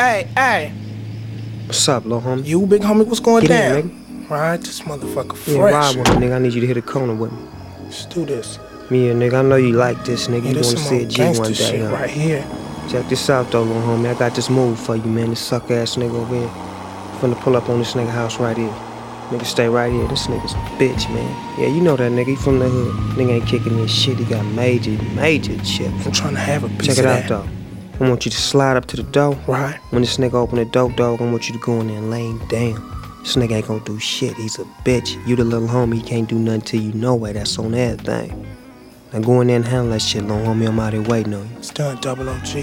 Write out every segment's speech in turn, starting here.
Hey, hey. What's up, little homie? You, big homie, what's going Get down? in, nigga. Right, this motherfucker fresh. Yeah, ride with me, nigga. I need you to hit a corner with me. Let's do this. Me Yeah, nigga, I know you like this, nigga. Yeah, you wanna see a old one day, huh? right here. Check this out, though, little homie. I got this move for you, man. This suck ass nigga over here. Finna pull up on this nigga house right here. Nigga, stay right here. This nigga's a bitch, man. Yeah, you know that nigga. He from the hood. Nigga ain't kicking this shit. He got major, major chips. I'm trying to have a piece Check it out, that. though. I want you to slide up to the door. Right. When this nigga open the door, dog, I want you to go in there and lay him down. This nigga ain't gonna do shit. He's a bitch. You the little homie. He can't do nothing to you no way. That's on everything. Now go in there and handle that shit, little homie. I'm out here waiting on you. It's done, double OG.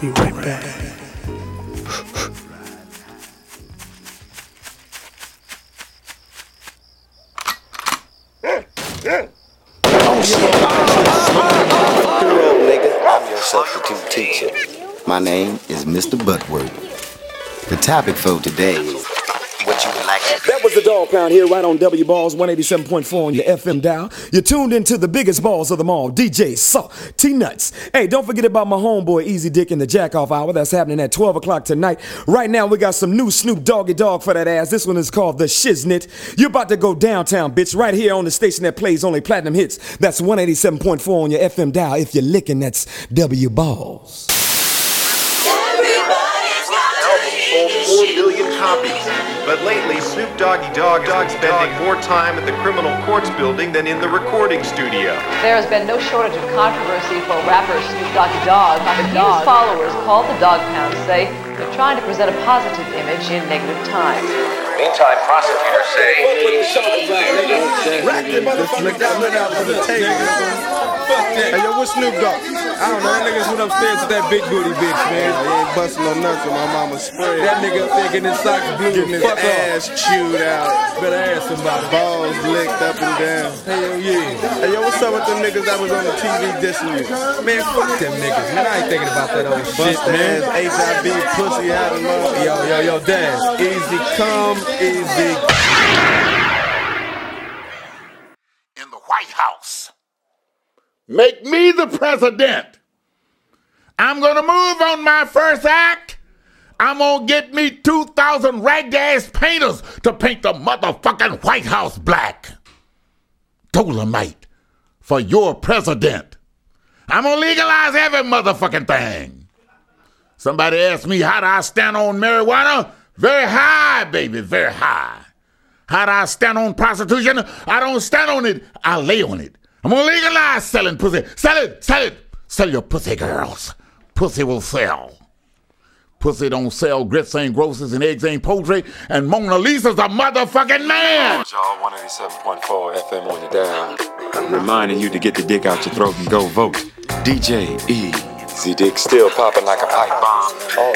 Be right back. My name is Mr. Buckworth. The topic for today is what you would like That was the Dog Pound here, right on W Balls 187.4 on your FM dial. You're tuned into the biggest balls of them all, DJ Saw T Nuts. Hey, don't forget about my homeboy Easy Dick in the Jack Off Hour. That's happening at 12 o'clock tonight. Right now, we got some new Snoop Doggy Dogg for that ass. This one is called The Shiznit. You're about to go downtown, bitch, right here on the station that plays only platinum hits. That's 187.4 on your FM dial. If you're licking, that's W Balls. But lately, Snoop Doggy Dogg has been spending more time at the criminal courts building than in the recording studio. There has been no shortage of controversy for rapper Snoop Doggy Dogg. But his followers called the Dog Pound say they're trying to present a positive image in negative times. Meantime, prosecutors say Hey, yo, what's Snoop Dogg? I don't know. That niggas went upstairs with that big booty bitch, man. He ain't busting no nuts on my mama's spray. That nigga up there getting his socks blue. Getting his Fuck ass chewed out. Better ask somebody. Balls licked up and down. Hell yeah. Hey, yo, what's up with them niggas that was on the TV dissing you? Man, fuck them niggas, man. I ain't thinking about that old shit, man. Ass, HIV, pussy out of love. Yo, yo, yo, Dad. Easy come, easy. in the White House. Make me the president. I'm gonna move on my first act. I'm gonna get me 2,000 rag ass painters to paint the motherfucking White House black. Dolomite for your president. I'm gonna legalize every motherfucking thing. Somebody asked me how do I stand on marijuana? Very high, baby, very high. How do I stand on prostitution? I don't stand on it. I lay on it. I'm gonna legalize selling pussy. Sell it, sell it. Sell your pussy, girls. Pussy will sell. Pussy don't sell. Grits ain't grosses and eggs ain't poultry. And Mona Lisa's a motherfucking man. Y'all 187.4 FM on your dial. Reminding you to get the dick out your throat and go vote. DJ E. Z Dick still popping like a pipe bomb. All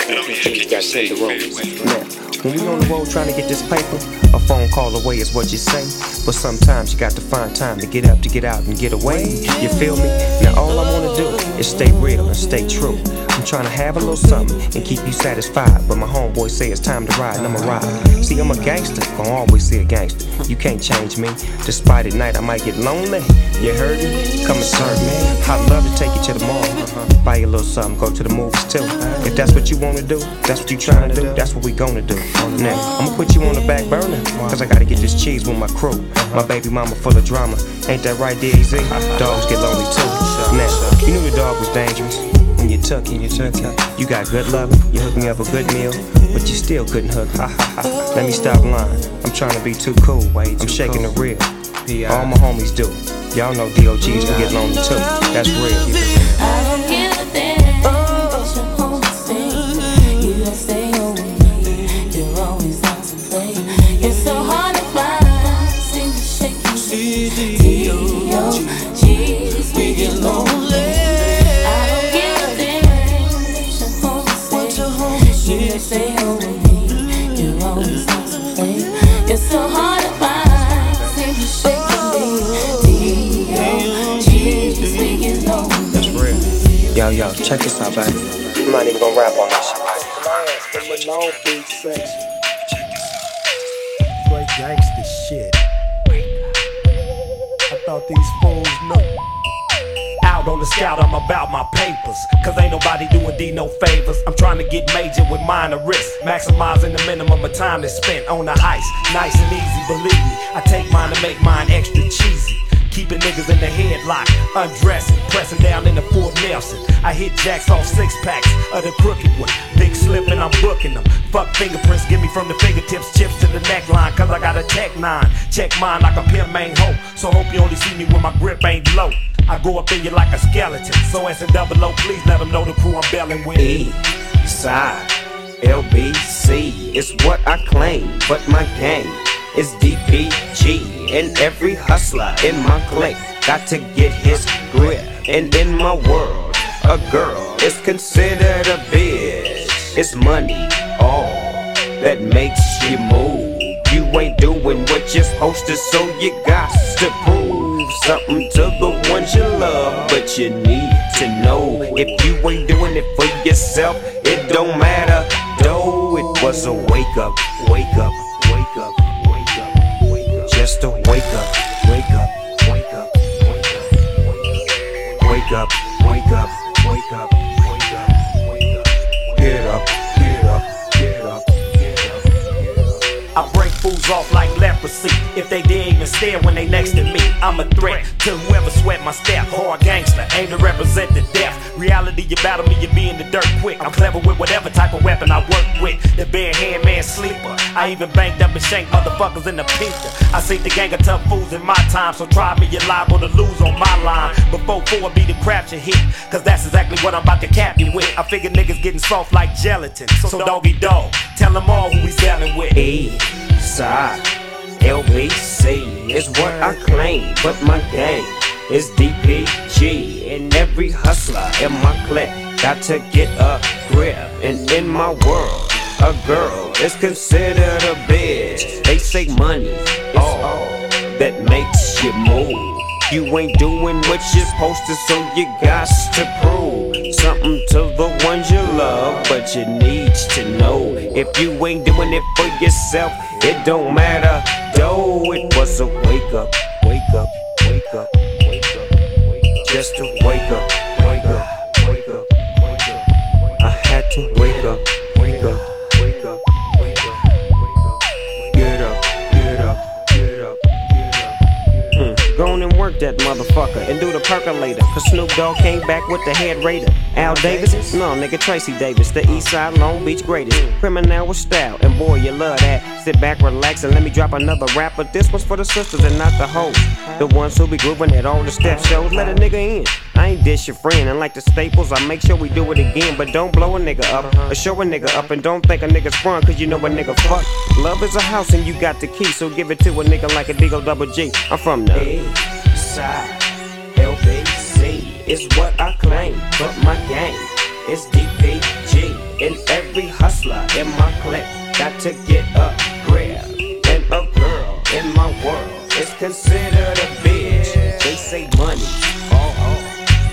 got when we on the road trying to get this paper, a phone call away is what you say. But sometimes you got to find time to get up, to get out, and get away. You feel me? Now all I wanna do is stay real and stay true. I'm trying to have a little something and keep you satisfied. But my homeboy say it's time to ride, and I'ma ride. See, I'm a gangster, gonna always see a gangster. You can't change me. Despite at night I might get lonely. You heard me? Come and serve me. I'd love to take you to the mall. Buy you a little something, go to the movies too. If that's what you wanna do, that's what you trying to do, that's what we gonna do. Now, I'ma put you on the back burner, cause I gotta get this cheese with my crew. My baby mama full of drama. Ain't that right, DZ? Dogs get lonely too. Now, you knew the dog was dangerous when you took it. You took it. You got good loving, you hooked me up a good meal, but you still couldn't hook. Let me stop lying. I'm trying to be too cool. I'm shaking the real. All my homies do. Y'all know DOGs can get lonely too. That's real. Yo, yo, check this out, baby. I'm not even gonna rap on this shit. Long Beach section. Straight gangster shit. I thought these fools knew. out on the scout, I'm about my papers. Cause ain't nobody doing D no favors. I'm trying to get major with minor risks. Maximizing the minimum of time that's spent on the ice. Nice and easy, believe me. I take mine to make mine extra cheesy. Keeping niggas in the headlock, undressing, pressing down in the Fort Nelson. I hit jacks off six packs of the crooked one. Big slip and I'm booking them. Fuck fingerprints, give me from the fingertips, chips to the neckline. Cause I got a tech nine. Check mine like a pimp main hoe. So hope you only see me when my grip ain't low. I go up in you like a skeleton. So as in double O, please let them know the crew I'm belling with. E side LBC is what I claim, but my gang is DPG. And every hustler in my clique got to get his grip. And in my world, a girl is considered a bitch. It's money, all that makes you move. You ain't doing what you're supposed to, so you got to prove something to the ones you love. But you need to know if you ain't doing it for yourself, it don't matter. Though it was a wake up, wake up, wake up, Just a wake up, wake up, wake up, wake up, wake up, wake up, wake up, wake up, wake up. Get up, get up, get up, get up. I break fools off like leprosy. If they dare even stare when they next to me, I'm a threat to whoever sweat my step. Hard gangster, aim to represent the death. Reality, you battle me, you be in the dirt quick. I'm clever with whatever type of weapon I work with. The bare hand man sleeper. I even banked up and shanked motherfuckers in the pinker. I see the gang of tough fools in my time, so try me, you're liable to lose on my line. Before four be the crap you hit, cause that's exactly what I'm about to cap you with. I figure niggas getting soft like gelatin. So doggy dog, tell them all who we selling with. E side LBC is what I claim, but my gang is DPG. And every hustler in my clique got to get a grip. And in my world, a girl is considered a bitch. They say money is all that makes you move. You ain't doing what you're supposed to, so you got to prove something to the ones you love. But you need to know if you ain't doing it for yourself, it don't matter. Though it was a wake up, wake up, wake up, wake up, wake up. Just to wake up, that motherfucker and do the percolator. Cause Snoop Dogg came back with the head raider. Al Davis? No, nigga, Tracy Davis, the East Side Long Beach greatest. Mm. Criminal with style, and boy, you love that. Sit back, relax, and let me drop another rap. But this one's for the sisters and not the hoes. The ones who be grooving at all the step shows. Let a nigga in. I ain't dish your friend, and like the staples, I make sure we do it again. But don't blow a nigga up, or show a nigga up, and don't think a nigga's front, cause you know a nigga fuck. Love is a house, and you got the key, so give it to a nigga like a Digo Double G. I'm from the side. LBC is what I claim, but my game is DPG. And every hustler in my clique got to get a grip. And a girl in my world is considered a bitch. They say money, all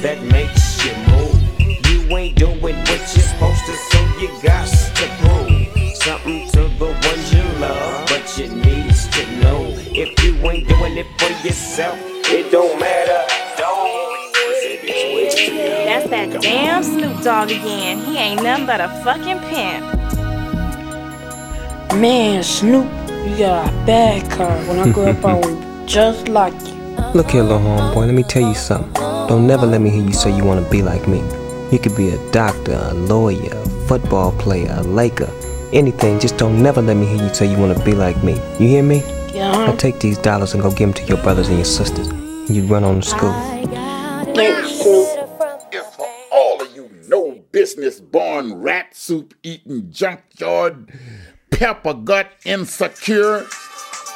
that makes you move. You ain't doing what you're supposed to, so you got to prove something you ain't doing it for yourself, it don't matter. That's that damn Snoop Dogg again. He ain't nothing but a fucking pimp. Man, Snoop, you got a bad car. When I grow up, I will just like you. Look here, little homeboy, let me tell you something. Don't never let me hear you say you wanna be like me. You could be a doctor, a lawyer, a football player, a Laker, anything. Just don't never let me hear you say you wanna be like me. You hear me? Yeah. Now take these dollars and go give them to your brothers and your sisters. You run on to school. Thanks, Snoop. If for all of you no business born rat soup eating junkyard, pepper gut insecure,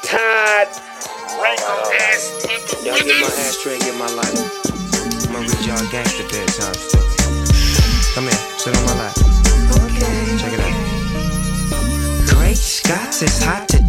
tired, wrinkled ass Y'all get my ass ashtray, get my lighter. I'ma read y'all gangster bedtime story. Come here, sit on my lap. Check it out. Great Scots, it's hot to death.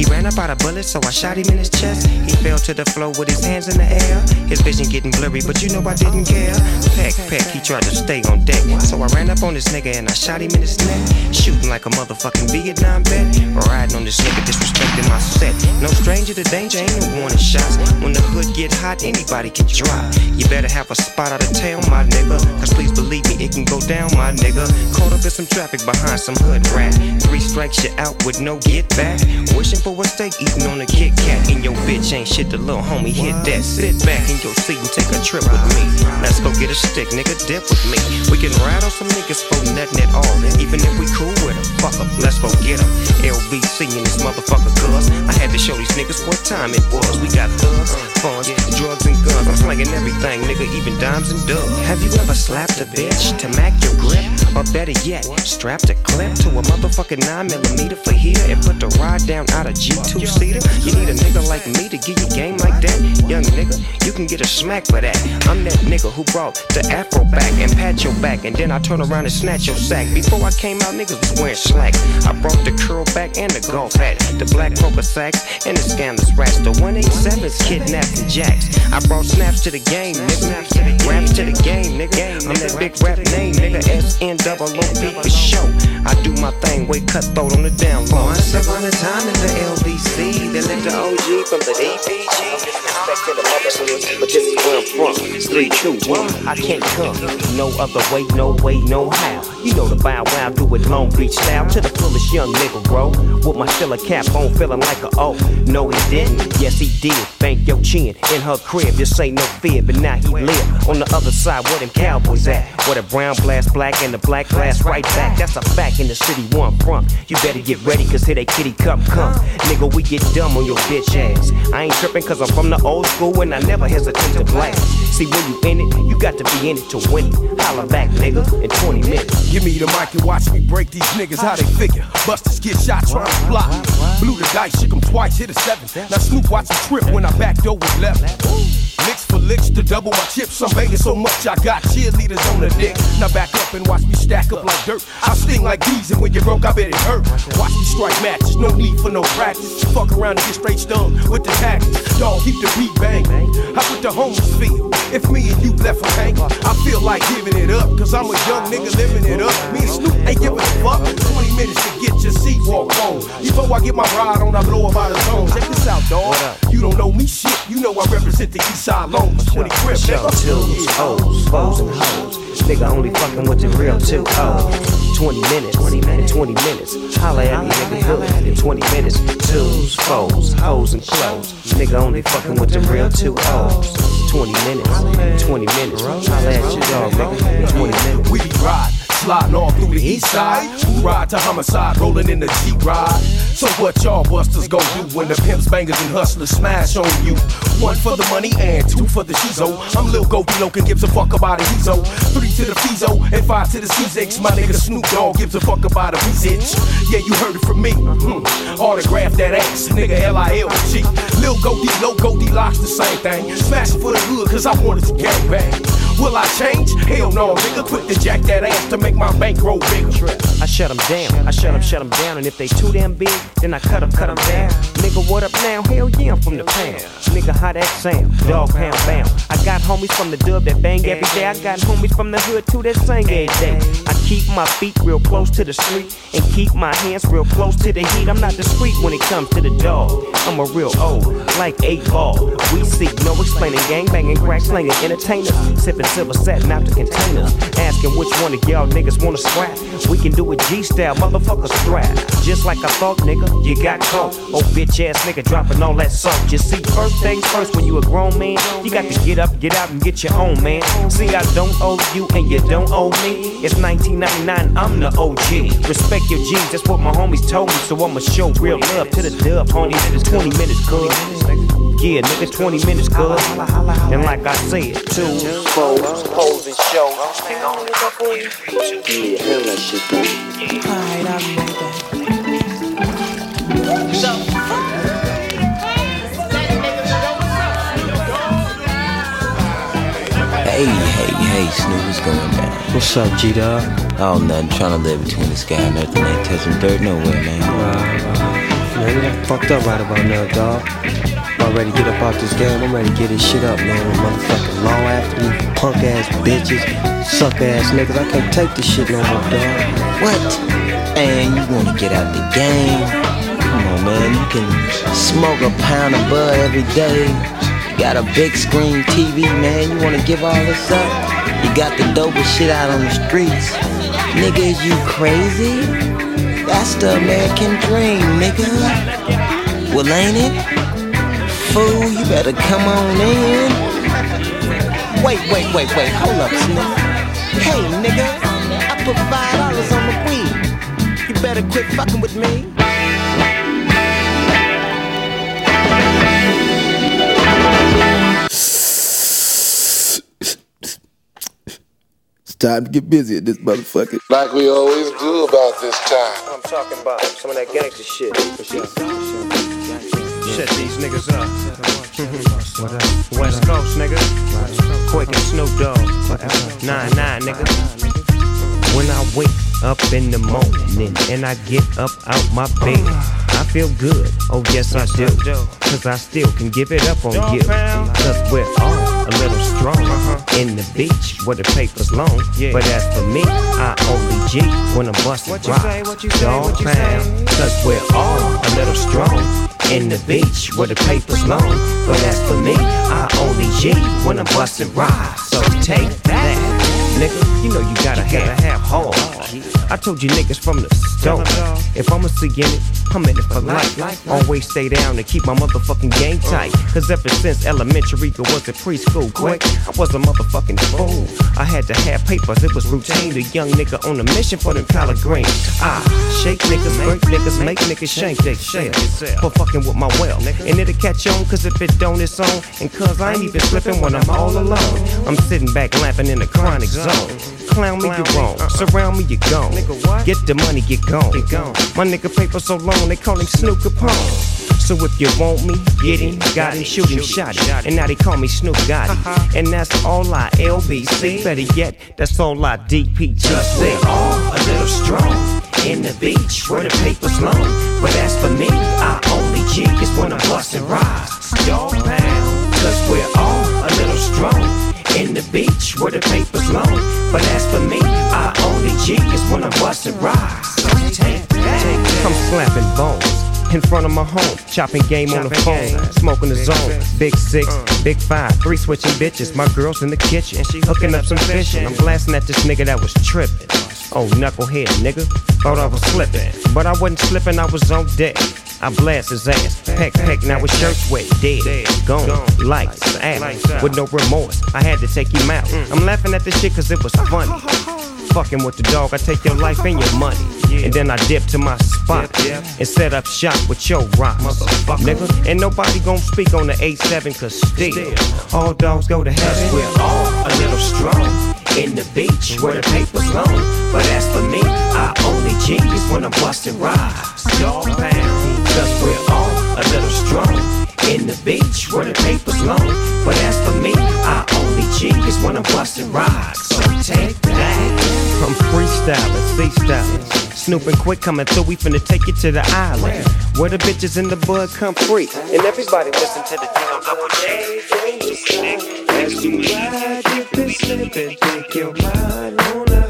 He ran up out of bullets, so I shot him in his chest. He fell to the floor with his hands in the air. His vision getting blurry, but you know I didn't care. Peck, peck, he tried to stay on deck. So I ran up on this nigga and I shot him in his neck. Shooting like a motherfucking Vietnam vet. Riding on this nigga, disrespecting my set. No stranger to danger, ain't no warning shots. When the hood get hot, anybody can drop. You better have a spot out of town, my nigga. Cause please believe me, it can go down, my nigga. Caught up in some traffic behind some hood rat. Three strikes, you out with no get back. Wishing for a steak, eating on a Kit Kat. And your bitch ain't shit, the little homie hit that. Sit back in your seat and take a trip with me. Let's go get a stick, nigga, dip with me. We can ride on some niggas for nothing at all. Even if we cool with them, fuck up, let's go get them. LBC in this motherfucker, cuz. I had to show these niggas what time it was. We got thugs, funds, drugs, and guns. I'm slanging everything, nigga, even dimes and dubs. Have you ever slapped a bitch to mac your grip? Or better yet, strapped a clip to a motherfucking 9 millimeter for here and put the ride down out of G2 seater? You need a nigga like me to give you game like that? Young nigga, you can get a smack for that. I'm that nigga who brought the afro back and pat your back, and then I turn around and snatch your sack. Before I came out, niggas was wearing slack. I brought the curl back and the golf hat, the black poker sacks and the scandalous rats, the 187s kidnapped and jacks. I brought snaps to the game, nigga. Raps to the game, nigga. I'm that big rap name, nigga. S N double O P for show. I do my thing, way cutthroat on the down low. Once upon a time in the LBC, they let the OG from the DPG. But this is where I'm from. Three, two, one. I can't come no other way, no way, no how. You know the bow wow, do it Long Beach style to the fullest young nigga, bro. With my Stella cap on, feeling like a oh. No, he didn't. Yes, he did. Thank your chin in her crib. This ain't no fear, but now he live on the other side where them cowboys at. Where the brown blast black and the black blast right back. That's a fact in the city where I'm from. You better get ready, cause here they kitty cup come. Nigga, we get dumb on your bitch ass. I ain't tripping cause I'm from the old school and I never hesitate to blast. See, when you in it, you got to be in it to win it. Holla back, nigga, in 20 minutes. Give me the mic and watch me break these niggas how they figure. Busters get shot trying to block. Blew the dice, shook 'em twice, hit a seven. Now Snoop watch me trip when I back door was left. Licks for licks to double my chips. I'm banging so much I got cheerleaders on the dick. Now back up and watch me stack up like dirt. I sting like bees and when you broke, I bet it hurt. Watch me strike matches, no need for no practice. Fuck around and get straight stung with the tactics. Dog, keep the beat bang. How would the homies feel if me and you left for hang? I feel like giving it up, cause I'm a young nigga living it up. Me and Snoop ain't giving a fuck. 20 minutes to get your seat walk on. Before I get my ride on, I blow about out of zone. Check this out, dog. You don't know me shit, you know I represent the east side loans. 20 crib, nigga. twos, O's, foes, and hoes. Nigga only fucking with the real two O's. 20 minutes, 20 minutes, 20 minutes. Holla at me, nigga, good in 20 minutes. Twos, foes, hoes, and clothes. Nigga only fucking with the real two O's. 20 minutes, 20 minutes. Holla at your dog, nigga, in 20 minutes. We riding, sliding all through the east side. Ride to homicide, rolling in the Jeep ride. So what y'all busters gon' do when the pimps, bangers, and hustlers smash on you? One for the money and two for the shizo. I'm Lil Goldie Loc gives a fuck about a Hezo. Three to the Fizo and five to the C6. My nigga Snoop Dogg gives a fuck about a Weezich. Yeah, you heard it from me. Hmm. Autograph that ass, nigga L-I-L-G. Lil Goldie, Lil Goldie locks the same thing. Smash for the hood cause I wanted to gang bang. Will I change? Hell no, nigga. Quick to jack that ass to make my bankroll bigger. I shut them down, I shut them, shut them down, and if they too damn big, then I cut them, cut them down. Nigga, what up now? Hell yeah, I'm from the pound. Nigga, how that sound? Dog pound bound. I got homies from the dub that bang every day. I got homies from the hood too that sing every day. I keep my feet real close to the street and keep my hands real close to the heat. I'm not discreet when it comes to the dog. I'm a real old, like eight ball. We seek no explaining, gang banging, crack slinging, entertainers, sipping silver satin out the containers. Asking which one of y'all niggas wanna scrap. We can do it G style, motherfucker strap. Just like I thought, nigga, you got caught. Oh bitch ass nigga dropping all that salt. You see, first things first, when you a grown man, you got to get up, get out, and get your own man. See, I don't owe you and you don't owe me. It's 1999, I'm the OG. Respect your G's, that's what my homies told me. So I'ma show real love to the dub. It's 20 minutes, good. Yeah, nigga, 20 minutes, good. And like I said, two, four, hoes and shows. Yeah, hell that shit, Alright, I'll be right back. Hey, hey, hey, Snoop, what's going down? What's up, G Dog? Oh, nothing. Trying to live between the sky and earth and ain't touching dirt nowhere, man. man. We got fucked up right about now, dog. Ready to get up off this game. I'm ready to get this shit up, man. Motherfucking law after me, punk ass bitches, suck ass niggas. I can't take this shit no more, dog. What? And you wanna get out the game? Come on, man. You can smoke a pound of bud every day. You got a big screen TV, man. You wanna give all this up? You got the dopest shit out on the streets. Nigga, is you crazy? That's the American dream, nigga. Well, ain't it? Fool, you better come on in. Wait, wait, wait, wait. Hold up, Snoop. Hey, nigga, I put five dollars on the weed. You better quit fucking with me. It's time to get busy at this motherfucker. Like we always do about this time. I'm talking about some of that gangster shit. For sure. Shut these niggas up. what up? West Coast, nigga. Quick and Snoop Dogg. Nine nine, nigga. When I wake up in the morning and I get up out my bed, I feel good. Oh yes I do. Cause I still can give it up on you. Cause we're all a little strong in the beach where the paper's long. Yeah. But as for me, I only G when I'm busting rocks. Dog pound. Cause we're all a little strong in the beach where the paper's long. But as for me, I only G when I'm busting rocks. So take that. Nigga, you know you gotta have, have hard. I told you niggas from the start. If I'ma see in it, I'm in it for life. Always stay down and keep my motherfucking game tight. Cause ever since elementary, I was at preschool quick. I was a motherfucking fool. I had to have papers, it was routine. The young nigga on a mission for them collard greens. I shake niggas, break niggas, make niggas shank they shit. For fucking with my wealth. And it'll catch on, cause if it don't, it's on. And cause I ain't even slipping when I'm all alone. I'm sitting back laughing in the chronic zone. Clown me, you wrong. Uh-uh. Surround me, you gone. Get the money, get gone. My nigga paper so long, they call him Snoop Capone. So if you want me, get him, got him, shoot him, shot him. And now they call me Snoop Gotti. Uh-huh. And that's all I LBC. Better yet, that's all I DP. Just we're all a little strong in the beach where the paper's long. But as for me, I only G is when I'm busting rocks. Dog pound, cause we're all a little strong in the beach where the paper's long. But as for me, I only G is when I'm busting rocks. So take that. I'm slapping bones. In front of my home, chopping game on the phone, smoking the zone. Big six, big five, three switching bitches. My girl's in the kitchen, hooking up some fishing. I'm blasting at this nigga that was tripping. Oh, knucklehead, nigga. Thought I was slipping, but I wasn't slipping, I was on deck. I blast his ass, peck, peck, now his shirt's wet, dead, gone, lights, ass, with no remorse. I had to take him out. I'm laughing at this shit cause it was funny. Fucking with the dog, I take your life and your money. And then I dip to my spot and set up shop with your rocks. Nigga, and nobody gon' speak on the 8-7 cause still, all dogs go to heaven. We're all a little strong in the beach where the paper's long. But as for me, I only G is when I'm busting rocks. Dog pound, cause we're all a little strong in the beach where the paper's long. But as for me, I only cheat is when I'm busting rocks. So take that. I'm freestyling, freestyling. Snooping quick coming through, we finna take you to the island. Where the bitches in the bud come free. And everybody listen to the Dino Double J. As you ride, dip and slip and take your mind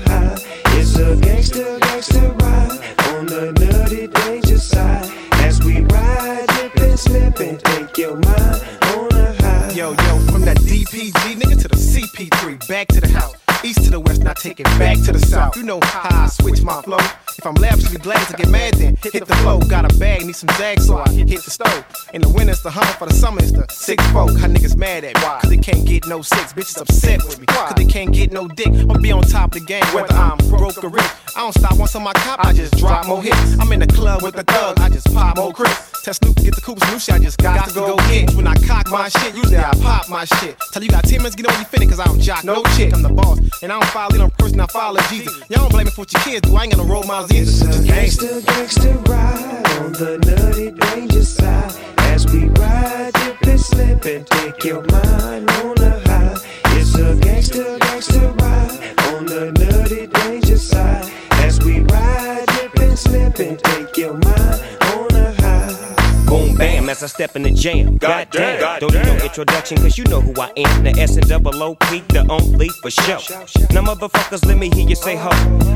It's gangster, gangster ride on the nutty danger side. As we ride, dip and slip and take your mind on a high. Yo, yo, from that DPG nigga to the CP3, back to the house. East to the west, now take it back to the south. You know how I switch my flow. If I'm lavishly blessed, I get mad then. Hit the flow, got a bag, need some zags, so I hit the stove. In the winter, it's the hummer, for the summer, it's the sick folk. How niggas mad at me, cause they can't get no sex. Bitches upset with me, cause they can't get no dick. I'ma be on top of the game, whether I'm broke or rich. I don't stop once on my cop, I just drop more hits. I'm in the club with the thug, I just pop more crips. Tell Snoop to get the Cooper's new shit, I just got, to go get. When I cock my shit, usually I pop my shit. Tell you got 10 minutes, get on your finna, cause I don't jock no chick. I'm the boss, and I don't follow on person, I follow Jesus. Y'all don't blame me for what your kids do, I ain't gonna roll my either. It's a gangster, gangster ride on the nutty danger side. As we ride, dip and slip and take your mind on a high. It's a gangster, gangster ride on the nutty danger side. As we ride, dip and slip and take your mind high. bam as I step in the jam. Goddamn, don't need no introduction, cause you know who I am. The S and double O P, the only for show. Now, motherfuckers, let me hear you say ho.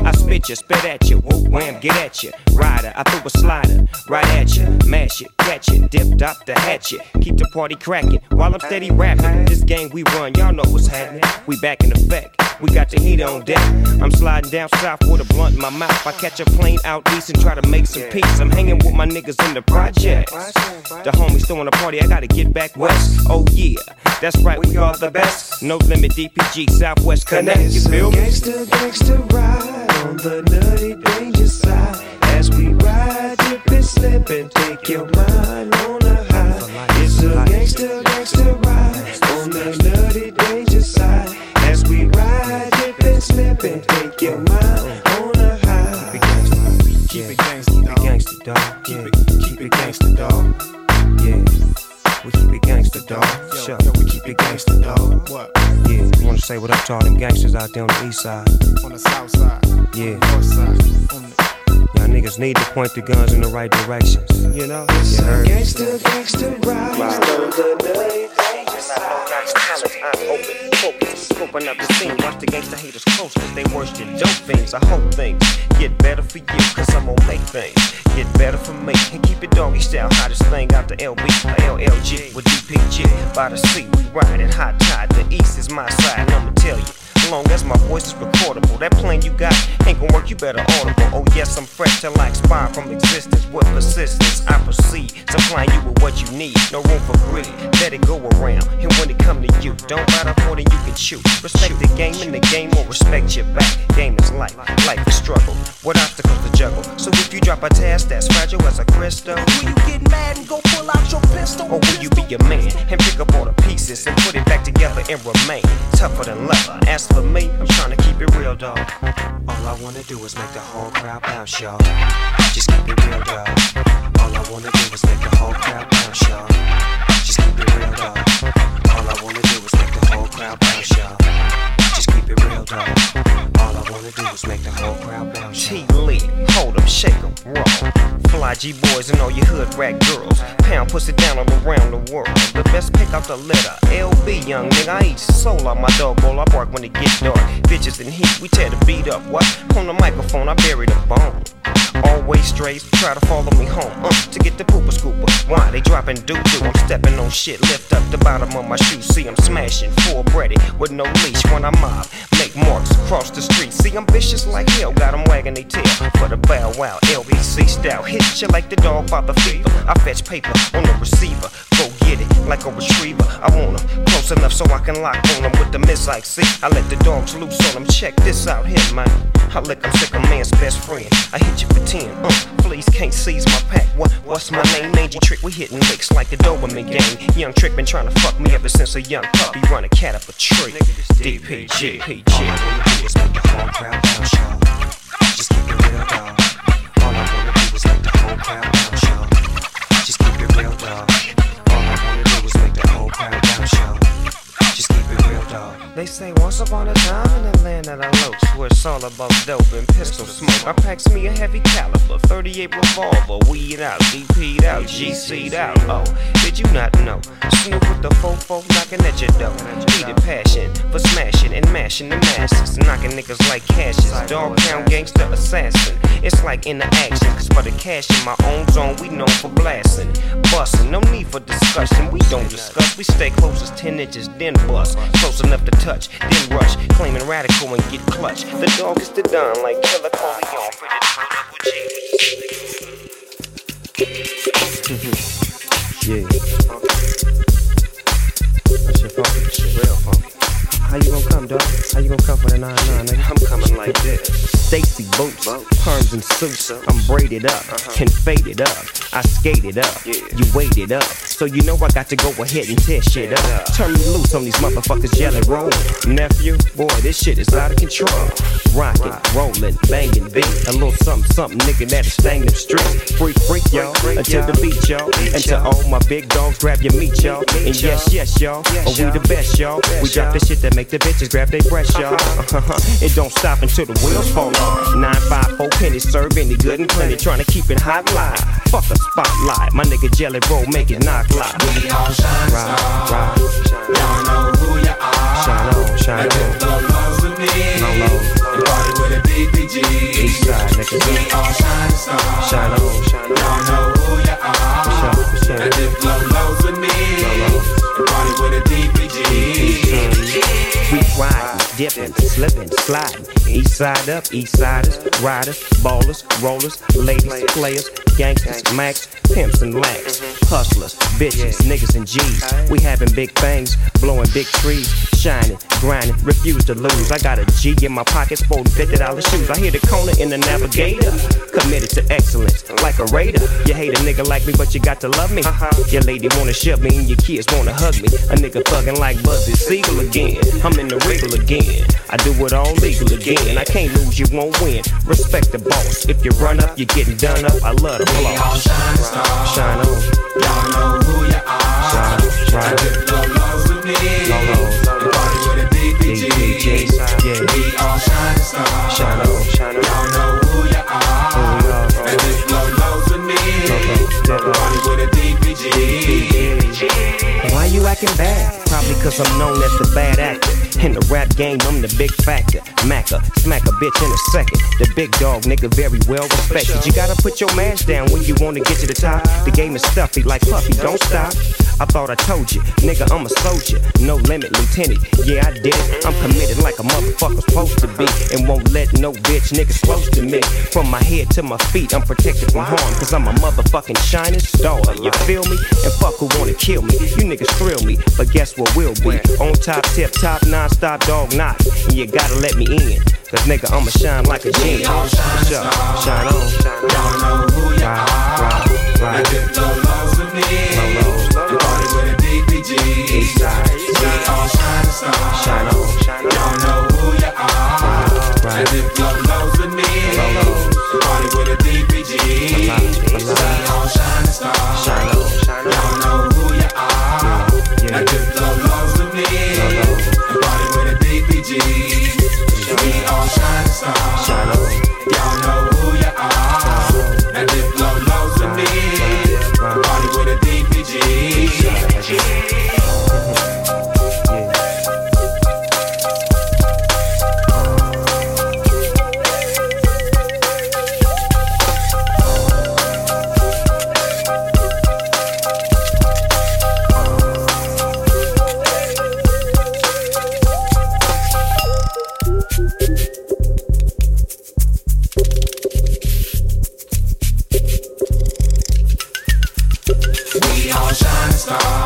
I spit you, spit at you, whoop, wham, get at you. Rider, I threw a slider, right at you. Mash it, catch it, dip, dop the hatchet. Keep the party cracking while I'm steady rapping. This game we run, y'all know what's happening. We back in effect. We got the heat on deck. I'm sliding down south with a blunt in my mouth. I catch a plane out east and try to make some peace. I'm hanging with my niggas in the projects. The homies throwing a party, I gotta get back west. Oh yeah, that's right, we are the best. No limit, DPG, Southwest Connect. You feel me? Gangsta, gangsta ride on the nutty danger side. As we ride, dip and slip and take your mind on a high. It's a gangsta, gangsta ride on the nutty danger side. As we ride, dip and slip and take your mind on a high. Keep it gangster, keep it gangster, dog. Keep it, keep it gangster, dog. Yeah, we keep it gangster, dog. Sure, we keep it gangster, dog. What? Yeah, wanna say what up to all them gangsters out there on the east side? On the south side. Yeah. North side. Y'all niggas need to point the guns in the right directions. You know? You heard? Gangsta, gangsta ride on the nutty Open, focus, scoping up the scene. Watch the gangsta haters close, cause they worse than dope fiends. I hope things get better for you, cause I'm gonna make things get better for me. And keep it doggy style, hottest thing out the LB, or LLG with DPG. By the sea, we riding hot tide. The east is my side, and I'ma tell you. Long as my voice is recordable, that plan you got ain't gonna work. You better audible. Oh yes, I'm fresh till I expire from existence. With persistence, I proceed supplying you with what you need. No room for greed. Let it go around. And when it come to you, don't bite off more than you can chew. Respect the game in the game or respect your back. Game is life, life is struggle. What obstacles to juggle? So if you drop a task that's fragile as a crystal, Will you get mad and go pull out your pistol? or will you be a man and pick up all the pieces and put it back together and remain tougher than leather? As for me, I'm trying to keep it real, dog. All I wanna do is make the whole crowd bounce, y'all. Just keep it real, dog. All I wanna do is make the whole crowd bounce, y'all. Just keep it real, dog. All I wanna do is make the whole crowd bounce, y'all. Keep it real, dog. All I wanna do is make the whole crowd bounce. T Lee, hold 'em, shake 'em, roll. Fly G boys and all your hood rat girls. Pound pussy down all around the world. The best pick out the litter. LB, young nigga, I eat soul out my dog bowl. I bark when it get dark. Bitches in heat, we tear the beat up. What? On the microphone, I bury the bone. Always strays, try to follow me home. Uh, to get the pooper scooper. Why they dropping doo doo? I'm stepping on shit. Lift up the bottom of my shoe. See, I'm smashing. Full breaded with no leash when I Make marks across the street. See, I'm vicious like hell. Got 'em wagging their tail. For the bow wow, LBC style. Hit you like the dog by the fever. I fetch paper on the receiver. Go get it like a retriever. I want 'em close enough so I can lock on 'em with the miss like See, I let the dogs loose on 'em. Check this out here, man. I lick 'em sick a man's best friend. I hit you for 10. Uh, please can't seize my pack. What, what's my name? Mangy Trick. We hitting licks like the Doberman gang. Young Trick been trying to fuck me ever since a young puppy. Run a cat up a tree. DPG. All I wanna do is make the whole crowd bounce. Just keep it real, dog. All I wanna do is make the whole crowd bounce. Just keep it real, dog. All I wanna do is make the whole crowd. Dog. They say once upon a time in the land of the lokes, where it's all about dope and pistol smoke. I packs me a heavy caliber, 38 revolver, weed out, DP'd out, GC'd out. Oh, did you not know? Snoop with the fofo knocking at your door. Heated passion for smashing and mashing the masses, knocking niggas like cashes. Dog pound gangster assassin. It's like in the action, cause for the cash in my own zone, we known for blasting. Busting, no need for discussion. We don't discuss, we stay close as 10 inches, then bust. Close enough to touch, then rush. Claiming radical and get clutch. The dog is the don like Killer Corleone. Pretty Yeah. That shit funky. Shit real funky. How you gonna come, dog? How you gonna come for the 9 9 nigga? I'm coming like this. Stacy boots, perms and suits. I'm braided up can fade it up. I skated up, you waited up. So you know I got to go ahead and tear shit up. Turn me loose on these motherfuckers jelly roll. Nephew, boy, this shit is out of control. Rockin', rollin', bangin' beat. A little something, something, nigga that'll stain them streets. Freak, freak, y'all, until the beat, y'all. And to all my big dogs, grab your meat, y'all. And yes, yes, y'all, oh, we the best, y'all. We drop the shit that make the bitches grab their class, y'all. it don't stop until the wheels fall off. 954 pennies serve any good and plenty. Trying to keep it hot live. Fuck a spotlight. My nigga Jelly Roll make it knock live. We all shine Right, right. Y'all know who you are. Shine on, shine on. low lows with me. Low party with a DPG. East side, nigga. We all shine stars. Shine on, shine on. Y'all know who you are. For sure. Now dip low lows with me. And party with a DPG. We riding, dipping, slipping, sliding. East side up, east siders, riders, ballers, rollers, ladies, players, gangsters, max, pimps and lax, hustlers, bitches, niggas and G's. We having big things, blowing big trees, shining, grinding, refuse to lose. I got a G in my pocket, sporting fifty dollar shoes. I hear the corner in the navigator, committed to excellence, like a raider. You hate a nigga like me, but you got to love me. huh Your lady wanna shove me, and your kids wanna hug me. A nigga thuggin' like Bugsy Siegel again. I'm in the regal again. I do it all legal again. I can't lose, you won't win. Respect the boss. If you run up, you're getting done up. I love the floss. shine stars. Shine on. Y'all know who you are. Shine, shine. low lows with me. Low lows. Stars. Shine on, shine on. Y'all know who you are. Who we are, Now dip low lows with me. And party with a DPG. Acting bad? Probably cause I'm known as the bad actor. In the rap game, I'm the big factor. Macca, smack a bitch in a second. The big dog, nigga, very well respected. You gotta put your mask down when you wanna get to the top. The game is stuffy like Puffy, don't stop. I thought I told you, nigga, I'm a soldier. No limit, lieutenant. Yeah, I did it. I'm committed like a motherfucker supposed to be. And won't let no bitch niggas close to me. From my head to my feet, I'm protected from harm. Cause I'm a motherfucking shining star. You feel me? And fuck who wanna kill me. You niggas thrill me. But guess what will be? On top, tip top, non-stop dog knock. And you gotta let me in. Cause nigga, I'ma shine like a genius. For sure. Shine on. Y'all know who you Right, are. Now right. dip low lows with me. Low lows. And party with a DPG. We all shine stars. Shine on, shine. Y'all know who you are. Right. And dip low lows with me. Low lows. Party with a DPG. For life, for We all shine stars. Shine on, shine on. Y'all know who you are. Now dip low lows with me. And party with a DPG. We all stars. Y'all know who you are. With me. Party with a DPG. Shine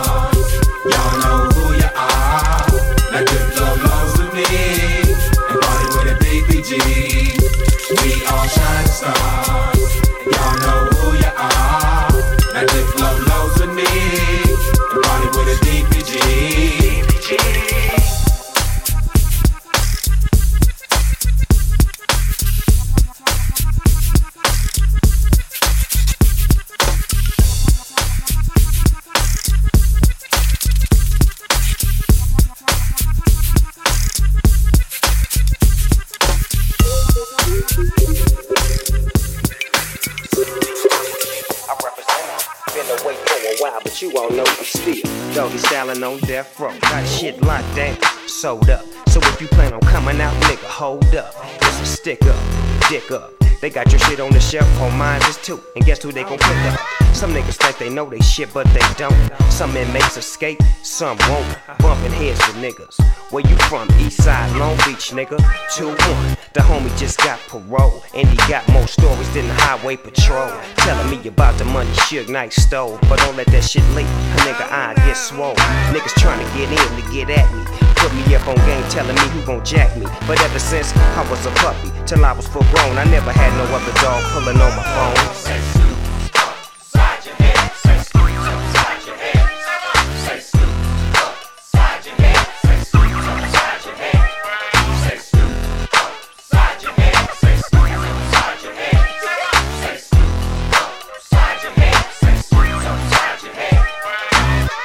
but you all know I'm still doggy styling on death row. Got shit locked down, sold up. So if you plan on coming out, nigga, hold up. It's a stick up, dick up. They got your shit on the shelf, on mine is too. And guess who they gon' pick up? Some niggas think they know they shit, but they don't. Some inmates escape, some won't. Bumping heads with niggas. Where you from? East side, Long Beach, nigga. 2-1. The homie just got parole. And he got more stories than the highway patrol. Telling me about the money Suge Knight stole. But don't let that shit leak. A nigga eye get swole. Niggas trying to get in to get at me. Put me up on game telling me who gon' jack me. But ever since I was a puppy, till I was full grown, I never had no other dog pulling on my phone.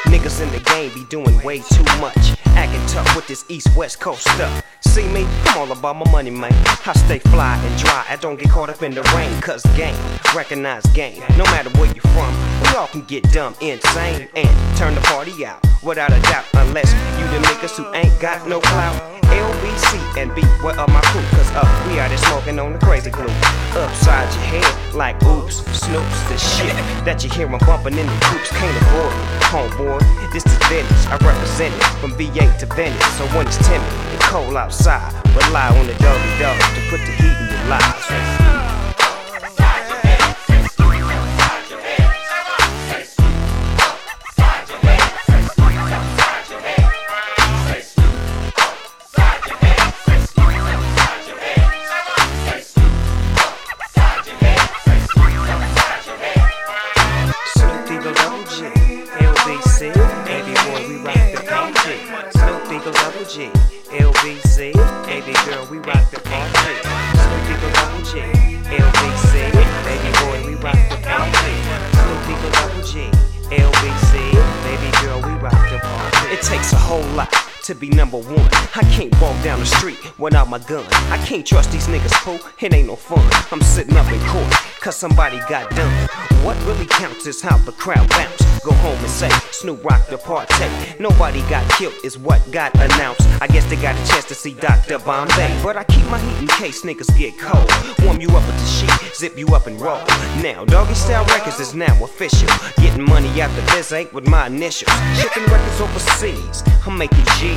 Niggas in the game be doing way too much. It tough with this East West Coast stuff. See me? I'm all about my money, man. I stay fly and dry. I don't get caught up in the rain, cause game, recognize game. No matter where you're from, we all can get dumb, insane, and turn the party out. Without a doubt, unless you the niggas who ain't got no clout. LBC and B, where are my crew? Cause up, we out there smoking on the crazy glue. Upside your head, like oops, snoops, the shit that you hear 'em bumping in the coops. Can't avoid it, homeboy. This is Venice, I represent it from VA to Venice. So when it's timid and cold outside, rely on the doggy dog to put the heat in your lives. Whole lot to be number one. I can't walk down the street without my gun. I can't trust these niggas, fool. It ain't no fun. I'm sitting up in court, cause somebody got done. What really counts is how the crowd bounce. Go home and say, Snoop rock the party. Nobody got killed, is what got announced. I guess they got a chance to see Dr. Bombay. But I keep my heat in case niggas get cold. Warm you up with the sheet, zip you up and roll. Now, Doggy Style Records is now official. Getting money out the biz ain't with my initials. Shipping records overseas, I'm making G's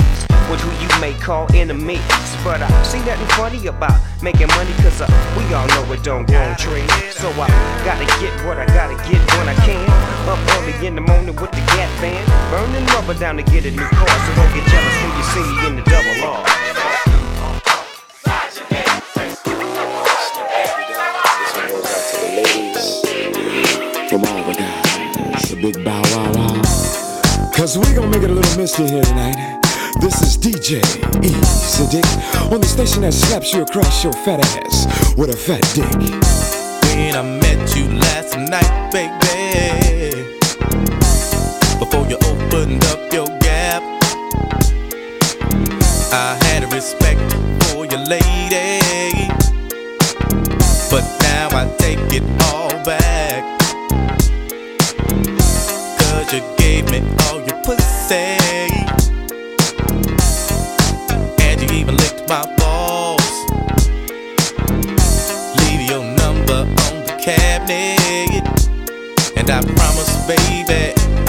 with who you may call enemies. But I see nothing funny about making money, cause uh, we all know it don't grow on trees. So I gotta get what I gotta get when I can. Up early in the morning with the Gap band, burning rubber down to get a new car. So don't get jealous when you see me in the double R. From all the guys, the big bow wow wow. Cause we gonna make it a little misty here tonight. This is DJ Easy Dick on the station that slaps you across your fat ass with a fat dick. When I met you last night, baby. Before you opened up your gap, I had a respect for your lady. But now I take it all back.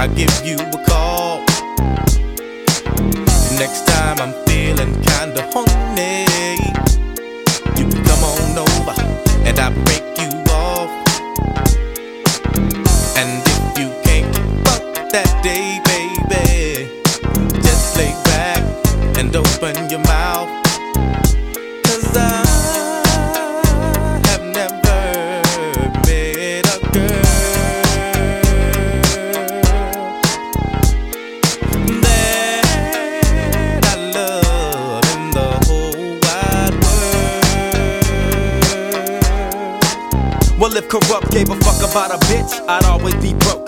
I'll give you a call. Next time I'm feeling kinda horny, you can come on over and I break you off. And if you can't fuck that day, baby, just lay back and open your mouth. Corrupt gave a fuck about a bitch, I'd always be broke.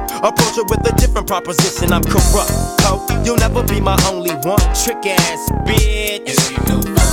Approach her with a different proposition. I'm Kurupt. You'll never be my only one. Trick ass bitch.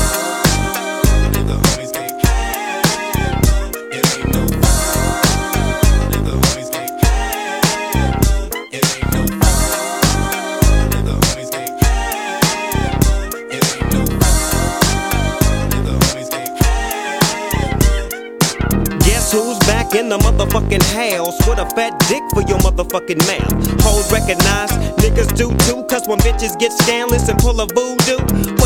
Motherfucking house with a fat dick for your motherfucking mouth? Hoes recognize, niggas do too, cause when bitches get scandalous and pull a voodoo,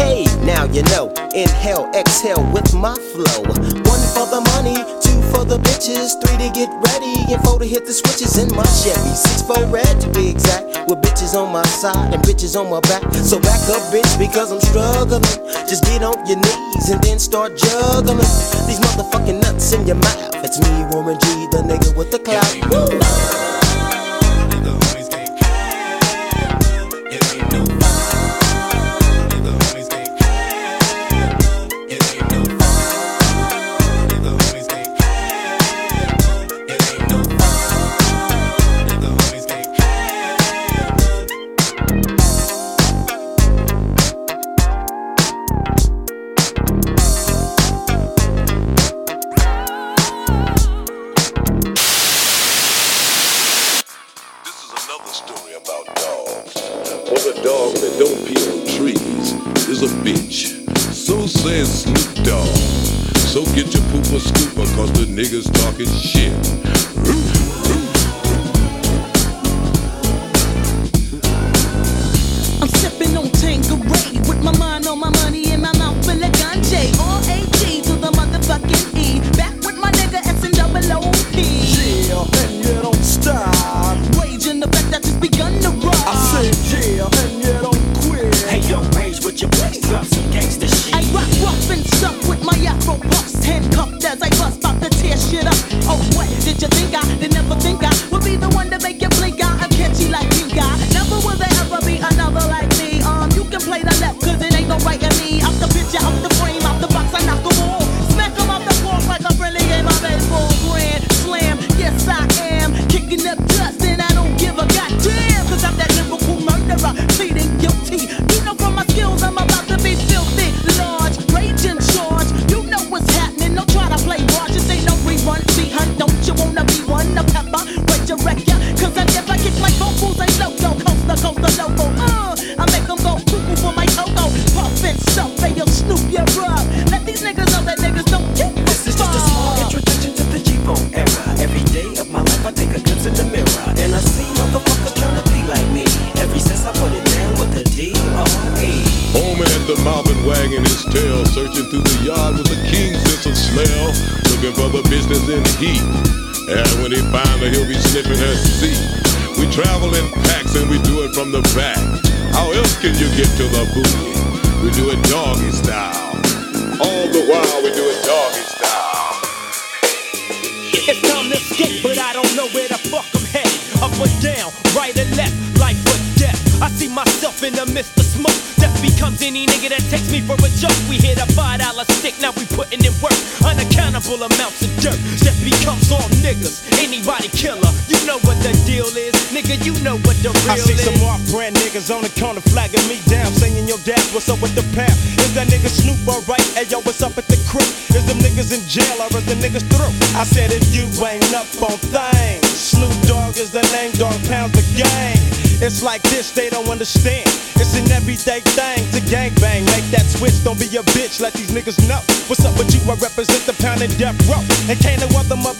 Hey, now you know. Inhale, exhale with my flow. One for the money, two for the bitches, three to get ready, and four to hit the switches in my Chevy. Six for red to be exact, with bitches on my side and bitches on my back. So back up, bitch, because I'm struggling. Just get on your knees and then start juggling these motherfucking nuts in your mouth. It's me, Warren G, the nigga with the clout. Woo! saying Snoop Dogg. So get your pooper scooper, cause the niggas talking shit. I said if you ain't up on things, Snoop Dogg is the name, dog pounds the gang. It's like this, they don't understand. It's an everyday thing to gang bang. Make that switch, don't be a bitch, let these niggas know. What's up with you? I represent the pound and death row. And can't no other mother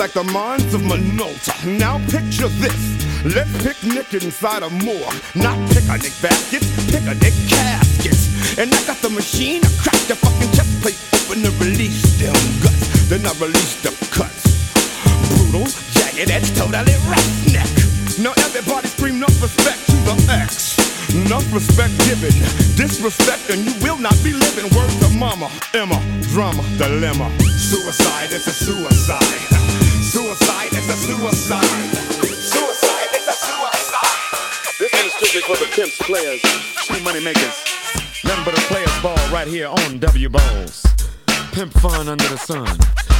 Like the mines of Minolta. Now picture this. Let's picnic inside a morgue. Not picnic baskets, picnic caskets. And I got the machine, I crack the fucking chest plate open and release them guts. Then I release the cuts. Brutal, jagged edge, totally roughneck. Now everybody scream enough respect to the X. Enough respect given, disrespect, and you will not be living. Word to mama, Emma, drama, dilemma. Suicide is a suicide. Suicide is a suicide. Suicide is a suicide. This is strictly for the pimps, players, true money makers. Nothing but a players ball right here on W Balls. Pimp fun under the sun.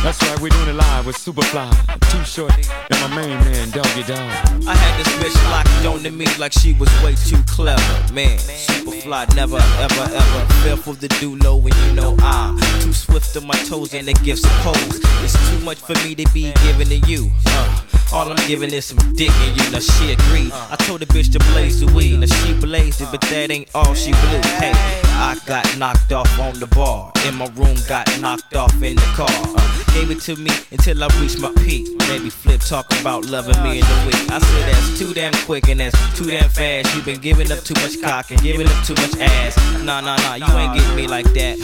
That's right, we're doing it live with Superfly, Too Short, and my main man, Doggy Dogg. I had this bitch locked on to me like she was way too clever. Man, Superfly never, ever, ever fearful to do low when you know I'm too swift on my toes and the gifts pose. It's too much for me to be giving to you. Uh, all I'm giving is some dick and you. Now she agreed. I told the bitch to blaze the weed. Now she blazed it, but that ain't all she blew. Hey, I got knocked off on the bar. In my room, got knocked off in the car. Uh, gave it to me until I reached my peak. Maybe flip talk about loving me in the week. I said that's too damn quick and that's too damn fast. You been giving up too much cock and giving up too much ass. Nah, nah, nah, you ain't getting me like that.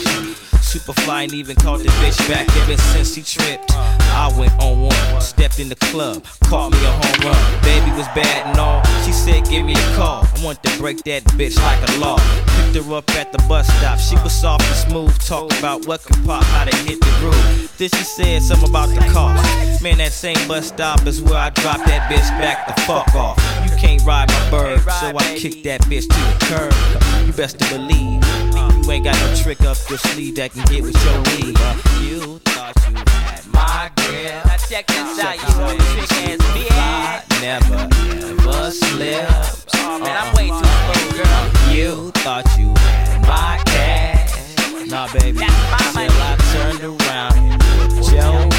Superfly ain't even called the bitch back ever since he tripped. I went on one, stepped in the club, caught me a home run. Baby was bad and all. She said, Give me a call. I want to break that bitch like a law. Picked her up at the bus stop. She was soft and smooth, talked about what could pop, how to hit the groove. Then she said something about the cost. Man, that same bus stop is where I dropped that bitch back the fuck off. You can't ride my bird, so I kicked that bitch to the curb. You best to believe. You ain't got no trick up your sleeve that can get with your weed. Uh, you thought you had my grip. Now check this out, you know trick ass bitch. Never ever slip. Oh man, I'm way too slow, girl. You thought you had my cash. Nah, baby. Till I turned around and whipped your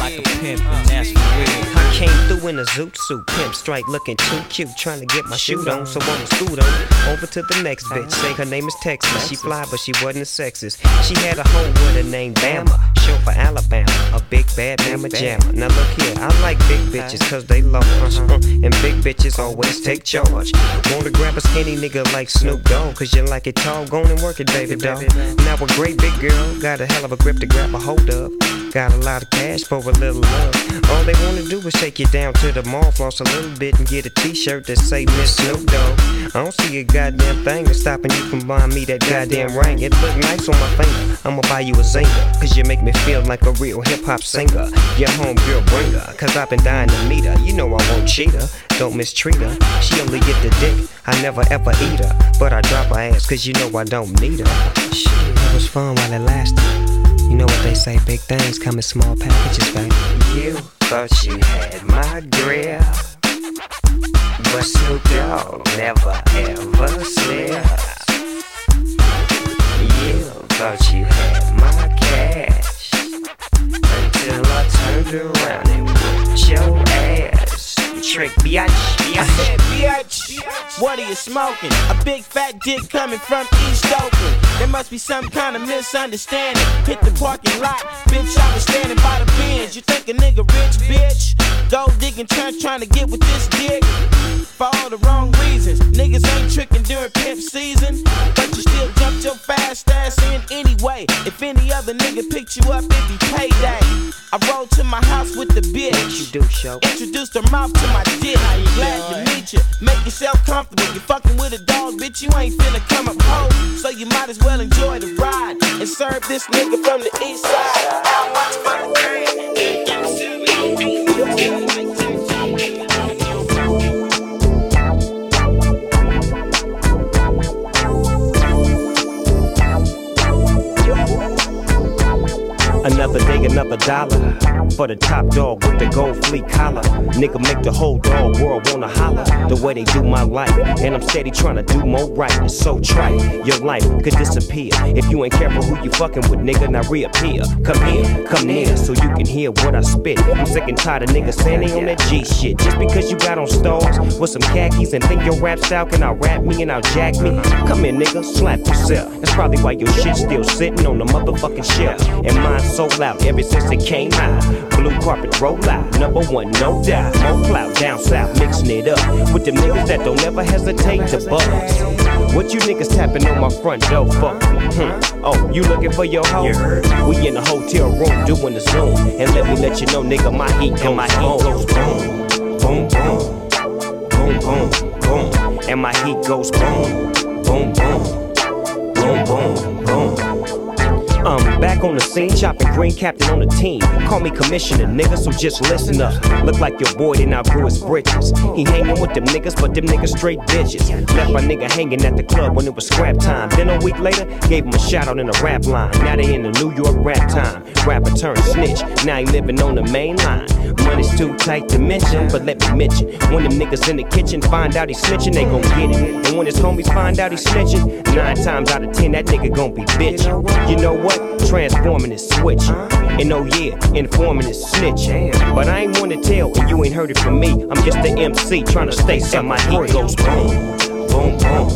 like a pimp, and that's for real. I came through in a zoot suit, pimp strike looking too cute, trying to get my shoot on, so I'ma scoot on over to the next bitch. Say her name is Texas. She fly, but she wasn't a sexist. She had a home with her name Bama, short for Alabama, a big bad mama jammer. Now look here, I like big bitches cause they love uh, and big bitches always take charge. Wanna grab a skinny nigga like Snoop Dogg, cause you like it tall, go and work it, baby doll. Now a great big girl got a hell of a grip to grab a hold of. Got a lot of cash for a little love. All they wanna do is take you down to the mall, floss a little bit, and get a t-shirt that say Miss Snoop Dogg. I don't see a goddamn thing that's stopping you from buying me that goddamn ring. It look nice on my finger. I'ma buy you a zinger, cause you make me feel like a real hip hop singer. Your homegirl bringer, cause I've been dying to meet her. You know I won't cheat her, don't mistreat her. She only get the dick, I never ever eat her. But I drop her ass, cause you know I don't need her. Shit, it was fun while it lasted. You know what they say, big things come in small packages, baby. You thought you had my grip, but Snoop Dogg never ever slipped. You thought you had my cash until I turned around and whipped your ass. Trick biatch, I said, bitch, what are you smoking? A big fat dick coming from East Oakland. There must be some kind of misunderstanding. Hit the parking lot, bitch, I was standing by the bench. You think a nigga rich, bitch? Gold digging church trying to get with this dick. For all the wrong reasons. Niggas ain't tricking during pimp season. But you still jumped your fast ass in anyway. If any other nigga picked you up, it'd be payday. I rolled to my house with the bitch. You do, show? Introduced her mouth to my dick. Glad to meet you. Make yourself comfortable. You fucking with a dog, bitch. You ain't finna come up home. So you might as well enjoy the ride and serve this nigga from the east side. How much for the cream? Another day, another dollar for the top dog with the gold fleet collar. Nigga make the whole dog world wanna holler the way they do my life. And I'm steady trying to do more right. It's so trite. Your life could disappear if you ain't careful who you fucking with, nigga. Now reappear. Come here, come near so you can hear what I spit. I'm sick and tired of niggas saying on that G shit. Just because you got on stars with some khakis and think your rap style can out rap me and out jack me. Come here, nigga, slap yourself. That's probably why your shit still sitting on the motherfucking shelf. And mine's so loud ever since it came out. Blue carpet roll out, number one, no doubt. More clout down south, mixing it up with them niggas that don't ever hesitate to buzz. What you niggas tapping on my front door for? Hmm. Oh, you looking for your hoe? We in a hotel room doing the Zoom, and let me let you know, nigga, my heat goes, my heat goes boom, boom, boom, boom, boom, boom, and my heat goes boom, boom, boom, boom, boom, boom. Um, back on the scene, chopping green captain on the team. Call me commissioner, nigga, so just listen up. Look like your boy didn't outgrew his britches. He hanging with them niggas, but them niggas straight bitches. Left my nigga hanging at the club when it was scrap time. Then a week later, gave him a shout out in a rap line. Now they in the New York rap time. Rapper turned snitch, now he living on the main line. Money's too tight to mention, but let me mention. When them niggas in the kitchen find out he snitching, they gon' get it. And when his homies find out he snitching, nine times out of ten, that nigga gon' be bitching. You know what? Transforming is switching. And oh yeah, informing is snitching. But I ain't wanna tell, and you ain't heard it from me. I'm just the MC trying to stay set. My heat goes boom, boom, boom,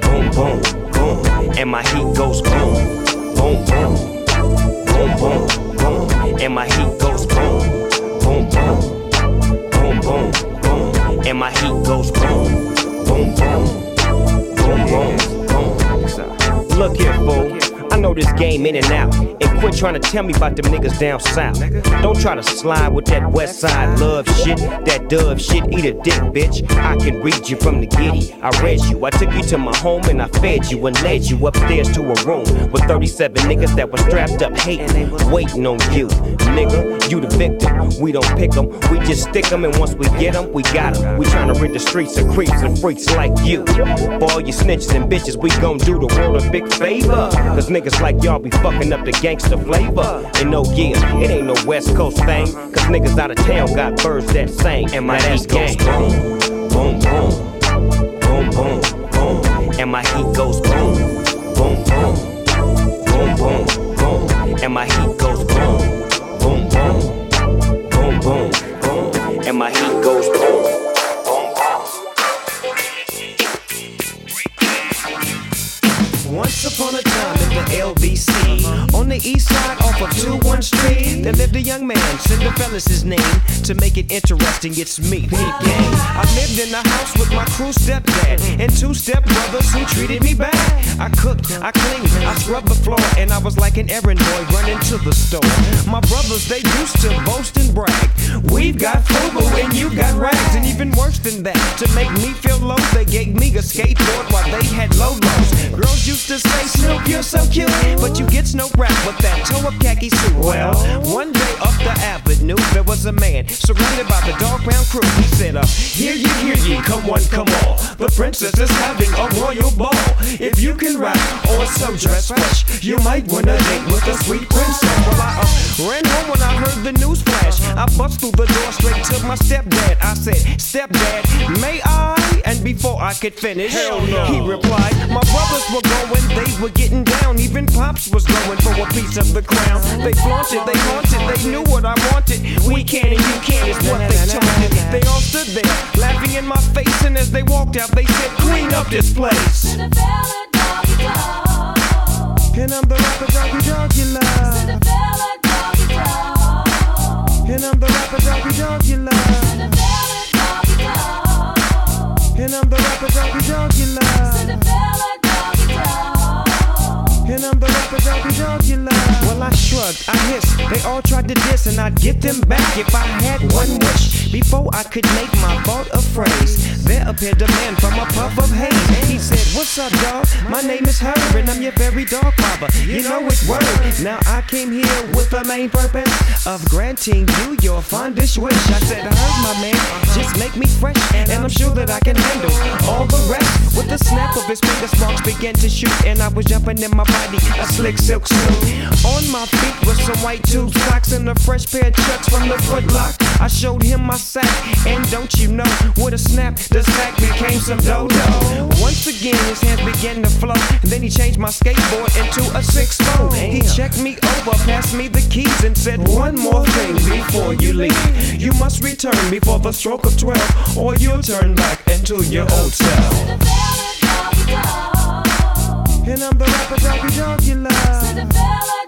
boom, boom, boom. And my heat goes boom, boom, boom, boom, boom, boom. And my heat goes boom, boom, boom, boom, boom, boom. And my heat goes boom, boom, boom, boom, boom, boom. Look here, fool. I know this game in and out. And quit trying to tell me about them niggas down south. Don't try to slide with that west side love shit, that dove shit. Eat a dick, bitch. I can read you from the giddy. I read you. I took you to my home and I fed you and led you upstairs to a room with 37 niggas that was strapped up hating, waiting on you. Nigga, you the victim. We don't pick 'em, we just stick 'em, and once we get 'em, we got 'em. We tryna rid the streets of creeps and freaks like you. For all you snitches and bitches, we gon' do the world a big favor. Cause niggas like y'all be fucking up the gangster flavor. And no, yeah, it ain't no West Coast thing. Cause niggas out of town got birds that sing. And my heat goes boom, boom, boom, boom, boom, boom. And my heat goes boom, boom, boom, boom, boom, boom. And my heat goes boom, boom, boom, boom, boom, boom. And my heat goes boom. Boom, boom. Once upon a time the LBC, on the east side off of 21 Street, there lived a young man, Cinderella's his name. To make it interesting, it's me, Gang. I lived in the house with my crew stepdad and two stepbrothers who treated me bad. I cooked, I cleaned, I scrubbed the floor, and I was like an errand boy running to the store. My brothers, they used to boast and brag. We've got FUBU and you've got rags, and even worse than that, to make me feel low, they gave me a skateboard while they had logos. Girls used to say, Snoop, you're so cute, but you get no rap with that toe up khaki suit. Well, one day up the avenue, there was a man surrounded by the dog pound crew. He said, uh, Hear ye, hear ye, come one, come all. The princess is having a royal ball. If you can rap or so dress fresh, you might wanna date with a sweet princess. Well, I uh, ran home when I heard the news flash. I bust through the door straight to my stepdad. I said, Stepdad, may I? And before I could finish, Hell no. he replied, My brothers were going, they were getting down. Even Pops was going for a piece of the crown. They flaunted, they haunted, they knew what I wanted. We can and you can't is what they taunted. They all stood there, laughing in my face, and as they walked out, they said, Clean up this place. And I'm the rapper doggy dog you love. And I'm the rapper doggy dog you love. And I'm the rapper dog you love. And I'm the rapper you love. Well, I shrugged, I hissed. They all tried to diss, and I'd get them back if I had one wish. Before I could make my thought a phrase, there appeared a man from a puff of haze. He said, What's up, dog? My name is Herb, and I'm your very dog father. You know it's word. Now I came here with the main purpose of granting you your fondest wish. I said, Herb, my man, just make me fresh, and I'm sure that I can handle all the rest. With the snap of his fingers, sparks began to shoot, and I was jumping in my body, a slick silk suit. On my feet was some white tube socks and a fresh pair of chucks from the footlock. I showed him my sack, and don't you know, with a snap, the sack became some dodo. Once again, his hands began to flow, and then he changed my skateboard into a six four. He checked me over, passed me the keys, and said, One more thing before you leave. You must return before the stroke of 12, or you'll turn back into your old self. And I'm the rapper dog you love.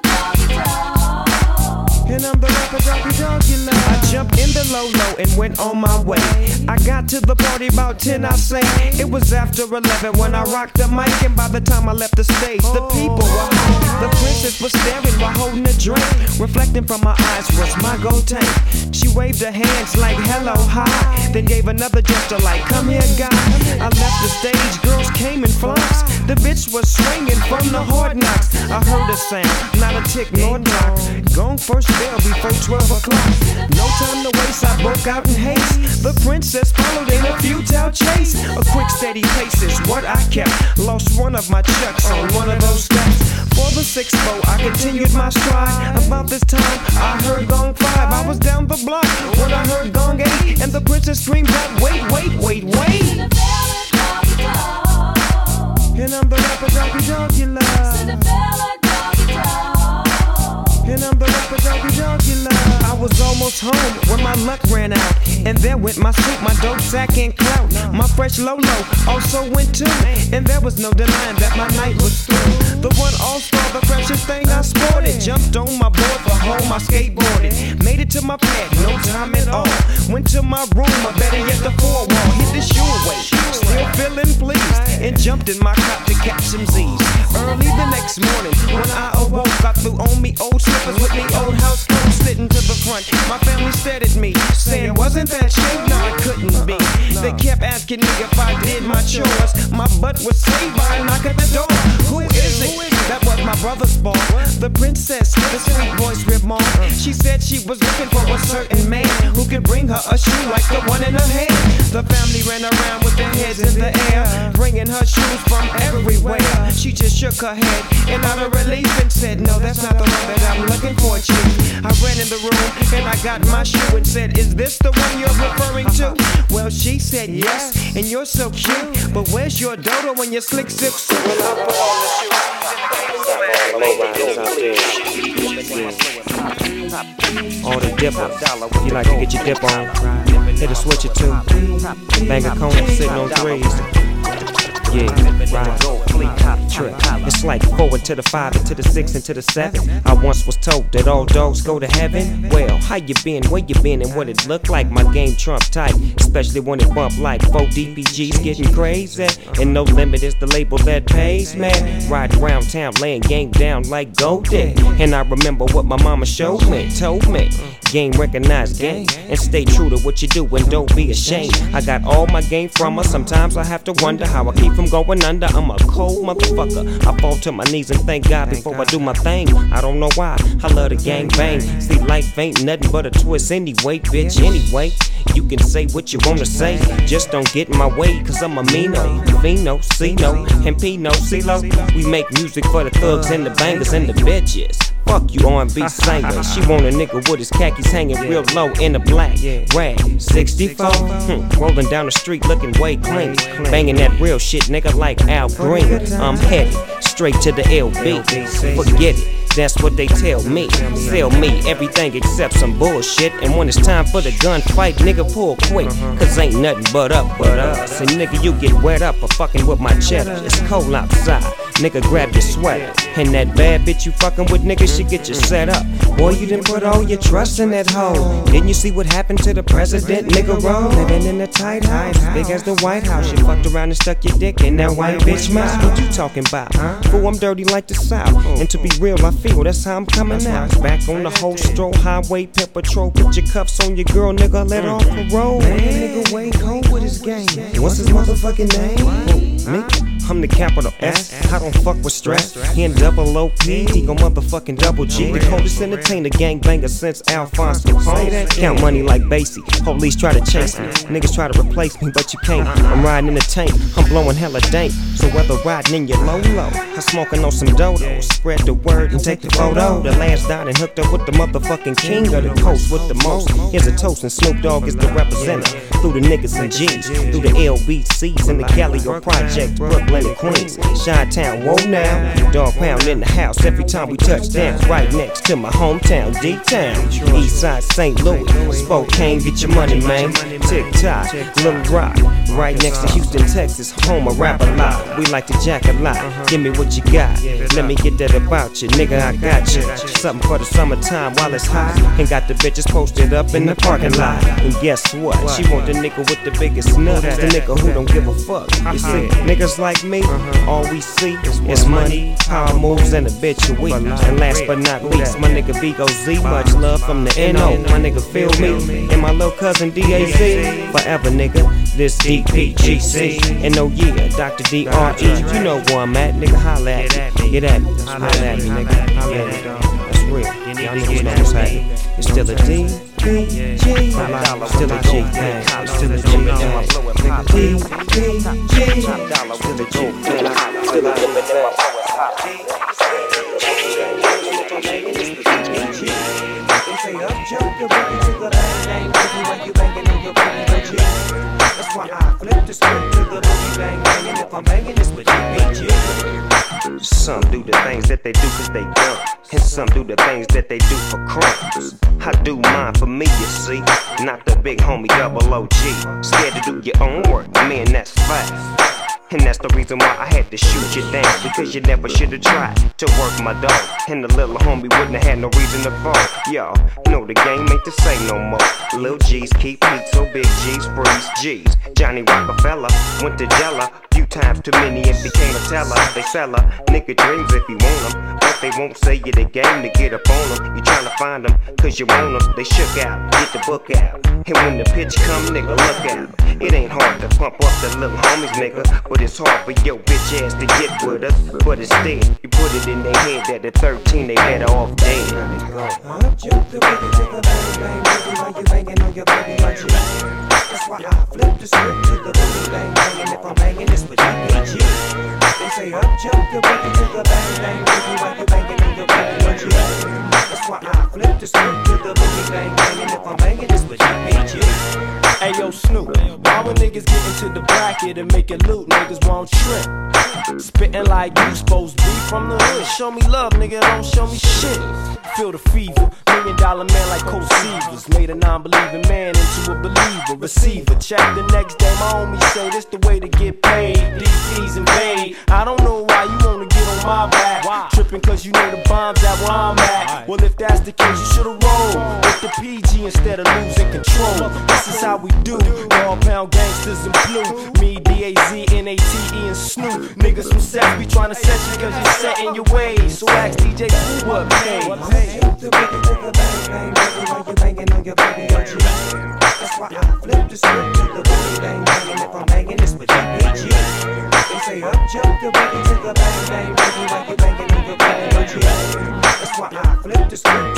I'm the rapper dog you. I jumped in the low low and went on my way. I got to the party about 10, I say. It was after 11 when I rocked the mic, and by the time I left the stage, the people were high. The princess was staring while holding a drink. Reflecting from my eyes was my gold tank. She waved her hands like hello, hi. Then gave another gesture like come here, guy. I left the stage, girls came in flocks. The bitch was swinging from the hard knocks. I heard a sound, not a tick nor knock. Gone first before 12 o'clock. No time to waste, I broke out in haste. The princess followed in a futile chase. A quick, steady pace is what I kept. Lost one of my chucks on one of those steps. For the sixth bow, I continued my stride. About this time, I heard gong five. I was down the block when I heard gong eight, and the princess screamed out, "Wait, wait, wait, wait!" And I'm the rapper doggy dog you love. And I'm the rapper love. I was almost home when my luck ran out. And there went my suit, my dope sack and clout. My fresh Lolo also went too. And there was no denying that my night was through. The one all star, the freshest thing I sported. Jumped on my board for home, I skateboarded. Made it to my pad, no time at all. Went to my room, or better yet, the four wall. Hit the shoe away, still feeling pleased. And jumped in my cop to catch some Z's. Early the next morning, when I awoke, I threw on me old slippers with me old house clothes sitting to the front. My family stared at me, saying, Wasn't that you? No, it couldn't be. They kept asking me if I did my chores. My butt was saved by a knock at the door. Who is it? That was my brother's ball. The princess, the sweet voice remarked. She said she was looking for a certain man who could bring her a shoe like the one in her hand. The family ran around with their heads in the air, bringing her shoes from everywhere. She just shook her head and out of relief and said, No, that's not the one that I'm looking for, chief. I ran in the room and I got my shoe and said, Is this the one you're referring to? Well, she said yes, and you're so cute. But where's your dodo when your slick silk suit? Well, I put on the. On the dipper, you like to get your dip on. Hit a switch or two. Bang a cone sitting on threes. Yeah, right. Trip. It's like forward to the five and to the six and to the seven. I once was told that all dogs go to heaven. Well, how you been, where you been, and what it look like? My game trump tight, especially when it bump like four DPGs getting crazy. And no limit is the label that pays, man. Ride around town, laying game down like Goldie. And I remember what my mama showed me, told me. Game recognize game, and stay true to what you do and don't be ashamed. I got all my game from her. Sometimes I have to wonder how I keep from going under. I'm a cold motherfucker. I fall to my knees and thank God before I do my thing. I don't know why. I love the gang bang. See, life ain't nothing but a twist anyway, bitch. Anyway, you can say what you wanna say. Just don't get in my way, cause I'm a Mino, Vino, Cino, and Pino, CeeLo. We make music for the thugs and the bangers and the bitches. Fuck you R&B singer. She want a nigga with his khakis hanging real low in a black rag. 64, hmm, rolling down the street looking way clean. Banging that real shit, nigga, like Al Green. I'm headed straight to the LB. Forget it. That's what they tell me. Sell me everything except some bullshit. And when it's time for the gunfight, nigga, pull quick. Cause ain't nothing but up but us. And nigga, you get wet up for fucking with my cheddar. It's cold outside. nigga grab your sweater. And that bad bitch you fucking with, nigga, she get you set up. Boy, you didn't put all your trust in that hoe. Didn't you see what happened to the president, nigga? Roll living in a tight house, big as the White House. You fucked around and stuck your dick in that white bitch mouth. What you talking about? Fool, I'm dirty like the South. And to be real, I feel that's how I'm coming out. Back on the whole stroll, highway, pep patrol. Put your cuffs on your girl, nigga, let off parole. Man, nigga, wait, cold with his game. What's his motherfucking name? I'm the capital S. I don't fuck with stress. He in double OP, he gon' motherfucking double G. The coldest entertainer, gangbanger since Alphonse Capone. Count money like Basie. Police try to chase me. Niggas try to replace me, but you can't. I'm riding in a tank, I'm blowing hella dank. So whether riding in your low low, I'm smoking on some dodos. Spread the word and take the photo. The last down and hooked up with the motherfucking king of the coast with the most. Here's a toast, and Snoop Dogg is the representative. Through the niggas and G's, through the LBCs and the Calliope Project, Brooklyn and Queens, Chi Town, whoa now. Dog pound in the house every time we touch down. Right next to my hometown, D Town. East side St. Louis, Spokane, get your money, man. Tick tock, Little Rock. Right next to Houston, Texas, home of rap a lot. We like to jack a lot. Give me what you got. Let me get that about you, nigga. I got you. Something for the summertime while it's hot. And got the bitches posted up in the parking lot. And guess what? She want the nigga with the biggest nuts. The nigga who don't give a fuck. You see, niggas like me, all we see is money, power moves, and a bitch a week. And last but not least, my nigga Vigo Z. Much love from the NO. My nigga feel me. And my little cousin DAZ. Forever, nigga. This DPGC. And oh yeah, Dr. DRE. You know where I'm at, nigga. Holla at me. Get at me. Holla at me, nigga. Yeah, that's real. Y'all niggas know what's happening. It's still a D. P, G, still a G thing, still a G thing. D, P, G, still a G thing, still a G That's why I flip the script to the boogie bang bang, and if I'm banging this with DPG. Some do the things that they do cause they don't. And some do the things that they do for crumbs. I do mine for me, you see. Not the big homie double OG. Scared to do your own work, man, that's fact. And that's the reason why I had to shoot you down. Because you never should have tried to work my dog. And the little homie wouldn't have had no reason to fall. Y'all know the game ain't the same no more. Lil G's keep heat, so big G's freeze G's. Johnny Rockefeller went to Jella. Few times too many and became a teller. They sell her nigga dreams if you want them. But they won't say you the game to get up on them. You tryna find them, cause you want them. They shook out, get the book out. And when the pitch come, nigga, look out. It ain't hard to pump up the little homies, nigga. But it's hard for your bitch ass to get with us. But instead, you put it in their head that at 13 they better off dead. That's why I flip the script to the boogie bang bang, and if I'm banging, it's with DPG. They say up jump the boogie to the bang bang boogie while you banging on your boogie. That's why I flip the script to the boogie bang bang, and if I'm banging, it's with DPG. Hey yo, Snoop, why when niggas get into the bracket and make it loot, niggas won't trip? Spitting like you supposed to be from the hood. Show me love, nigga, don't show me shit. Feel the fever, million dollar man like Cold Seavers. Made a non believing man into a believer. Receiver, check the next day, my homies say this the way to get paid. DC's invade. I don't know why you wanna get on my back. Why? Tripping cause you know the bombs at where I'm at. Well, if that's the case, you should've rolled with the PG instead of losing control. This is how we do. Dog pound gangsters in blue. Me, DAZ, NATE, and Snoop. Niggas from Seth be tryna set you cause you're set in your ways. So ask DJ who what pays. Why I flip the script to the bang bang, and if I'm banging, it's with DPG. They say up jump the boogie to the bang bang boogie while you banging on your boogie. That's why I flip the script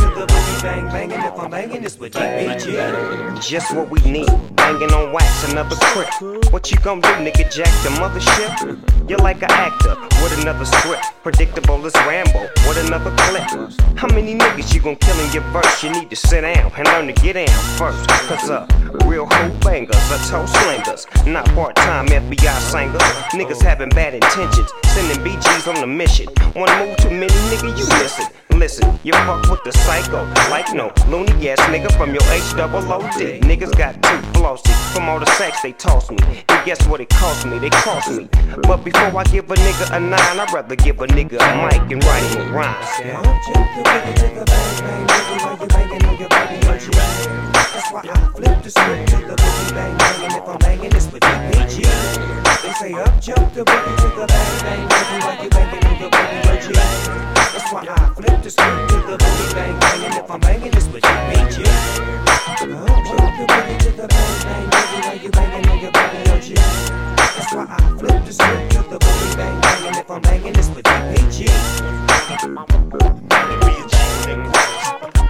to the bang bang, if I'm banging, it's with DPG. Just what we need, banging on wax, another crip. What you gonna do, nigga? Jack the mothership? You're like an actor with another script, predictable as Rambo with another clip. How many niggas you gonna kill in your verse? You need to sit down and learn to get down first. Cause uh, real hoe bangers are toe slingers, not part-time FBI singers. Niggas having bad intentions, sending BGs on a mission. One move too many, nigga, you listen. Listen, you fuck with the psycho, like no loony ass nigga from your H double O D. Niggas got two flossies from all the sex they toss me. And guess what it cost me? They cost me. But before I give a nigga a nine, I'd rather give a nigga a mic and write him a rhyme. You bunchy. That's why I flip the script to the boogie bang bang, and if I'm banging this with DPG, they say up jump the boogie to the bang bang boogie while you banging on your boogie boogie. That's why I flip the script to the boogie bang bang, and if I'm banging this with DPG, up jump the boogie to the bang bang boogie while you banging on your boogie boogie. That's why I flip the script to the boogie bang bang, and if I'm banging this with DPG. Let the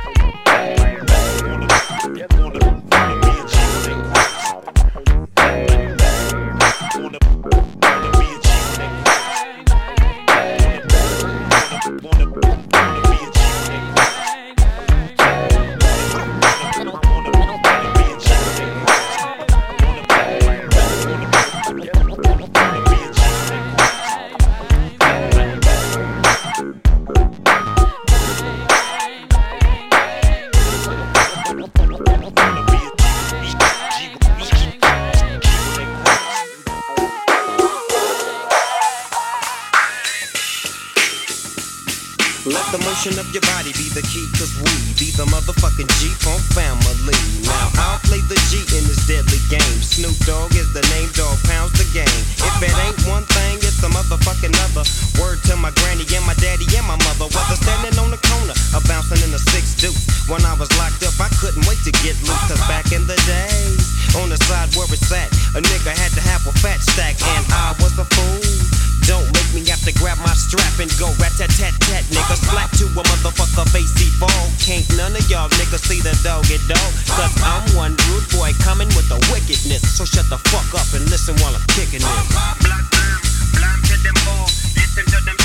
motion of your body be the key, cause we be the motherfucking G-Funk family. Now I'll play the G in this deadly game. Snoop Dogg is the name, dog pounds the game. If it ain't one thing, it's a motherfucking other. Word to my granny and my daddy and my mother. Whether standing on the corner or bouncing in a six deuce. When I was locked up, I couldn't wait to get loose, cause back in the days, on the side where it's at, a nigga had to have a fat stack, and I was a fool. Don't make me have to grab my strap and go rat tat tat tat, nigga. Slap to a motherfucker face he fall. Can't none of y'all niggas see the dog get dog. Cause I'm one rude boy coming with the wickedness. So shut the fuck up and listen while I'm kicking this. Black blam, blam to them all. Listen to them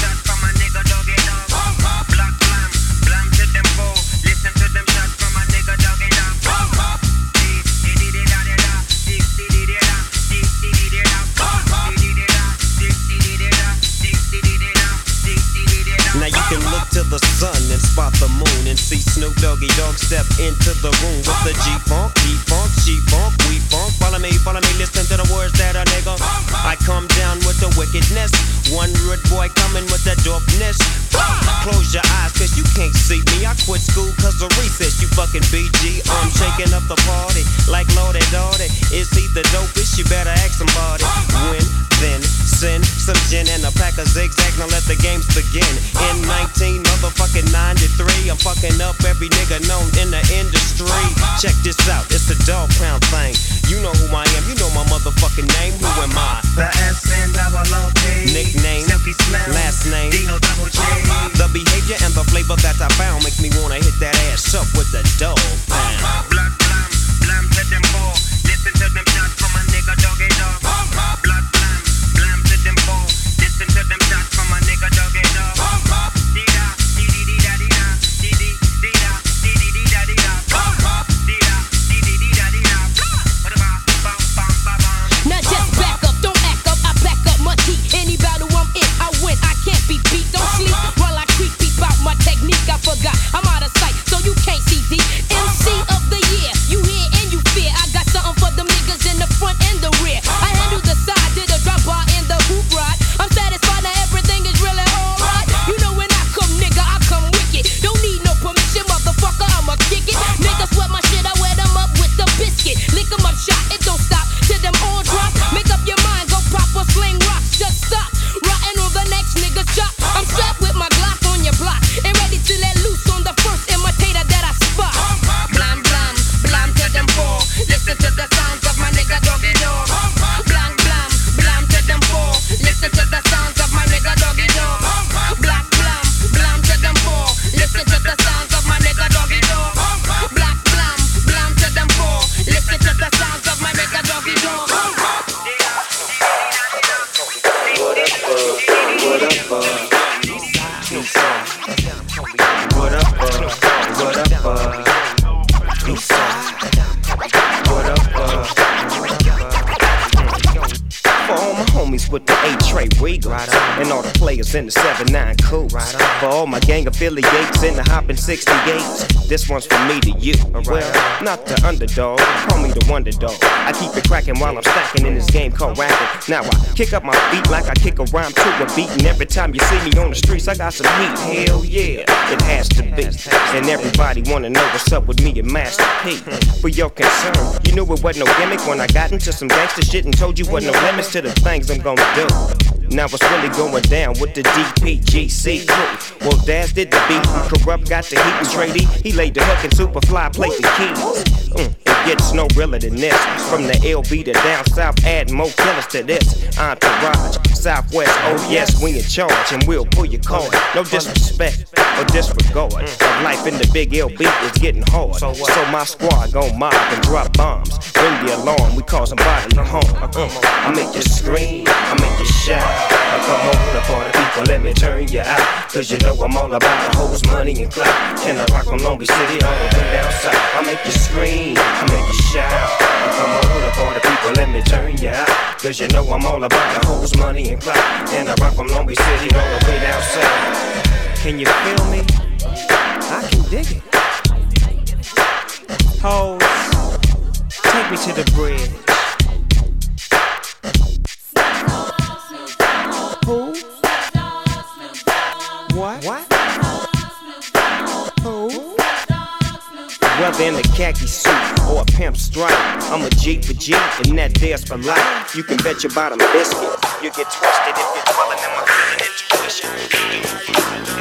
to the sun and spot the moon and see Snoop Doggy Dogg step into the room with the G-Funk, G-Funk, G-Funk, we funk. Follow me, follow me, listen to the words that a nigga. I come down with the wickedness. One rude boy coming with the dopeness. Close your eyes, cause you can't see me. I quit school cause of recess, you fucking BG. I'm shaking up the party like Lordy Dordy. Is he the dopest? You better ask somebody. When, then, send some gin and a pack of zigzag. Now let the games begin. In 19 motherfucking 93, I'm fucking up every nigga known in the industry. Check this out, it's the dog pound thing. You know who I am, you know my motherfucking name. Who am I? The S and double O P. Nickname, Slim. last name. Dino double J. The behavior and the flavor that I found makes me wanna hit that ass up with the dog pound. Black blam, blam to them four. Listen to them with the A tray Regal. And all the players in the 7-9 cool. For all my gang affiliates in the hopping 68s. This one's from me to you. Well, not the underdog, call me the wonder dog. I keep it cracking while I'm stacking in this game called rapping. Now I kick up my feet like I kick a rhyme to a beat. And every time you see me on the streets, I got some heat. Hell yeah, it has to be. And everybody wanna know what's up with me and Master P. For your concern, you knew it wasn't no gimmick when I got into some gangster shit and told you wasn't no limits to the things I'm gonna do. Now it's really going down with the DPGC crew. Well, Daz did the beat, Kurupt got the heat and Trady. He laid the hook and Superfly played the keys. Mm, gets no realer than this. From the LB to down south, add more killers to this. Entourage, Southwest, oh yes, we in charge and we'll pull your card. No disrespect or disregard. But life in the big LB is getting hard. So my squad gon' mob and drop bombs. Ring the alarm, we cause bodily harm. Uh, I make you scream, I make you shout. I come on the party people, let me turn you out. Cause you know I'm all about the hoes, money, and clout. Can I rock from Long Beach City all the way down south. I make you scream, I you shout. Come on the people, let me turn you out. Cause you know I'm all about the hoes, money, and clout. And I rock from Long Beach City all the way down south. Can you feel me? I can dig it. Hoes, take me to the bridge. Who? What? What? Who? In a khaki suit or a pimp stripe, I'm a G for G, and that there's for life. You can bet your bottom biscuit. You get twisted if you're dwelling in my feeling intuition.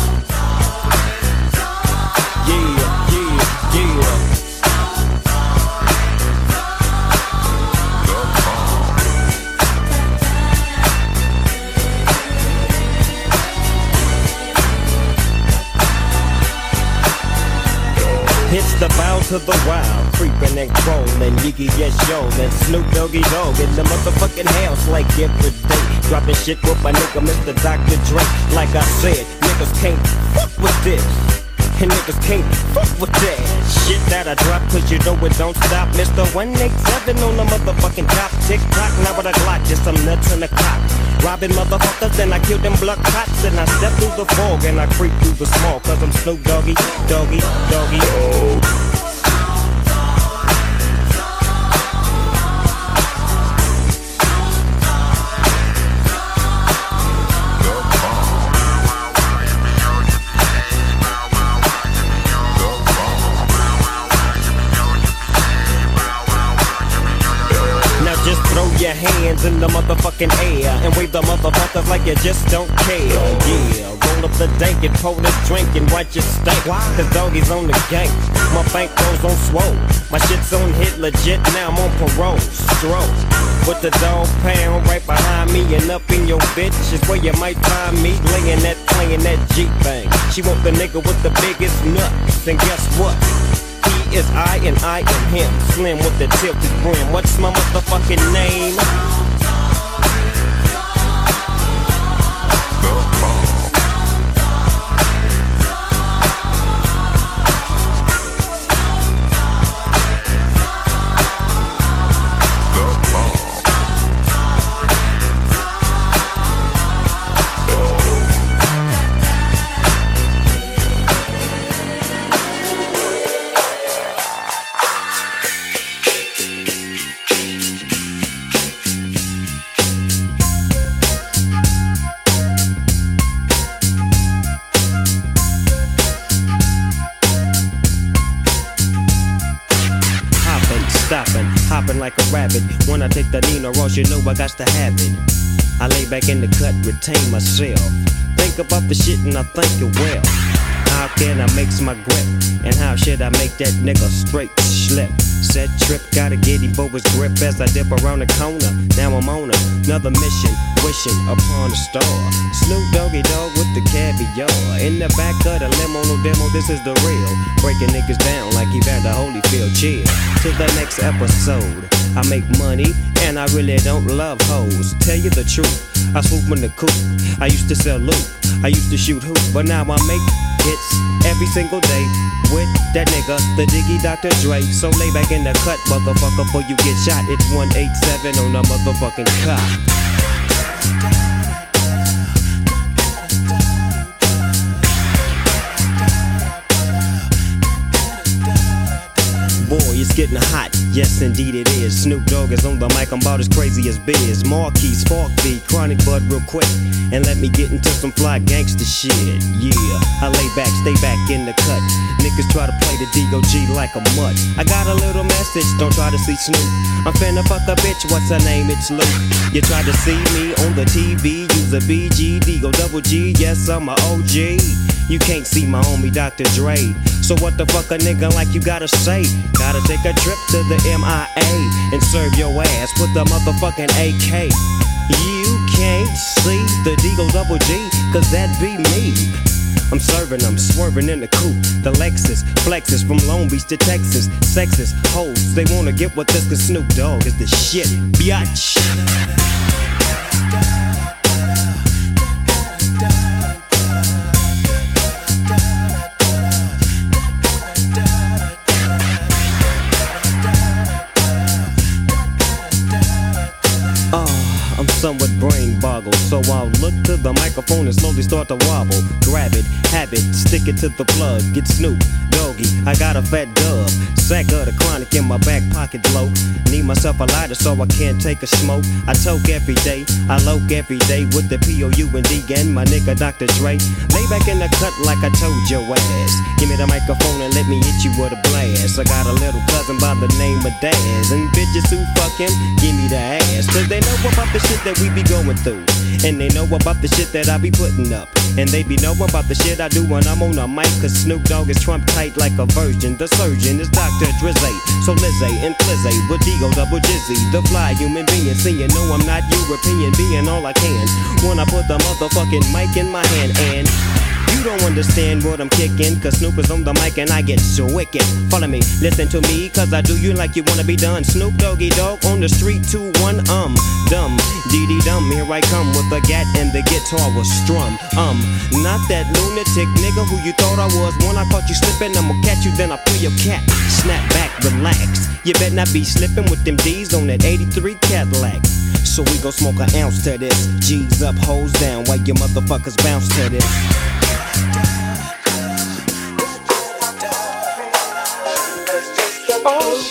Yeah, the bound to the wild, creeping and crawling, Yiggy yes yo, and Snoop Doggy Dogg in the motherfucking house like every day. Dropping shit with my nigga Mr. Dr. Dre. Like I said, niggas can't fuck with this. And niggas can't fuck with that Shit that I drop cause you know it don't stop Mr. 187 on the motherfucking top Tick tock, now with a Glock, just some nuts in the clock Robbing motherfuckers, then I kill them blood cops And I step through the fog and I creep through the small Cause I'm Snoop Doggy, Doggy, Doggy oh. Your hands in the motherfucking air and wave the motherfuckers like you just don't care. Yeah, roll up the dank and pour this drink and watch it stink. Cause doggies on the gang. My bank goes on swole. My shit's on hit legit, now I'm on parole. Stroke. With the dog pound right behind me and up in your bitch is where you might find me laying that, playing that Jeep bang. She want the nigga with the biggest nuts, and guess what? He is I and I am him. Slim with the tilted brim. What's my motherfucking name? Ross, you know I got to have it. I lay back in the cut, retain myself. Think about the shit and I think it well. How can I make my grip? And how should I make that nigga straight slip? Set trip, gotta get him for his grip as I dip around the corner. Now I'm on another mission, wishing upon a star. Snoop Doggy Dogg with the caviar. In the back of the limo, no demo, this is the real. Breaking niggas down like Evander Holyfield. Chill to the next episode. I make money and I really don't love hoes. Tell you the truth, I swoop in the coop. I used to sell loot, I used to shoot hoop, but now I make hits every single day with that nigga, the Diggy Dr. Dre. So lay back in the cut, motherfucker, before you get shot. It's 187 on the motherfucking cop. Boy, it's getting hot. Yes, indeed it is. Snoop Dogg is on the mic. I'm about as crazy as Biz. Markie, Spark B, Chronic Bud, real quick. And let me get into some fly gangster shit. Yeah, I lay back, stay back in the cut. Niggas try to play the D.O.G. like a mutt. I got a little message, don't try to see Snoop. I'm finna fuck a bitch, what's her name? It's Luke. You try to see me on the TV, use a BG, D-Go double G. Yes, I'm a OG. You can't see my homie Dr. Dre. So what the fuck a nigga like you gotta say? Gotta take a trip to the MIA and serve your ass with the motherfucking AK. You can't see the Deagle Double G, cause that be me. I'm serving, I'm swerving in the coupe. The Lexus flexes from Long Beach to Texas. Sexist hoes, they wanna get with this cause Snoop Dogg is the shit, biatch. Somewhat brain boggled, so I'll look to the microphone and slowly start to wobble. Grab it, have it, stick it to the plug. Get Snoop, I got a fat dub. Sack of the chronic in my back pocket low. Need myself a lighter so I can't take a smoke. I toke every day, I loke every day with the P-O-U and D and my nigga Dr. Dre. Lay back in the cut like I told your ass. Give me the microphone and let me hit you with a blast. I got a little cousin by the name of Daz. And bitches who fuck him, give me the ass. Cause they know about the shit that we be going through. And they know about the shit that I be putting up. And they be know about the shit I do when I'm on a mic. Cause Snoop Dogg is Trump tight like a virgin. The surgeon is Dr. Drizzy. So Lizzie and Flizzy with Digo double Jizzy. The fly human being. See, you know I'm not European. Being all I can. When I put the motherfucking mic in my hand and. You don't understand what I'm kicking, cause Snoop is on the mic and I get so wicked. Follow me, listen to me, cause I do you like you wanna be done. Snoop Doggy Dogg on the street, 2 1 um, dumb, dee dee dum. Here I come with the gat and the guitar was strum. Um, not that lunatic nigga who you thought I was. When I caught you slipping, I'ma catch you, then I pull your cat. Snap back, relax. You better not be slipping with them D's on that 83 Cadillac. So we gon' smoke an ounce to this. G's up, hoes down, while you motherfuckers bounce to this.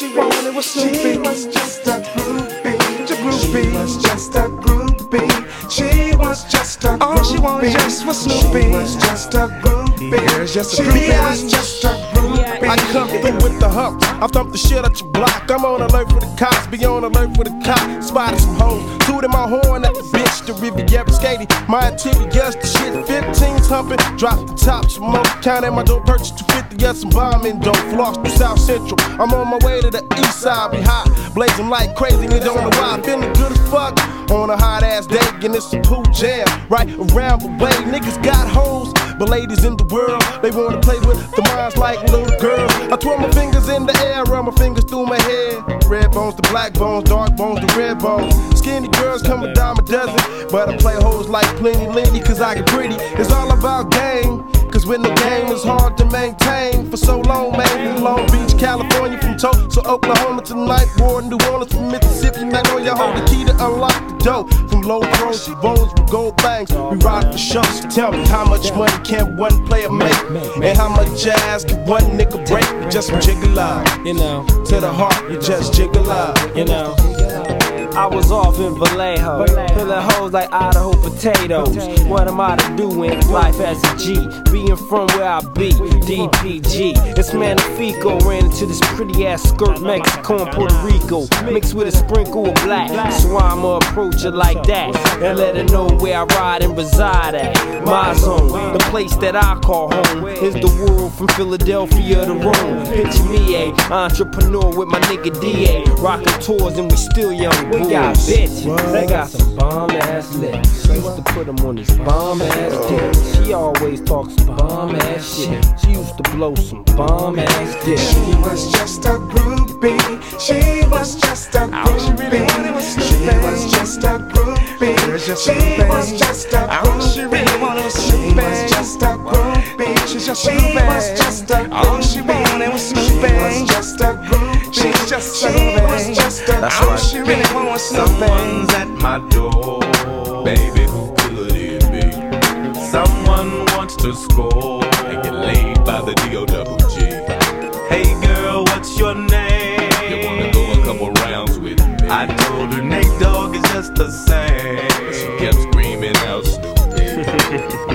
She wanted was Snoopy. She was just a groupie. A groupie. She was just a groupie. She was just a groupie. All she wanted just was Snoopy. She was just a groupie. Here's just a She groupie. was just a groupie. I come through with the hump. I thump the shit out your block. I'm on alert for the cops. Be on alert for the cop. Spotted some hoes. Tooted my horn at the bitch. The Riviera skating. My activity, yes, the shit. 15's humping. Drop the top. Smoke. Count at my door. Purchase 250. Yes, some bombing dope. Floss to South Central. I'm on my way to the east side. Be hot. Blazing like crazy. Niggas don't know why. Feeling good as fuck. On a hot ass day. And it's a pool jam. Right around the way. Niggas got hoes. But ladies in the world, they wanna play with the minds like little girls. I twirl my fingers in the air, run my fingers through my hair. Red bones to black bones, dark bones to red bones. Skinny girls come a dime a dozen, but I play hoes like plenty lenny, cause I get pretty. It's all about game. Cause when the game is hard to maintain for so long, man. In Long Beach, California from Tulsa, so Oklahoma tonight, War, New Orleans from Mississippi. Your hold the key to unlock the door. From low throws to bones with gold bangs, we ride for shows. Tell me how much money can one player make? And how much jazz can one nigga break? Just from jiggle out, you know. To the heart, you just jiggle out, you know. I was off in Vallejo, filling hoes like Idaho potatoes. What am I to do in life as a G? Being from where I be, DPG. It's Magnifico, ran into this pretty ass skirt, Mexico and Puerto Rico, mixed with a sprinkle of black. So I'ma approach her like that and let her know where I ride and reside at. My zone, the place that I call home, is the world from Philadelphia to Rome. Picture me a entrepreneur with my nigga DA, rocking tours and we still young. We got bitches, they got some bomb ass lips. She used to put them on these bomb ass dicks. She always talks bomb ass shit. She used to blow some bomb ass dicks. She was just a groupie. She was just a groupie. She was just a groupie. She was just a groupie. She was just a groupie. She was just a groupie. She was just a groupie. She was just a groupie. She just she was just a That's groupie. right. She really wants Someone's at my door. Baby, who could it be? Someone wants to score and get laid by the D-O-double-G. Hey girl, what's your name? You wanna go a couple rounds with me? I told her Nate Dogg is just the same. She kept screaming out stupid.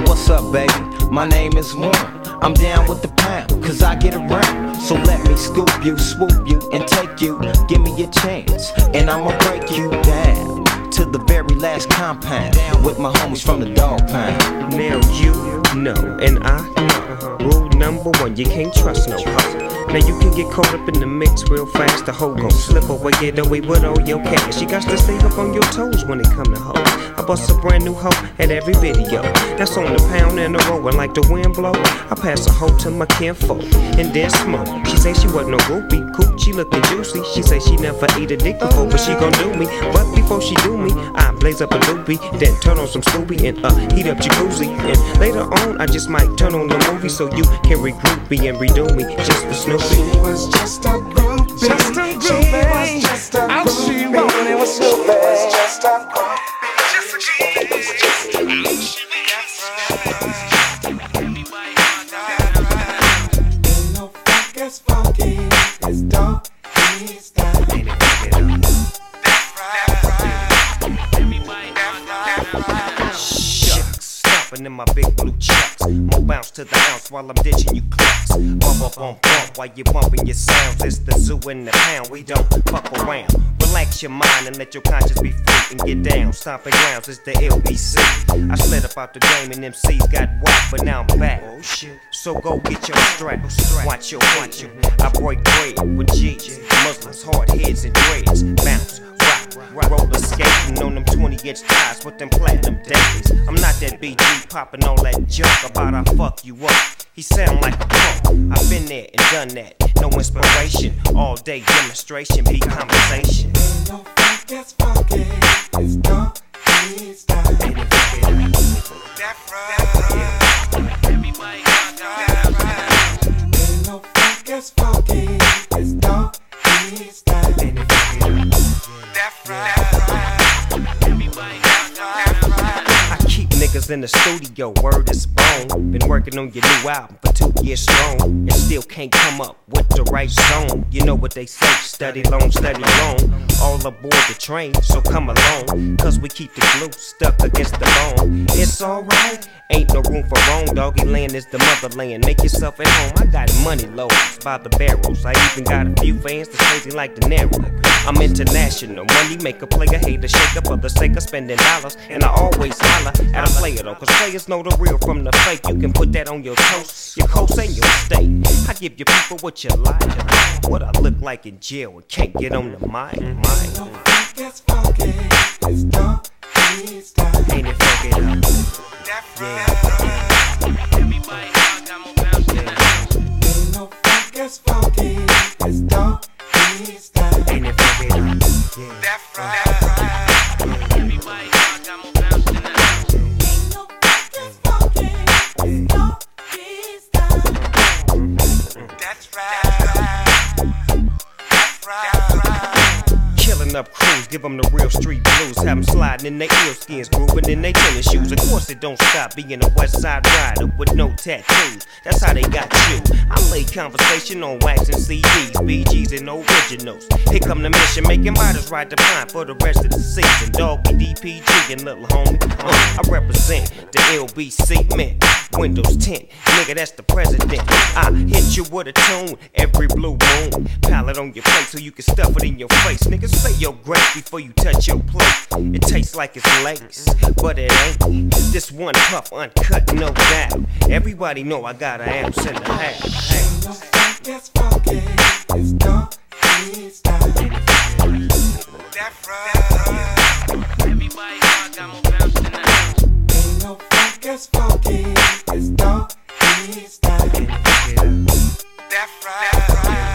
What's up, baby? My name is Warren. I'm down with the pound, cause I get around. So let me scoop you, swoop you, and take you. Give me a chance, and I'ma break you down to the very last compound with my homies from the dog pound. Now you know, and I know. Rule number one, you can't trust no hoe. Now you can get caught up in the mix real fast. The hoe gon' slip away, get away with all your cash. You got to stay up on your toes when it come to hoes. I bust a brand new hoe at every video. That's on the pound and the roll, and like the wind blow, I pass a hoe to my kinfolk and then smoke. She say she wasn't no groupie, coochie looking juicy. She say she never eat a dick before, but she gon' do me. But before she do me, I blaze up a doobie, then turn on some Scooby and uh heat up jacuzzi. And later on, I just might turn on the movie so you can regroup me and redo me just for Snoopy. She was just a groupie. Just a groupie. She was just a groupie. All she wanted was Snoopy. She was just a groupie. Just a Ain't no funk as funky as Shucks, in my big blue chucks. More bounce to the ounce while I'm ditching you clucks. Bump up on bump while you bumping your sounds. It's the zoo in the pound, we don't fuck around. Relax your mind and let your conscience be free and get down. Stomping grounds, it's the LBC. I slid up out the game and MCs got whacked, but now I'm back. Oh shit. So go get your strap. Watch your watch you. I break bread with G's, Muslims, hard heads and dreads. Bounce. Rock, roller skating on them 20 inch ties with them platinum days. I'm not that BG popping all that junk about I fuck you up. He sound like a punk. I've been there and done that. No inspiration, all day demonstration, be conversation. No funk as funky as dog style. Ain't no funk as funky I keep niggas in the studio, word is bone. Been working on your new album for two years strong, and still can't come up with the right zone. You know what they say, study long, study long. All aboard the train, so come along, cause we keep the glue stuck against the bone. It's alright, ain't no room for wrong. Doggy land is the motherland. Make yourself at home. I got money loads by the barrels. I even got a few fans that's crazy like the narrow. I'm international, money make a player hater shaker for the sake of spending dollars. And I always holler at a player though, cause players know the real from the fake. You can put that on your toast, coast, and your state. I give you people what you like. What I look like in jail and can't get on the mic. Mm. mic. It's funky as dog style. Ain't it funky though? Ain't no funk as funky it's as dog style. Ain't it funky though? Right. Up crews give them the real street blues. Have them sliding in their eel skins, grooving in their tennis shoes. Of course, it don't stop being a West Side rider with no tattoos. That's how they got you. I lay conversation on wax and CDs, BGs and originals. Here come the mission, making writers ride the pine for the rest of the season. Dog be DPG and little homie. Uh, I represent the LBC man. Windows 10, nigga, that's the president. I hit you with a tune every blue moon. Palette on your face so you can stuff it in your face. Nigga, say your grace before you touch your plate. It tastes like it's lace, but it ain't. This one puff uncut, no doubt. Everybody know I got an ounce in the half. It's funky, it's dark, it's time. That's right. Got more bounce than. Ain't no funk, it's funky, it's dark, it's time. That's right. Everybody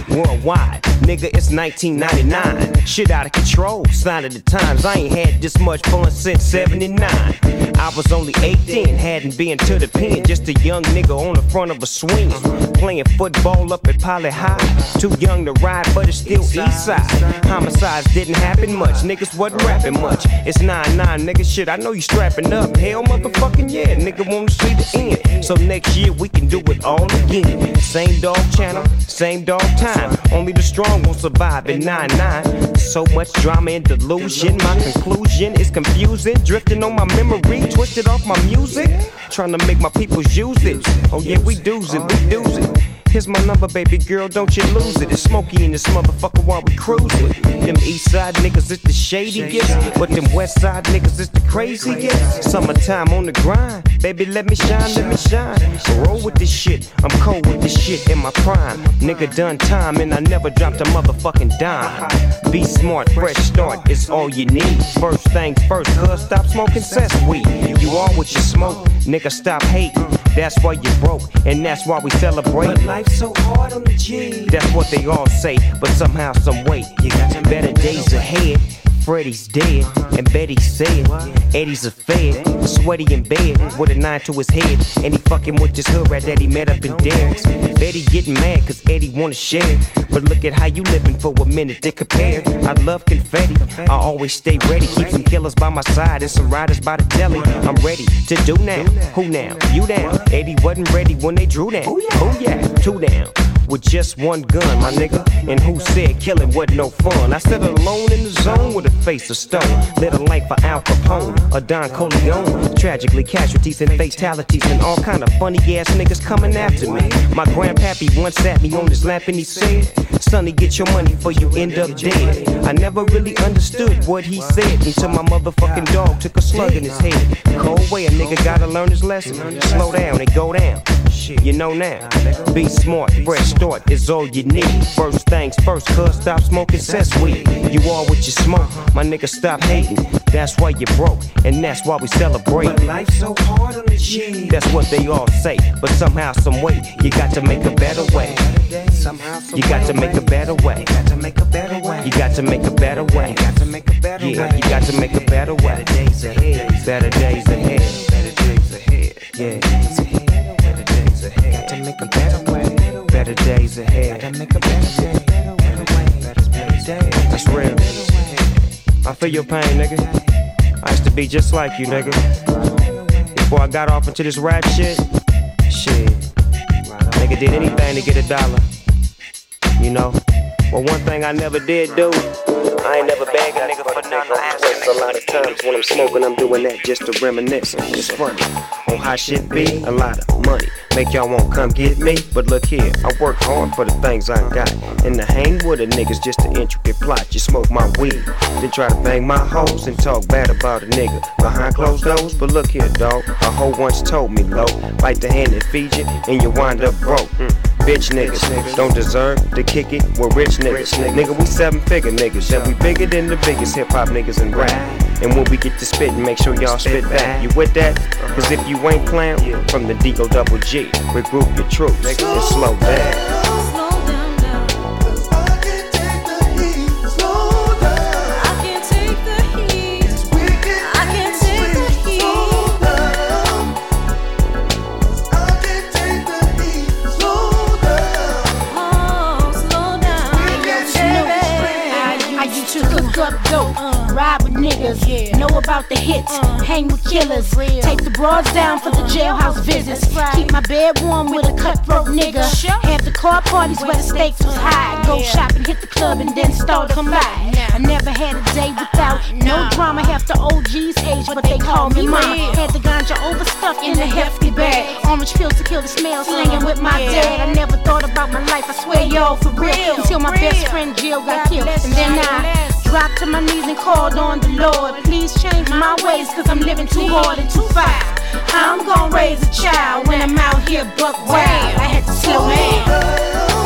Worldwide, nigga, it's 1999. Shit out of control, sign of the times. I ain't had this much fun since 79. I was only 18, hadn't been to the pen. Just a young nigga on the front of a swing. Playing football up at Poly High. Too young to ride, but it's still east side. Homicides didn't happen much, niggas wasn't rapping much. It's 9 9, nigga, shit, I know you strapping up. Hell, motherfucking yeah, nigga wanna see the end. So next year we can do it all again. Same dog channel, same dog time. Only the strong will survive in 9 9. So much drama and delusion. My conclusion is confusing. Drifting on my memory, twisted off my music. Trying to make my people use it. Oh yeah, we do's it, we do's it. Here's my number, baby girl, don't you lose it. It's smoky in this motherfucker while we cruising. Them east side niggas is the shadiest, but them west side niggas is the craziest. Summertime on the grind, baby, let me shine, let me shine. Roll with this shit, I'm cold with this shit in my prime. Nigga done time and I never dropped a motherfucking dime. Be smart, fresh start, it's all you need. First things first, cuz stop smoking cess weed. You are what you smoke, nigga, stop hating. That's why you broke, and that's why we celebrate. So hard on the G. That's what they all say, but somehow, some way, you got better days ahead. Freddy's dead, and Betty said Eddie's a fed, sweaty in bed with a nine to his head, and he fucking with this hood rat that he met up in Derrick's. Betty getting mad cause Eddie wanna share, but look at how you living for a minute to compare. I love confetti, I always stay ready, keep some killers by my side and some riders by the deli. I'm ready to do now. Who now? You down? Eddie wasn't ready when they drew down. Oh yeah, two down with just one gun, my nigga. And who said killing wasn't no fun? I said alone in the zone with a face of stone. Lit a light for Al Capone or Don Corleone. Tragically, casualties and fatalities and all kind of funny ass niggas coming after me. My grandpappy once sat me on his lap and he said, Sonny, get your money for you end up dead. I never really understood what he said until my motherfucking dog took a slug in his head. Cold way, a nigga gotta learn his lesson. Slow down and go down. You know now. Be smart, fresh start is all you need. First things first, cuz stop smoking cess weed. You are what you smoke, my nigga stop hating. That's why you broke, and that's why we celebrate. But life's so hard on the G. That's what they all say, but somehow, some way, you got to make a better way. Somehow, some You got to make a better way. You got to make a better way. You got to make a better way. Got to make a better Yeah, you got to make a better way. Better days ahead. Better days ahead. Better days ahead. Yeah. Better days ahead. Got to make a better way. Better days ahead. Got to make a better way. Better way. Better days. That's real. I feel your pain, nigga. I used to be just like you, nigga. Before I got off into this rap shit, shit. Nigga did anything to get a dollar. You know? But one thing I never did do, I ain't never begged a nigga for nothing. Waste a lot of times when I'm smoking, I'm doing that just to reminisce. It's funny on how shit be, a lot of money. Make y'all won't come get me, but look here, I work hard for the things I got. And to hang with a nigga's just an intricate plot. You smoke my weed, then try to bang my hoes and talk bad about a nigga behind closed doors. But look here, dog, a hoe once told me, low, bite the hand that feeds you, and you wind up broke. Mm. Bitch niggas don't deserve to kick it with rich niggas. Nigga, we seven figure niggas, and we bigger than the biggest hip hop niggas in rap. And when we get to spitting, make sure y'all spit back. You with that? Cause if you ain't playing, from the D-O double G, regroup your troops and slow down. Up dope, ride with niggas, know about the hits, hang with killers, take the broads down for the jailhouse visits, keep my bed warm with a cutthroat nigga, have the car parties where the stakes was high, go shopping, hit the club, and then start to by. I never had a day without no drama. Half the OGs age, but they call me mama. Had the ganja overstuffed in a hefty bag, orange pills to kill the smell, slinging with my dad. I never thought about my life. I swear, y'all, for real. Until my best friend Jill got killed, and then I dropped to my knees and called on the Lord. Please change my ways, cause I'm living too hard and too fast. I'm gonna raise a child when I'm out here buck wild? I had to slow down.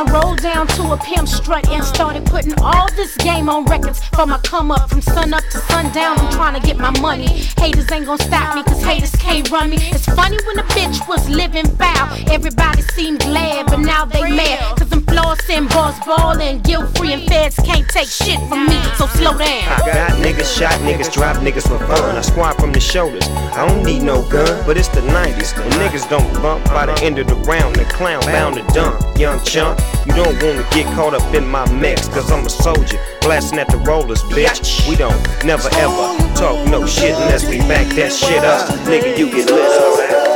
I rolled down to a pimp strut and started putting all this game on records for my come up from sun up to sundown. I'm trying to get my money. Haters ain't gonna stop me cause haters can't run me. It's funny when a bitch was living foul. Everybody seemed glad, but now they mad. Cause I'm flossing, boss ballin', guilt free, and feds can't take shit from me. So slow down. I got niggas, shot niggas, drop niggas for fun. I squat from the shoulders. I don't need no gun, but it's the 90s. And niggas don't bump by the end of the round. The clown bound to dump. Young chump, you don't wanna get caught up in my mix. Cause I'm a soldier, blasting at the rollers, bitch. We don't never ever talk no shit unless we back that shit up. Nigga, you get lit?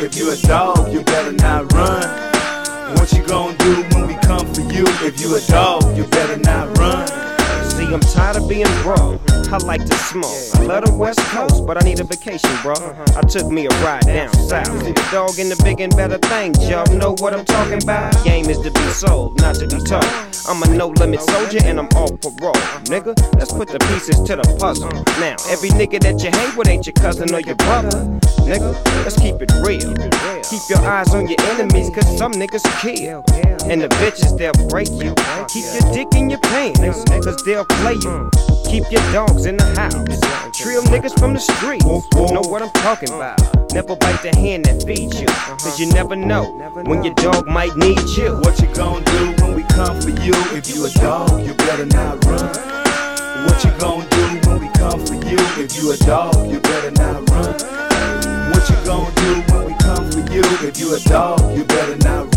If you a dog, you better not run. What you gonna do when we come for you? If you a dog, you better not run. I'm tired of being broke. I like to smoke. I love the West Coast, but I need a vacation, bro. I took me a ride down south. See the dog in the big and better things. Y'all know what I'm talking about. Game is to be sold, not to be told. I'm a no limit soldier and I'm off parole. Nigga, let's put the pieces to the puzzle. Now, every nigga that you hang with ain't your cousin or your brother. Nigga, let's keep it real. Keep your eyes on your enemies, cause some niggas kill. And the bitches, they'll break you. Keep your dick in your pants, cause they'll Keep your dogs in the house. Trill niggas from the streets. Know what I'm talking about. Never bite the hand that feeds you. Cause you never know when your dog might need you. What you gonna do when we come for you? If you a dog, you better not run. What you gonna do when we come for you? If you a dog, you better not run. What you gonna do when we come for you? If you a dog, you better not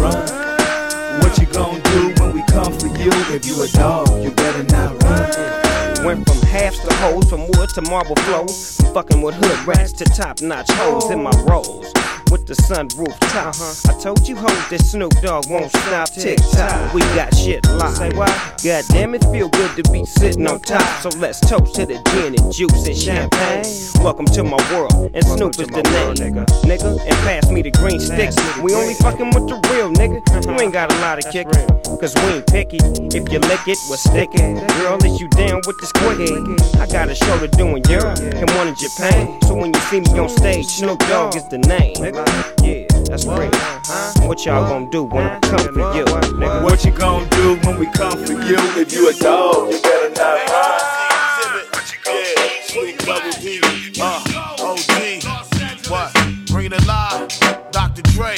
you? If you a dog, you better not run. Went from halves to hoes, from wood to marble flows, from fucking with hood rats to top notch hoes in my rolls. With the sunroof top. I told you hoes that Snoop Dogg won't stop tick tock. We got shit locked. Say why? God damn it, feel good to be sitting on top. So let's toast to the gin and juice and champagne. Welcome to my world, and Snoop is the name. Nigga, and pass me the green sticks. We only fucking with the real nigga. You ain't got a lot of kick. Cause we ain't picky. If you lick it, we'll stick it. Girl, is you down with this quickie? I got a show to do in Europe and one in Japan. So when you see me on stage, Snoop Dogg is the name. Yeah, that's real. What y'all gonna do when I come for you? Nigga? What you gonna do when we come for you? If you a dog, you better not run. Sweet Double D, uh, OG, what? Bring it alive, Dr. Dre,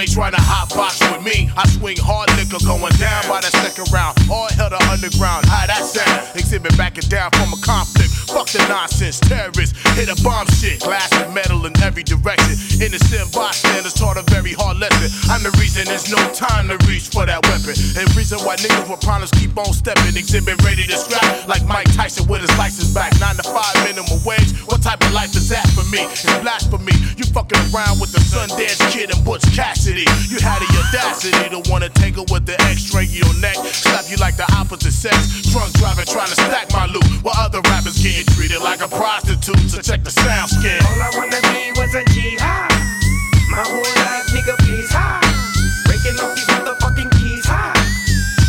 ain't trying to hot box with me. I swing hard liquor going down by the second round. All hell to underground. How that sound? Exhibit backing down from a conflict. Fuck the nonsense, terrorists hit a bomb shit. Glass and metal in every direction. Innocent bystanders taught a very hard lesson. I'm the reason there's no time to reach for that weapon. And reason why niggas with problems keep on stepping. Exhibit ready to scrap like Mike Tyson with his license back. Nine to five minimum wage. What type of life is that for me? It's blasphemy. You fucking around with the Sundance Kid and Butch Cassidy. You had the audacity to wanna tangle with the X-ray your neck. Slap you like the opposite sex. Drunk driving trying to stack my loot. While other rappers getting treated like a prostitute. So check the sound scan. All I wanna be was a jihad. My whole life, nigga, please high. Breaking off these motherfucking keys high.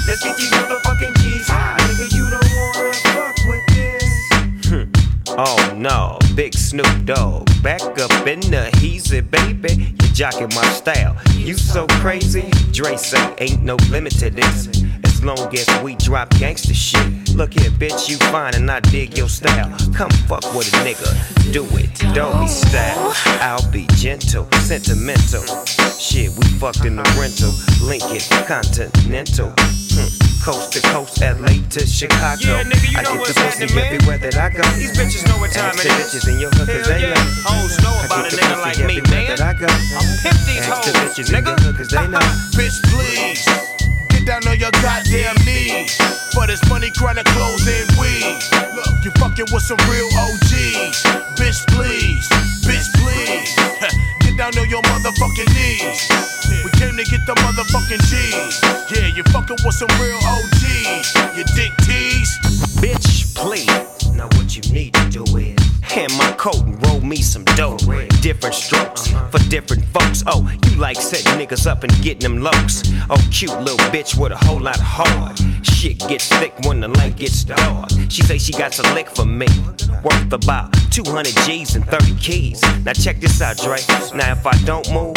Let's get these motherfucking Oh no, big Snoop Dogg. Back up in the heezy, baby. You jocking my style. You so crazy. Dre say ain't no limit to this. As long as we drop gangster shit. Look here, bitch, you fine and I dig your style. Come fuck with a nigga. Do it, don't be style. I'll be gentle, sentimental. Shit, we fucked in the rental. Lincoln, Continental. Hmm. Coast to coast, LA to Chicago. Yeah, nigga, you I know get what's the pussy happening, man. everywhere that I go. These bitches know what time Ask it the bitches in your hood, cause Hell they yeah. know. Hoes know about a nigga like me, man. That I go. I'm pimp these Ask the hoes, bitches in nigga. your hood, cause they know. Bitch, please. Get down on your goddamn knees. For this money, chronic clothes and weed. Look, you fucking with some real OGs. Bitch, please. Bitch, please. Get down on your motherfucking knees. We came to get the motherfucking G's. Yeah, you fucking with some real OGs. You dick tease. Bitch, please. Now what you need to do is hand my coat and roll me some dough. Different strokes for different folks. Oh, you like setting niggas up and getting them lokes. Oh, cute little bitch with a whole lot of heart. Shit gets thick when the light gets dark. She say she got a lick for me. Worth about 200 G's and 30 keys. Now check this out, Dre. Now if I don't move,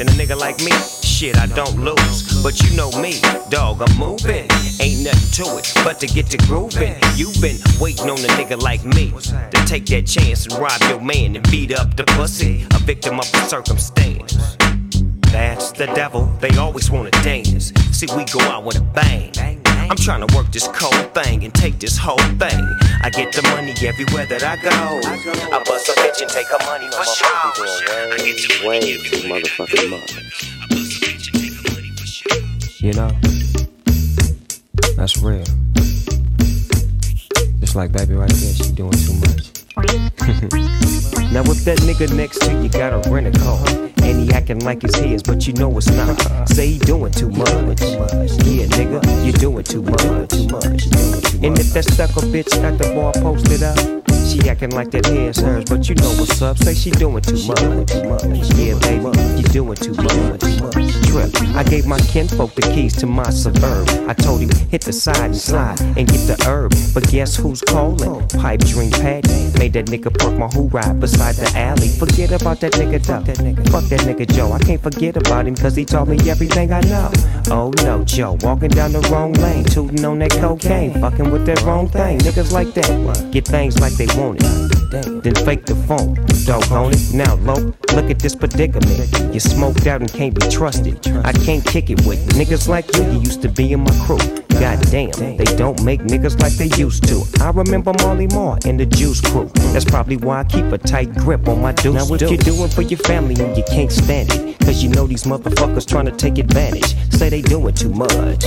then a nigga like me, shit, I don't lose. But you know me, dog, I'm moving. Ain't nothing to it but to get to grooving. You've been waiting on a nigga like me to take that chance and rob your man and beat up the pussy. A victim of the circumstance. That's the devil, they always wanna dance. See, we go out with a bang. I'm trying to work this cold thing and take this whole thing. I get the money everywhere that I go. I bust a bitch and take her money for sure. I get the money motherfucking much. You know, that's real. Just like baby right there, she doing too much. now with that nigga next to you got a rent a car and he acting like it's his, but you know it's not. Say he doing too much. Yeah, nigga, you doing too much. And if that stuck bitch got the bar posted up, she acting like that hair's hers, but you know what's up. Say she doing too much. Yeah, baby, you doing too much. Trip. I gave my kinfolk the keys to my suburb. I told him hit the side and slide and get the herb. But guess who's calling? Pipe dream Patty made that nigga park my who ride beside the alley. Forget about that nigga though. Fuck that nigga Joe. I can't forget about him cause he taught me everything I know. Oh no, Joe, walking down the wrong lane, tooting on that cocaine, fucking with that wrong thing. Niggas like that get things like they want it. Then fake the phone, doggone it. Now, low, look at this predicament. You smoked out and can't be trusted. I can't kick it with niggas like you. You used to be in my crew. God damn, they don't make niggas like they used to. I remember Marley Marl and the Juice Crew. That's probably why I keep a tight grip on my deuce. Now, what you doing for your family and you can't stand it? Cause you know these motherfuckers trying to take advantage. Say they doing too much.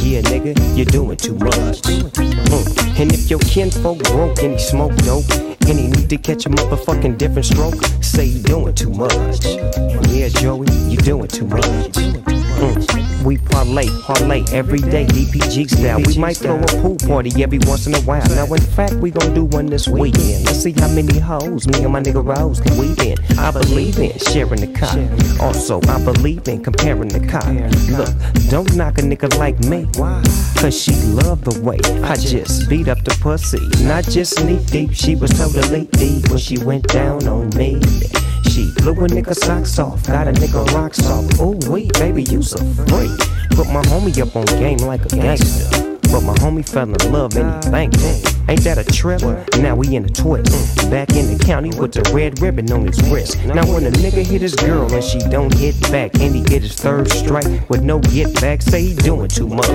Yeah, nigga, you're doing too much. Mm. And if your kinfolk broke and he smoke dope, and he need to catch a motherfucking different stroke, say you doing too much. Yeah, Joey, you doing too much. Mm. We parlay, parlay every day, DPG style. We might throw a pool party every once in a while. Now, in fact, we gon' do one this weekend. Let's see how many hoes me and my nigga Rose can weave in. I believe in sharing the car. Also, I believe in comparing the car. Look, don't knock a nigga like me. Cause she love the way I just beat up the pussy. Not just knee deep, she was totally deep when she went down on me. She blew a nigga socks off, got a nigga rocks off. Ooh wee, baby, you so free. Put my homie up on game like a gangster. But my homie fell in love and he banked it. Ain't that a trip? Now we in a twist. Back in the county with the red ribbon on his wrist. Now when a nigga hit his girl and she don't hit back, and he get his third strike with no get back, say he doing too much.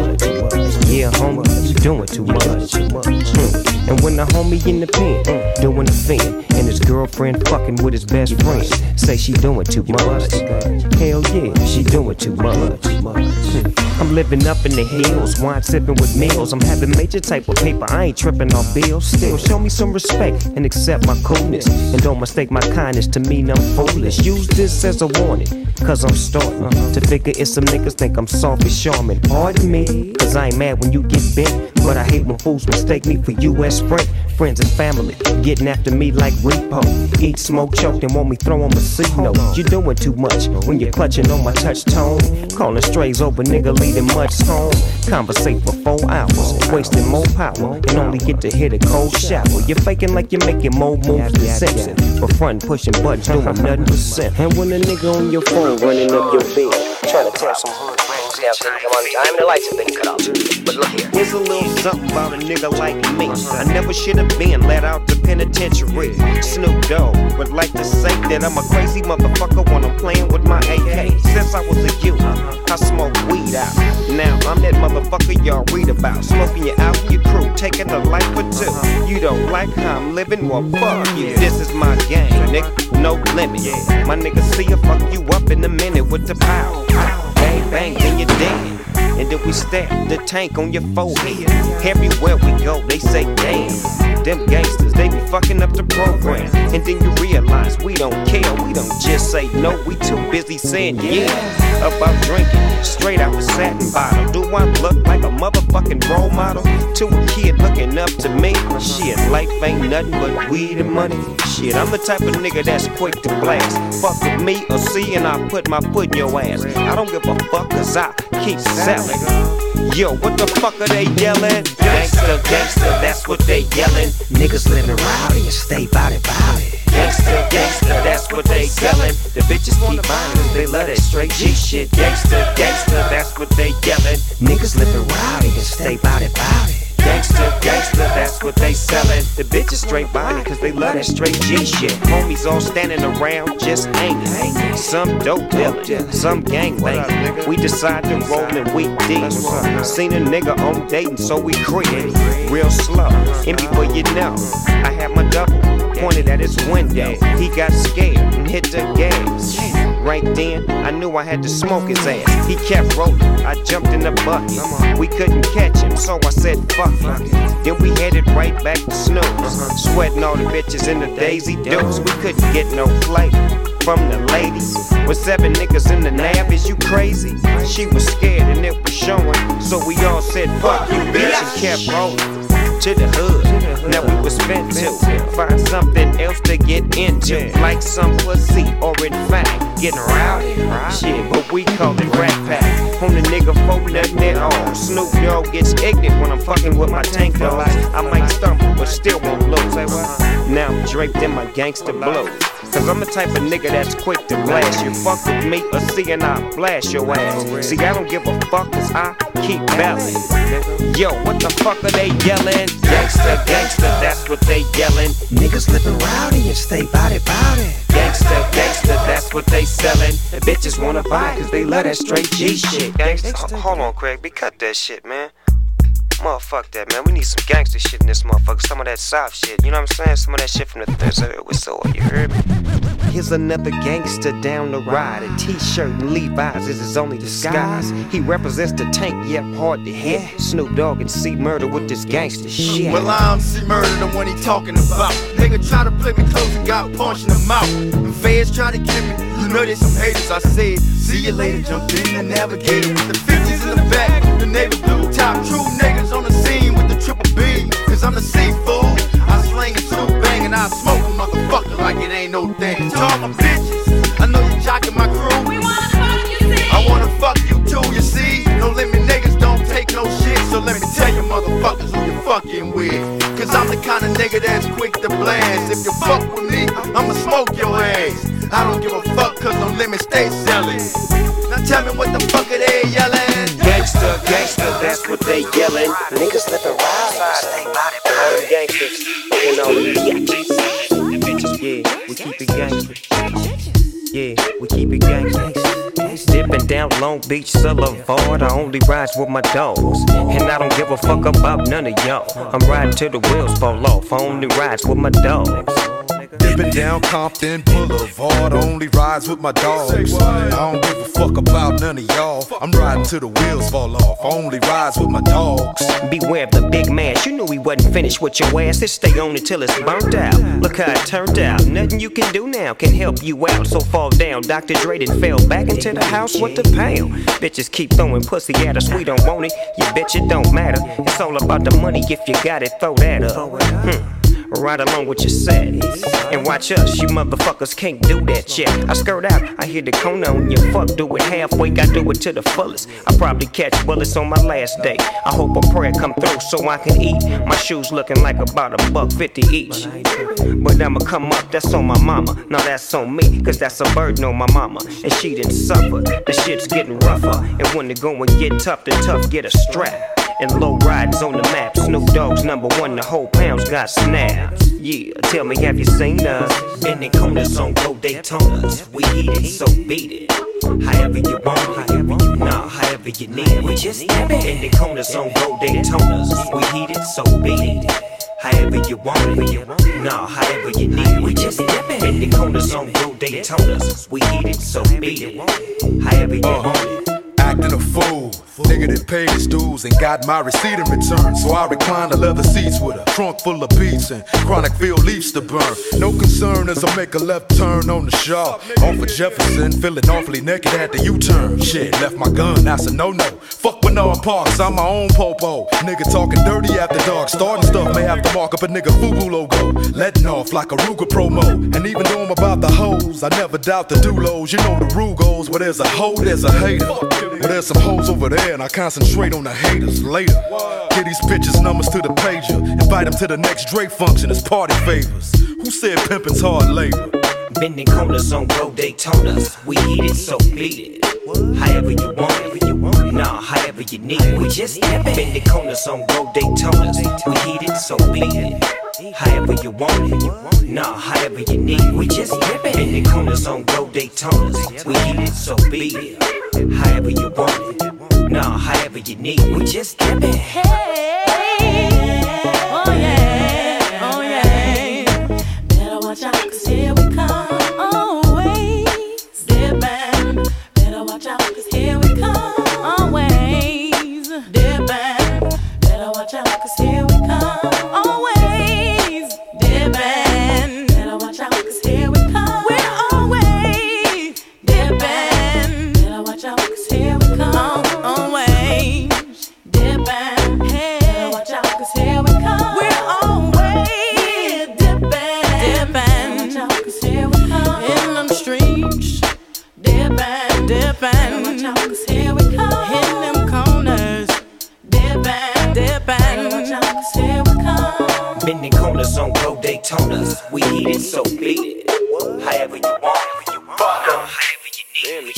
Yeah, homie, doing too much. Hmm. And when the homie in the pen, doing the thing, and his girlfriend fucking with his best friend, say she doing too much. Hell yeah, she doing too much. Hmm. I'm living up in the hills, wine sipping with meals. I'm having major type of paper, I ain't tripping off bills. Still, show me some respect and accept my coolness. And don't mistake my kindness to mean I'm foolish. Use this as a warning, cause I'm starting to figure if some niggas think I'm soft and charming. Pardon me, cause I ain't mad when you get bent. But I hate when fools mistake me for US Sprint. Friends and family getting after me like repo. Eat, smoke, choke, and want me throw on my C note. You doing too much when you're clutching on my touch tone. Calling strays over, nigga, leading much home. Conversate for four hours, wasting more power, and only get to hit a cold shower. You're faking like you're making more moves than Simpson. But front pushing buttons, doing nothing but simp. And when a nigga on your phone running up your bed, trying to tell some hood Now, didn't come on time, the lights have been cut off. But look here. Here's a little something about a nigga like me. I never should have been let out the penitentiary. Snoop Dogg would like to say that I'm a crazy motherfucker when I'm playing with my AK. Since I was a youth, I smoked weed out. Now I'm that motherfucker y'all read about. Smoking you out with your crew, taking a life for two. You don't like how I'm living? Well, fuck you. This is my game, nigga. No limit. My nigga see ya fuck you up in a minute with the pow. Bang, then you're dead. And then we stab the tank on your forehead. Everywhere we go, they say, damn. Them gangsters, they be fucking up the program. And then you realize we don't care. We don't just say no, we too busy saying yeah. About drinking, straight out the satin bottle. Do I look like a motherfucking role model? To a kid looking up to me? Shit, life ain't nothing but weed and money. Shit, I'm the type of nigga that's quick to blast. Fuck with me or see, and I put my foot in your ass. I don't give a fuck, cause I keep selling. Yo, what the fuck are they yelling? Gangsta, gangsta, that's what they yelling. Niggas living rowdy and stay body body. Gangsta, gangsta, that's what they yelling. The bitches keep cause they love that straight G shit. Gangsta, gangsta, that's what they yelling. Niggas living rowdy and stay body body. Gangsta, gangsta, that's what they sellin'. The bitches straight body cause they love that straight G shit. Homies all standing around just hanging. Some dope dealing, some gang banging. We decide to roll in week deep. Seen a nigga on dating, so we creep real slow. And before you know, I had my double pointed at his window. He got scared and hit the gas. Right then, I knew I had to smoke his ass. He kept rolling, I jumped in the bucket. We couldn't catch him, so I said fuck it. Then we headed right back to Snoop. Sweating all the bitches in the Daisy Dukes. We couldn't get no flavor from the ladies. With seven niggas in the nab, is you crazy? She was scared and it was showing. So we all said fuck you, bitch, and kept rolling to the hood. Now we was spent to find something else to get into, like some pussy or in fact getting rowdy. Shit, but we call it rat pack. On the nigga folk nothing at all. Snoop Dogg gets ignorant when I'm fucking with my tank dogs. I might stumble, but still won't lose. Now I'm draped in my gangster blue. Cause I'm the type of nigga that's quick to blast you. Fuck with me or see and I blast your ass. See, I don't give a fuck cause I keep battling. Yo, what the fuck are they yelling? Gangsta, gangsta, that's what they yelling. Niggas living rowdy and stay body body. Gangsta, gangsta, that's what they selling. The bitches wanna buy cause they love that straight G shit. Gangsta, hold on, Craig, be cut that shit, man. Motherfuck that, man. We need some gangster shit in this motherfucker. Some of that soft shit. You know what I'm saying? Some of that shit from the third whistle. You heard me? Here's another gangster down the ride. A t-shirt and Levi's is his only disguise. He represents the tank, yep, hard to hit. Snoop Dogg and see murder with this gangster shit. Well, I don't see murder the one he talking about. Nigga try to play me close and got punched in the mouth. And feds try to kill me. You know there's some haters. I said, see you later. Jumped in the navigator with the 50s in the back. The navy blue top. True niggas triple B. Cause I'm the seafood. I slang a Snoop bang and I smoke a motherfucker like it ain't no thing. To all my bitches, I know you jocking my crew. We wanna fuck you, see? I wanna fuck you too, you see. No limit niggas don't take no shit. So let me tell you motherfuckers who you fucking with. Cause I'm the kind of nigga that's quick to blast. If you fuck with me, I'ma smoke your ass. I don't give a fuck cause no limit stay selling. Now tell me what the fuck are they yelling? Gangsta, gangsta, that's what they yelling. Niggas living wild, stay body the gangsters, you know, yeah, we keep it gangsta. Yeah, we keep it gangsta. Dipping down Long Beach Boulevard, I only ride with my dogs. And I don't give a fuck about none of y'all. I'm riding till the wheels fall off, I only ride with my dogs. Dipping down Compton Boulevard, only rides with my dogs. I don't give a fuck about none of y'all. I'm riding till the wheels fall off, only rides with my dogs. Beware of the big man. You knew he wasn't finished with your ass. It stay on until it's burnt out. Look how it turned out. Nothing you can do now can help you out. So fall down. Dr. Dre done fell back into the house with the pound. Bitches keep throwing pussy at us. We don't want it. You bitch, it don't matter. It's all about the money. If you got it, throw that up. Hmm right along with your set. And watch us, you motherfuckers can't do that yet. I skirt out, I hear the cone on you. Fuck, do it halfway, I do it to the fullest. I probably catch bullets on my last day. I hope a prayer come through so I can eat. My shoes looking like about a buck fifty each. But I'ma come up, that's on my mama. Now that's on me, cause that's a burden on my mama. And she didn't suffer, the shit's getting rougher. And when the going get tough, the tough get a strap and low riders on the map. Snoop Dogg's number one, the whole pound's got snaps. Yeah, tell me, have you seen us? Bending corners on Go Daytonas. We eat it, so beat it. However you want, however you nah, however you need. We just bending corners on Go Daytonas. We eat it, so beat it. However you want it, nah, however you need. We just bending corners on Go Daytonas. We eat it, so beat it. However you want it acting a fool. Nigga that paid his dues and got my receipt in return. So I recline the leather seats with a trunk full of beats and chronic field leaves to burn. No concern as I make a left turn on the shaw. Off of Jefferson, feeling awfully naked at the U turn. Shit, left my gun, that's a no no. Fuck Bernard Parks, I'm my own popo. Nigga talking dirty after dark. Starting stuff may have to mark up a nigga FUBU logo. Letting off like a Ruger promo. And even though I'm about the hoes, I never doubt the dulos. You know the rule goes where there's a hoe, there's a hater. But there's some hoes over there, and I concentrate on the haters later. Get these bitches numbers to the pager. Invite them to the next Drake function as party favors. Who said pimpin's hard labor? Bending corners on road Daytonas. We eat it, so beat it. However you want, want, nah, however you need. It. We just it bending corners on road Daytonas. We eat it, so beat it. However you want it, nah, however you need. It. We just bending corners on road Daytonas. We eat it, so beat it however you want it. Nah, however you need. it. We just dip it. Hey,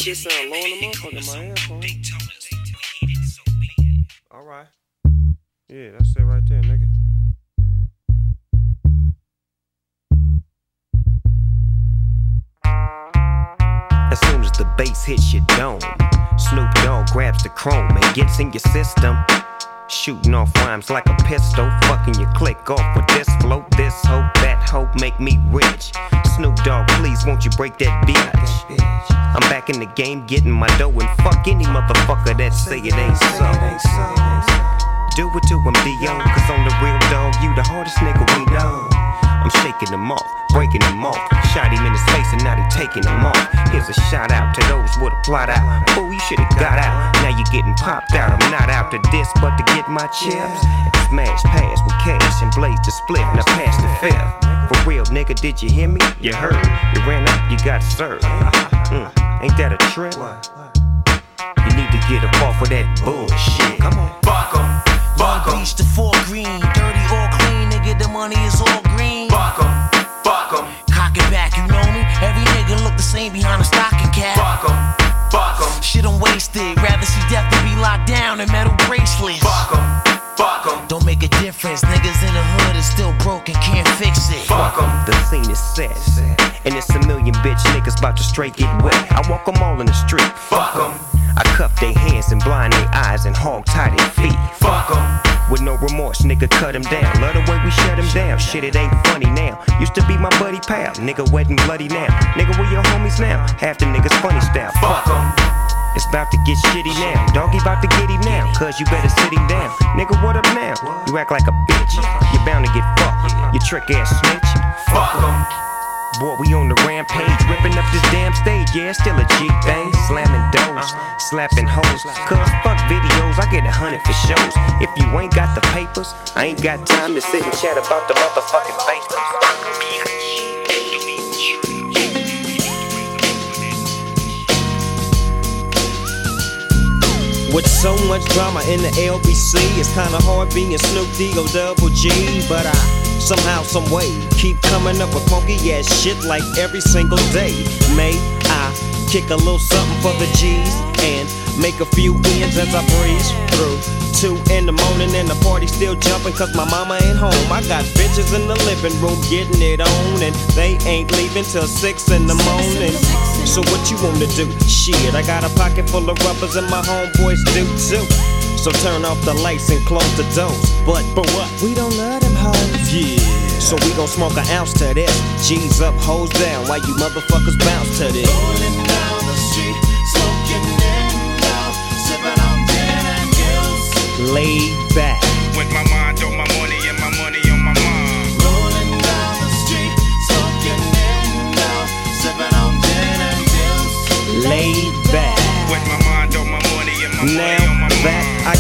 shit sound low in the motherfucker, man. Alright. Yeah, that's it right there, nigga. As soon as the bass hits your dome, Snoop Dogg grabs the chrome and gets in your system. Shooting off rhymes like a pistol, fucking your click off with this flow, this hope, that hope make me rich. Snoop Dogg, please won't you break that bitch? I'm back in the game, getting my dough, and fuck any motherfucker that say it ain't so. Do it to him, Dion, cause on the real dog, you the hardest nigga we know. I'm shaking them off, breaking them off. Shot him in his face and now they taking him off. Here's a shout out to those with a plot out. Fool, you should've got out. Now you getting popped out. I'm not out to this, but to get my chips. Smash pass with cash and blaze the split. Now pass the fifth. For real, nigga, did you hear me? You heard. You ran up, you got served. Mm, ain't that a trip? You need to get up off of that bullshit. Come on. fuck Fuck 'em, fuck 'em. Beach to four green, dirty or clean, nigga, the money is all green. Fuck 'em, fuck 'em. Cock it back, you know me. Every nigga look the same behind a stocking cap. Fuck 'em, fuck 'em. Shit on I'm wasted. Rather see death than be locked down in metal bracelets. Fuck 'em, fuck 'em. Don't make a difference. Niggas in the hood is still broke and can't fix it. Fuck 'em. The scene is set. And it's a million bitch niggas about to straight get wet. I walk them all in the street. Fuck 'em. I cuff their hands and blind their eyes and hog tie their feet. Fuck 'em. With no remorse, nigga, cut him down. Love the way we shut him down. Shit, it ain't funny now. Used to be my buddy pal. Nigga, wet and bloody now. Nigga, where your homies now? Half the niggas funny style. Fuck 'em. It's about to get shitty now. Doggy about to get him now. Cause you better sit him down. Nigga, what up now? You act like a bitch. You're bound to get fucked. You trick ass snitch. Fuck 'em. Boy, we on the rampage, ripping up this damn stage. Yeah, still a G thing. Slamming doors, slapping hoes. Cause fuck videos, I get a hundred for shows. If you ain't got the papers, I ain't got time to sit and chat about the motherfucking papers. With so much drama in the LBC, it's kinda hard being Snoop D O double G. But I somehow, some way, keep coming up with funky ass shit like every single day. May I kick a little something for the G's and make a few ends as I breeze through. Two in the morning and the party still jumping cause my mama ain't home. I got bitches in the living room getting it on and they ain't leaving till six in the morning. So what you wanna do? Shit, I got a pocket full of rubbers and my homeboys do too. So turn off the lights and close the doors. But for what? We don't love them hoes. Yeah. So we gon' smoke an ounce to this. G's up, hoes down, Why you motherfuckers bounce to this. Rolling down the street, smoking in out, sipping on gin and gills. Laid back. With my mind on my money and my money on my mind. Rolling down the street, smoking in out, sipping on gin and gills. Laid back. With my mind on my money and my money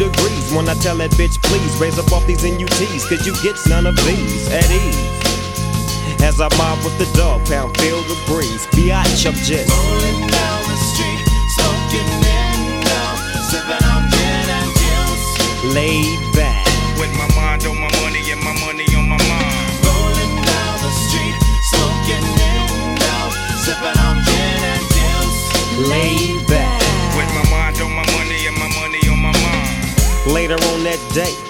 degrees when I tell that bitch, please raise up off these NUTs, cause you get none of these at ease. As I mob with the dog pound, feel the breeze. Biatch, I'm just Rolling down the street, smoking in out, sipping on gin and gills. laid back. With my mind on my money and my money on my mind. Rolling down the street, smoking in out, sipping on gin and gills. laid Later on that day,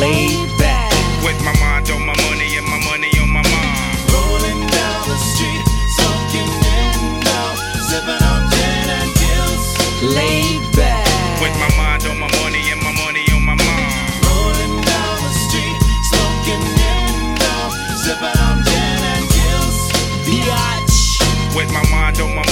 laid back. With my mind on my money and my money on my mind. Rolling down the street, smoking in out, sipping on gin and gills. laid back. With my mind on my money and my money on my mind. Rolling down the street, smoking in out, sipping on gin and gills. Biatch. With my mind on my money my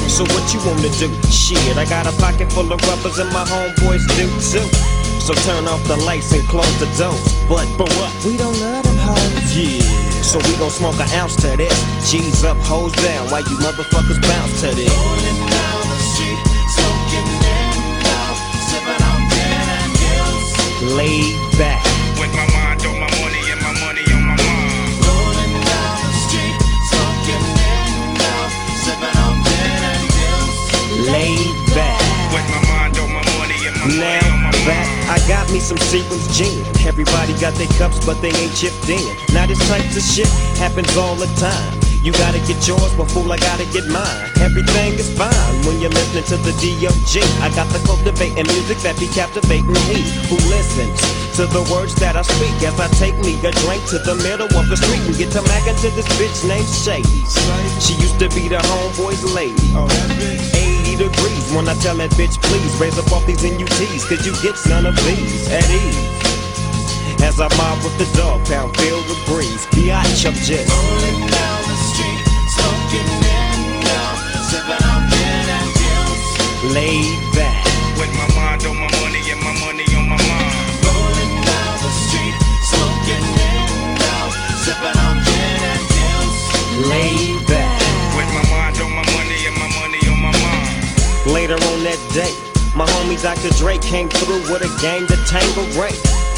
So what you wanna do? Shit, I got a pocket full of rubbers and my homeboys do too. So turn off the lights and close the doors. But but what? We don't love them hoes. Yeah. So we gon' smoke an ounce to this. G's up, hoes down, Why you motherfuckers bounce to this. Rolling down the street, smoking in out, sipping on gin and laid back. Laid back. With my mind on my money and my money Now on my back, I got me some Seagram's gin. Everybody got their cups, but they ain't chipped in. Now this type of shit happens all the time. You gotta get yours, but fool, I gotta get mine. Everything is fine when you're listening to the D.O.G. I got the cultivating music that be captivating he who listens to the words that I speak as I take me a drink to the middle of the street and get to mackin' to this bitch named Shady. She used to be the homeboy's lady. Oh, 80 degrees when I tell that bitch, please raise up off these NUTs, cause you get none of these at ease. As I mob with the dog pound filled with breeze, biatch, I'm just Rolling down the street, smoking in now, sipping on gin and juice. laid back. With my Later on that day, my homie Dr. Dre came through with a game to tangle Ray.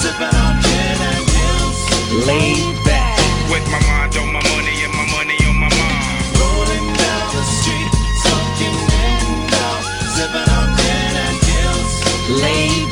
sipping on gin and juice. laid back. With my mind on my money and my money on my mind. Rolling down the street, in now, sipping on gin and juice. laid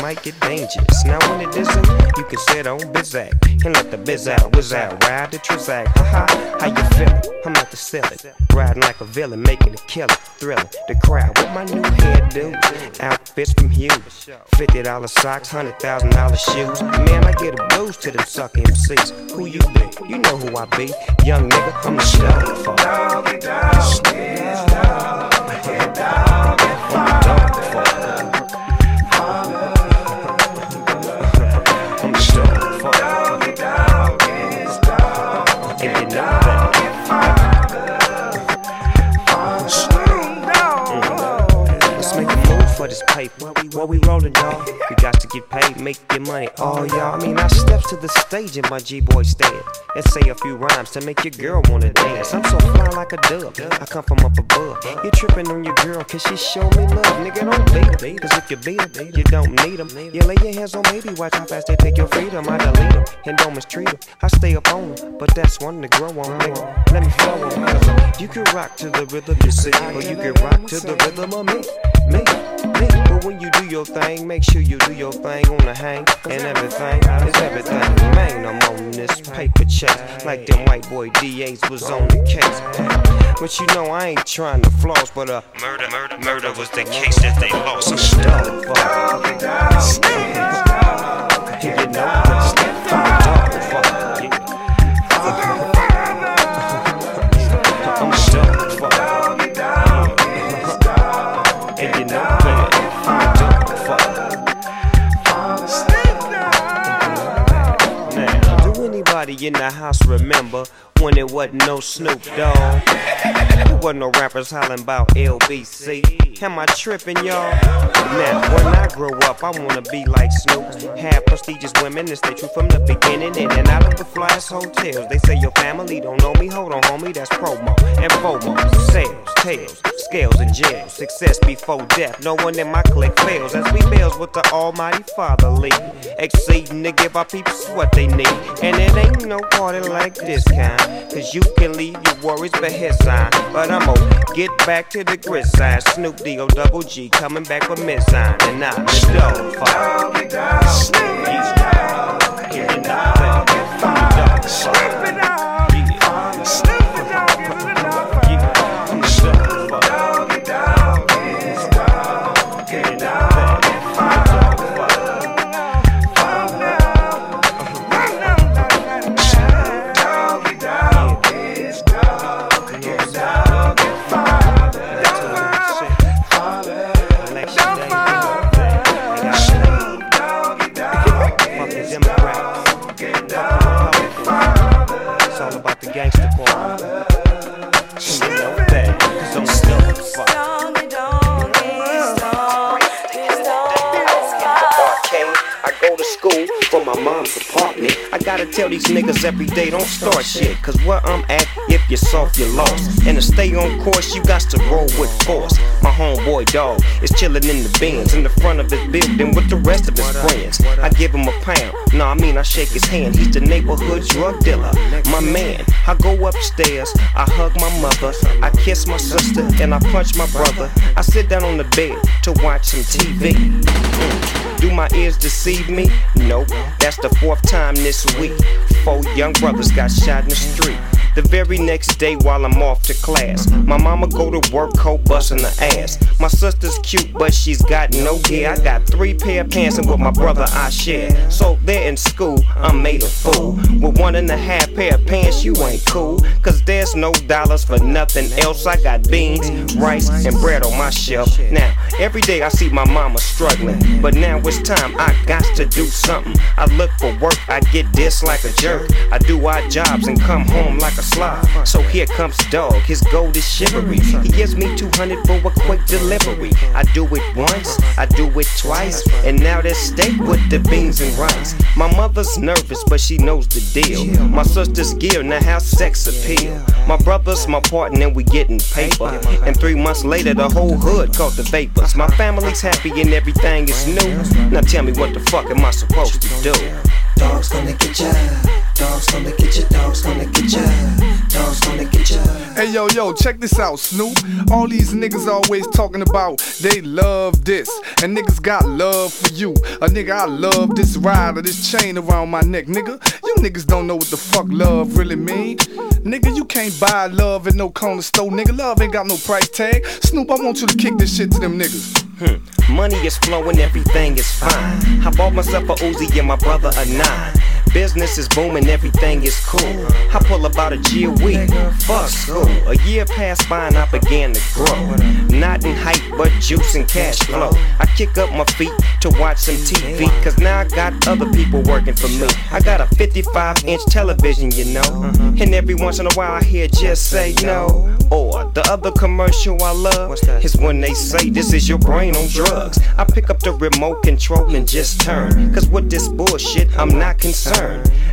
might get dangerous. Now when it isn't, you can sit on Bizac and let the biz out, whiz out, ride the Trizac. Ha ha, how you feelin'? I'm to sell it. riding like a villain, making it killer, thrilling. The crowd with my new hairdo, outfits from Hughes, fifty dollar socks, hundred thousand dollar shoes. Man, I get a boost to them suck MCs. Who you be? You know who I be, young nigga. I'm the star. Fuck. I'm the this paper. What we rolling, dog? We got to get paid, make your money. Oh, y'all. I mean, I steps to the stage in my G-boy stand and say a few rhymes to make your girl wanna dance. I'm so fly like a dove. I come from up above. You tripping on your girl cause she show me love. Nigga, don't beat her. Cause if you beat her, you don't need them. You lay your hands on baby, watch how fast they take your freedom. I delete them and don't mistreat them. I stay up on them, but that's one to grow on me. Let me flow on you can rock to the rhythm you see, or you can rock to the rhythm of me. Me, me. But when you do your thing, make sure you do your thing on the hang and everything is everything. Man, I'm on this paper chase like them white boy DAs was on the case. But you know I ain't trying to floss, but uh, murder, murder, murder was the case that they lost. I'm stuck. You know, do anybody in the house remember when it wasn't no Snoop Dogg? There wasn't no rappers hollering about LBC. Am I tripping, y'all? Now, when I grow up, I wanna be like Snoop. Have prestigious women and stay true from the beginning. In and out of the flyest hotels. They say your family don't know me. Hold on, homie, that's promo. And FOMO, sales, tails, scales, and jails. Success before death. No one in my clique fails. As we bells with the Almighty Father lead. Exceeding to give our peeps what they need. And it ain't no party like this kind. Cause you can leave your worries but his. But I'ma get back to the grid side. Snoop D O double G coming back with mid sign. And I still fine. Snoop Dogg, Snoop Dogg, Snoop Dogg, Snoop Dogg, Snoop Dogg, from my mom's apartment. I gotta tell these niggas every day, don't start shit. Cause where I'm at, if you're soft, you're lost. And to stay on course, you got to roll with force. My homeboy dog is chillin' in the bins in the front of his building with the rest of his friends. I give him a pound, no, I mean I shake his hand. He's the neighborhood drug dealer, my man. I go upstairs, I hug my mother, I kiss my sister, and I punch my brother. I sit down on the bed to watch some TV. Mm. Do my ears deceive me? Nope. That's the fourth time this week. Four young brothers got shot in the street. The very next day while I'm off to class, my mama go to work coat busting her ass. My sister's cute, but she's got no gear. I got three pair of pants and with my brother I share. So there in school, I'm made a fool. With one and a half pair of pants, you ain't cool. Cause there's no dollars for nothing else. I got beans, rice, and bread on my shelf. Now, every day I see my mama struggling. But now it's time I got to do something. I look for work, I get this like a jerk. I do odd jobs and come home like a slob. So here comes Dog, his gold is shivery. He gives me 200 for a quick delivery. I do it once, I do it twice, and now there's steak with the beans and rice. My mother's nervous, but she knows the deal. My sister's gear, now how sex appeal. My brother's my partner, and we getting paper. And three months later, the whole hood caught the vapors. My family's happy and everything is new. Now tell me what the fuck am I supposed to do? Dogs gonna get ya. Dogs gonna get ya. Dogs gonna get ya. Dogs gonna get ya. Hey yo, yo, check this out, Snoop. All these niggas always talking about they love this, and niggas got love for you. A nigga, I love this ride or this chain around my neck, nigga. You niggas don't know what the fuck love really mean. Nigga, you can't buy love at no corner store, nigga. Love ain't got no price tag. Snoop, I want you to kick this shit to them niggas. Hmm. Money is flowing, everything is fine. I bought myself a Uzi and my brother a nine. Business is booming, everything is cool. I pull about a G a week. Fuck school. A year passed by and I began to grow. Not in height, but juice and cash flow. I kick up my feet to watch some TV. Cause now I got other people working for me. I got a 55 inch television, you know. And every once in a while I hear just say no. Or the other commercial I love is when they say this is your brain on drugs. I pick up the remote control and just turn. Cause with this bullshit, I'm not concerned.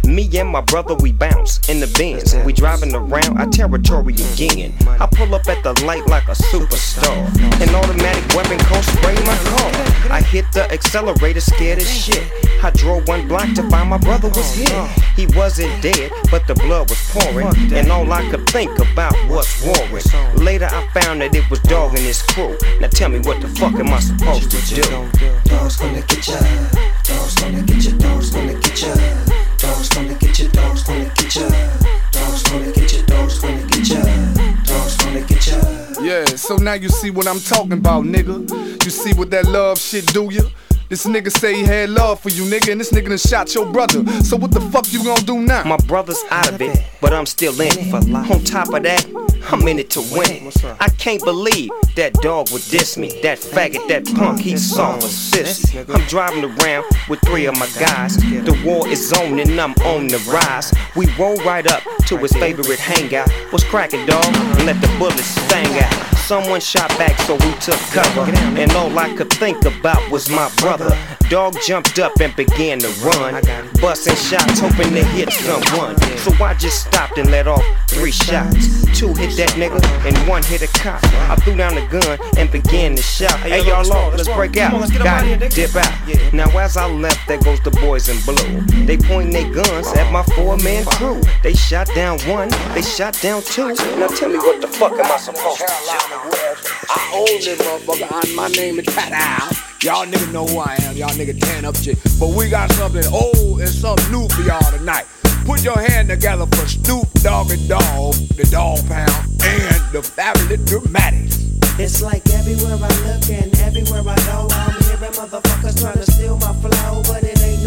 Me and my brother, we bounce in the Benz. We driving around our territory again. I pull up at the light like a superstar. An automatic weapon coat spray my car. I hit the accelerator, scared as shit. I drove one block to find my brother was hit. He wasn't dead, but the blood was pouring. And all I could think about was warring. Later I found that it was Dog and his crew. Now tell me what the fuck am I supposed to do? Dogs gonna get ya. Dogs gonna get ya. Dogs gonna get ya. Dogs gonna get ya. Dogs gonna get ya. Dogs gonna get ya. Dogs gonna get ya. Dogs gonna get ya. Yeah, so now you see what I'm talking about, nigga. You see what that love shit do you? This nigga say he had love for you, nigga, and this nigga done shot your brother. So what the fuck you gonna do now? My brother's out of it, but I'm still in it. On top of that, I'm in it to win. I can't believe that dog would diss me. That faggot, that punk, he saw a sissy. I'm driving around with three of my guys. The war is on and I'm on the rise. We roll right up to his favorite hangout. What's cracking, dog? And let the bullets sting out. Someone shot back, so we took cover. And all I could think about was my brother. Dog jumped up and began to run, busting shots, hoping to hit someone. So I just stopped and let off three shots. Two hit that nigga, and one hit a cop. I threw down the gun and began to shout. Hey, y'all, all, let's break out. On, let's Got it, dip out. Now, as I left, there goes the boys in blue. They point their guns at my four man crew. They shot down one, they shot down two. Now, tell me what the fuck am I supposed to do? I own this motherfucker. and My name is Pat Al. Y'all niggas know who I am. Y'all niggas tan up shit. But we got something old and something new for y'all tonight. Put your hand together for Snoop Dogg and Dog, the Dog Pound, and the Fabulous Dramatics. It's like everywhere I look and everywhere I go, I'm hearing motherfuckers trying to steal my flow, but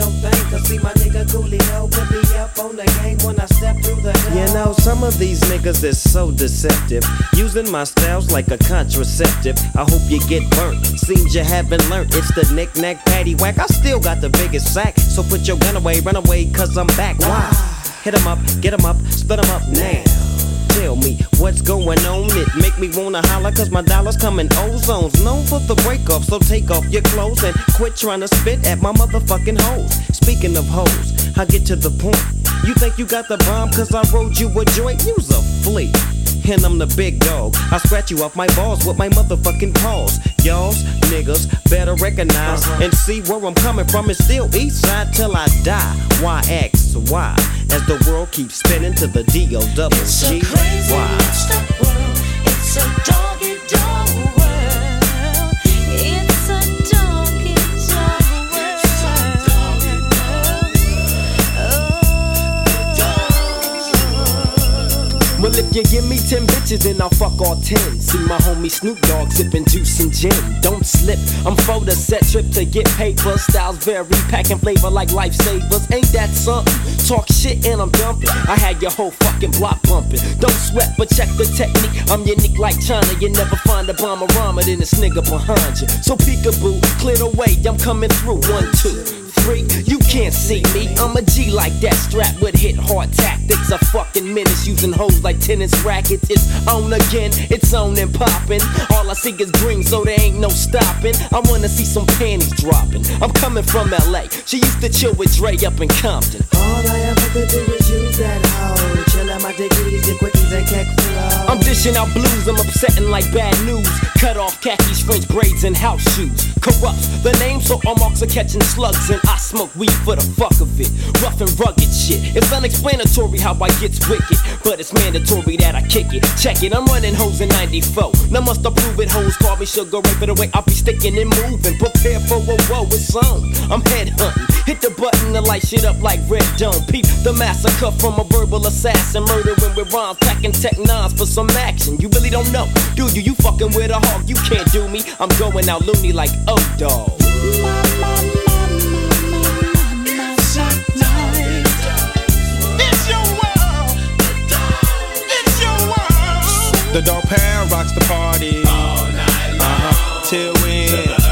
it ain't no thing. Cause see my nigga Coolio put me up on the game when I step through the door. You know, some of these niggas is so deceptive. Using my styles like a contraceptive. I hope you get burnt. Seems you haven't learned. It's the knick-knack patty whack. I still got the biggest sack. So put your gun away, run away, cause I'm back. Why? Hit 'em up, get 'em up, split 'em up now. Tell me what's going on. It make me wanna holler cause my dollars come in ozones. Known for the break off, so take off your clothes and quit trying to spit at my motherfucking hoes. Speaking of hoes, I get to the point. You think you got the bomb cause I wrote you a joint? You's a flea. And I'm the big dog. I scratch you off my balls with my motherfucking paws. Y'all's niggas better recognize uh-huh. and see where I'm coming from. It's still east side till I die. Why X Y? As the world keeps spinning to the D O double G Y. It's a doggy dog world. If you give me 10 bitches, then I'll fuck all 10. See my homie Snoop Dogg sipping juice and gin. Don't slip, I'm for the set trip to get paper. Styles vary, packing flavor like lifesavers. Ain't that something? Talk shit and I'm dumping. I had your whole fucking block bumping. Don't sweat, but check the technique. I'm unique like China. You never find a bomber rhymer than this nigga behind you. So peekaboo, clear the way, I'm coming through. One, two three. You can't see me. I'm a G like that, strapped with hit hard tactics. A fucking menace using hoes like tennis rackets. It's on again, it's on and popping. All I see is green, so there ain't no stopping. I wanna see some panties dropping. I'm coming from LA. She used to chill with Dre up in Compton. All I ever could do is use that hoe. Chill at my dickies, the quickies, and keck flow. I'm dishing out blues, I'm upsetting like bad news. Cut off khakis, French braids, and house shoes. Corrupt the name, so all marks are catching slugs. And I smoke weed for the fuck of it. Rough and rugged shit. It's unexplanatory how I gets wicked, but it's mandatory that I kick it. Check it, I'm running hoes in 94. Now must approve it, hoes call me sugar ray, but the way I be sticking and moving. Prepare for a woe, it's on. I'm head hunting. Hit the button to light shit up like Red Dome. Peep the massacre from a verbal assassin. Murdering with rhymes, packing tech nines for some action. You really don't know, do you? You fucking with a hawk, you can't do me. I'm going out loony like oh dog. The dog pound rocks the party. All night long. Uh-huh. Till when?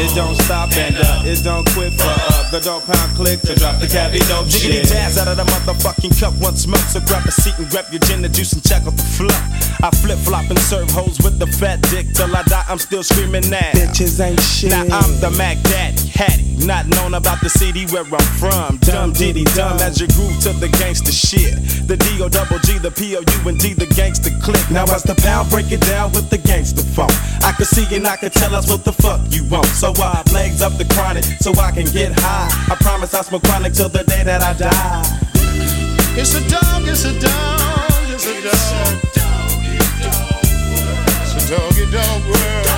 It don't stop and uh, it don't quit for the dog pound click to drop the cabbie dope Jiggity jazz out of the motherfucking cup, one smoke. So grab a seat and grab your gin and juice and check out the fluff. I flip flop and serve hoes with the fat dick till I die. I'm still screaming now. Bitches ain't shit. Now I'm the Mac Daddy, Hattie, not known about the city where I'm from. Dumb diddy dumb as your groove to the gangster shit. The D O double G, the P O U and D, the gangster click. Now as the pound break it down with the gangster funk. I can see and I can tell us what the fuck you want. So I legs up the chronic so I can get high. I promise I'll smoke chronic till the day that I die. It's a dog, it's a dog, it's a dog. It's a doggy dog world. Just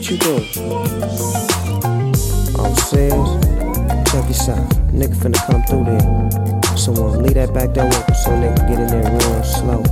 What you doing? Oh, says, check this out. Nigga finna come through there. So uh, leave that back door open so nigga get in there real slow.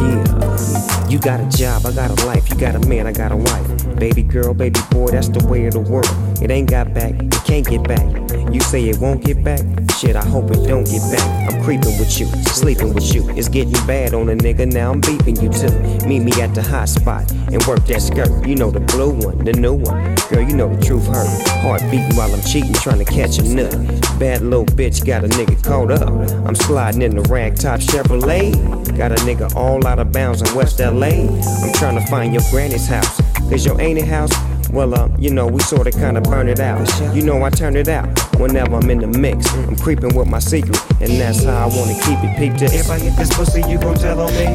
Yeah, you got a job, I got a life. You got a man, I got a wife. Baby girl, baby boy, that's the way of the world. It ain't got back, it can't get back. You say it won't get back? Shit, I hope it don't get back. I'm creeping with you, sleeping with you. It's getting bad on a nigga, now I'm beeping you too. Meet me at the hot spot and work that skirt. You know the blue one, the new one. Girl, you know the truth hurt. Heart beating while I'm cheating, trying to catch a nut. Bad little bitch got a nigga caught up. I'm sliding in the ragtop Chevrolet. Got a nigga all out of bounds in West LA. I'm trying to find your granny's house. Cause your auntie house, well, uh, you know, we sorta kinda burn it out. You know, I turn it out whenever I'm in the mix. I'm creeping with my secret, and that's how I wanna keep it. Peep this. If I get this pussy, you gon' tell on me.